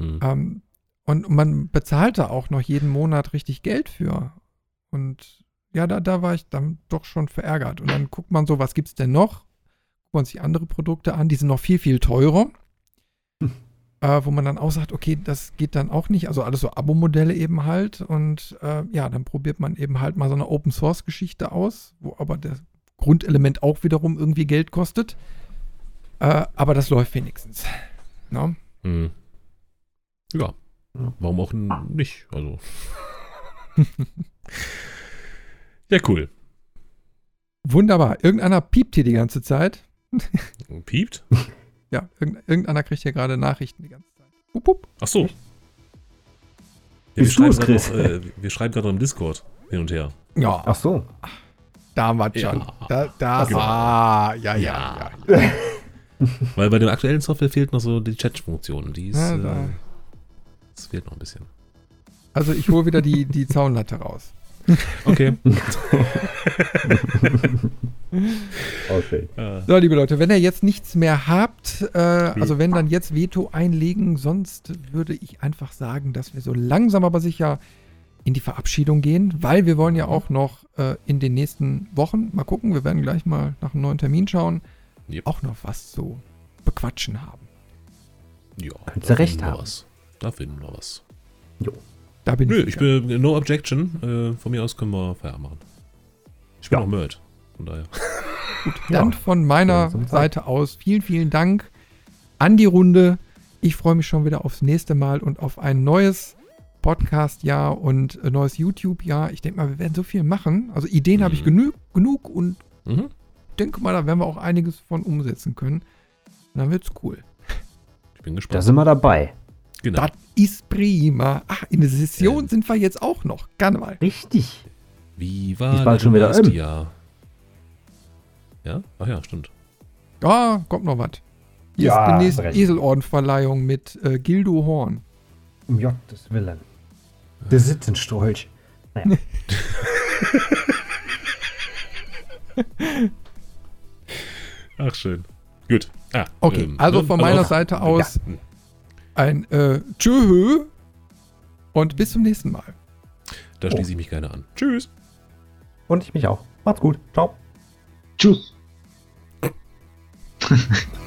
Hm. Ähm, und man bezahlt da auch noch jeden Monat richtig Geld für. Und ja, da, da war ich dann doch schon verärgert. Und dann guckt man so, was gibt's denn noch? Guckt man sich andere Produkte an, die sind noch viel, viel teurer. Äh, wo man dann auch sagt, okay, das geht dann auch nicht. Also alles so Abo-Modelle eben halt. Und äh, ja, dann probiert man eben halt mal so eine Open-Source-Geschichte aus, wo aber das Grundelement auch wiederum irgendwie Geld kostet. Äh, aber das läuft wenigstens. Ne? Hm. Ja. Warum auch nicht? Also. ja, cool. Wunderbar. Irgendeiner piept hier die ganze Zeit. Piept? Ja, irgend, irgendeiner kriegt hier gerade Nachrichten die ganze Zeit. Wupp, wupp. Ach so. Ja, wir, schreiben noch, äh, wir schreiben gerade noch im Discord hin und her. Ja, Ach so. da haben wir schon. Ja. Da, da, Genau. ah, ja, ja, ja. Weil bei der aktuellen Software fehlt noch so die Chat-Funktion. Die ist. Ja, äh, da. das fehlt noch ein bisschen. Also ich hole wieder die, die Zaunlatte raus. Okay. Äh, So, liebe Leute, wenn ihr jetzt nichts mehr habt, äh, also wenn dann jetzt Veto einlegen, sonst würde ich einfach sagen, dass wir so langsam aber sicher in die Verabschiedung gehen, weil wir wollen ja auch noch äh, in den nächsten Wochen, mal gucken, wir werden gleich mal nach einem neuen Termin schauen, Yep. auch noch was zu bequatschen haben. ja. Könntest du da recht finden wir haben. Was. Da finden wir was. Da bin Nö, ich. ich bin no objection. Äh, von mir aus können wir Feierabend machen. Ich bin Ja. auch Nerd. Von daher. Dann von meiner Ja. Seite aus vielen, vielen Dank an die Runde. Ich freue mich schon wieder aufs nächste Mal und auf ein neues Podcast-Jahr und äh, neues YouTube-Jahr. Ich denke mal, wir werden so viel machen. Also Ideen habe ich Mhm. genug, genug und Mhm. denke mal, da werden wir auch einiges von umsetzen können. Und dann wird's cool. Ich bin Da gespannt. sind wir dabei. Genau. Das ist prima. Ach, in der Session Ähm. sind wir jetzt auch noch. Gerne mal. Richtig. Wie Ist war bald schon wieder das. Jahr? Ja? Ach ja, stimmt. Ah, kommt noch was. Hier Ja, ist demnächst recht. Eselordenverleihung mit äh, Gildo Horn. Um Gottes Willen. Der Sitzenstrolch. Naja. Ach, schön. Gut. Ah, Okay, ähm, also ne? von meiner auch- Seite aus Ja. Ein äh, Tschö und bis zum nächsten Mal. Da schließe ich mich gerne an. Tschüss. Und ich mich auch. Macht's gut. Ciao. Tschüss.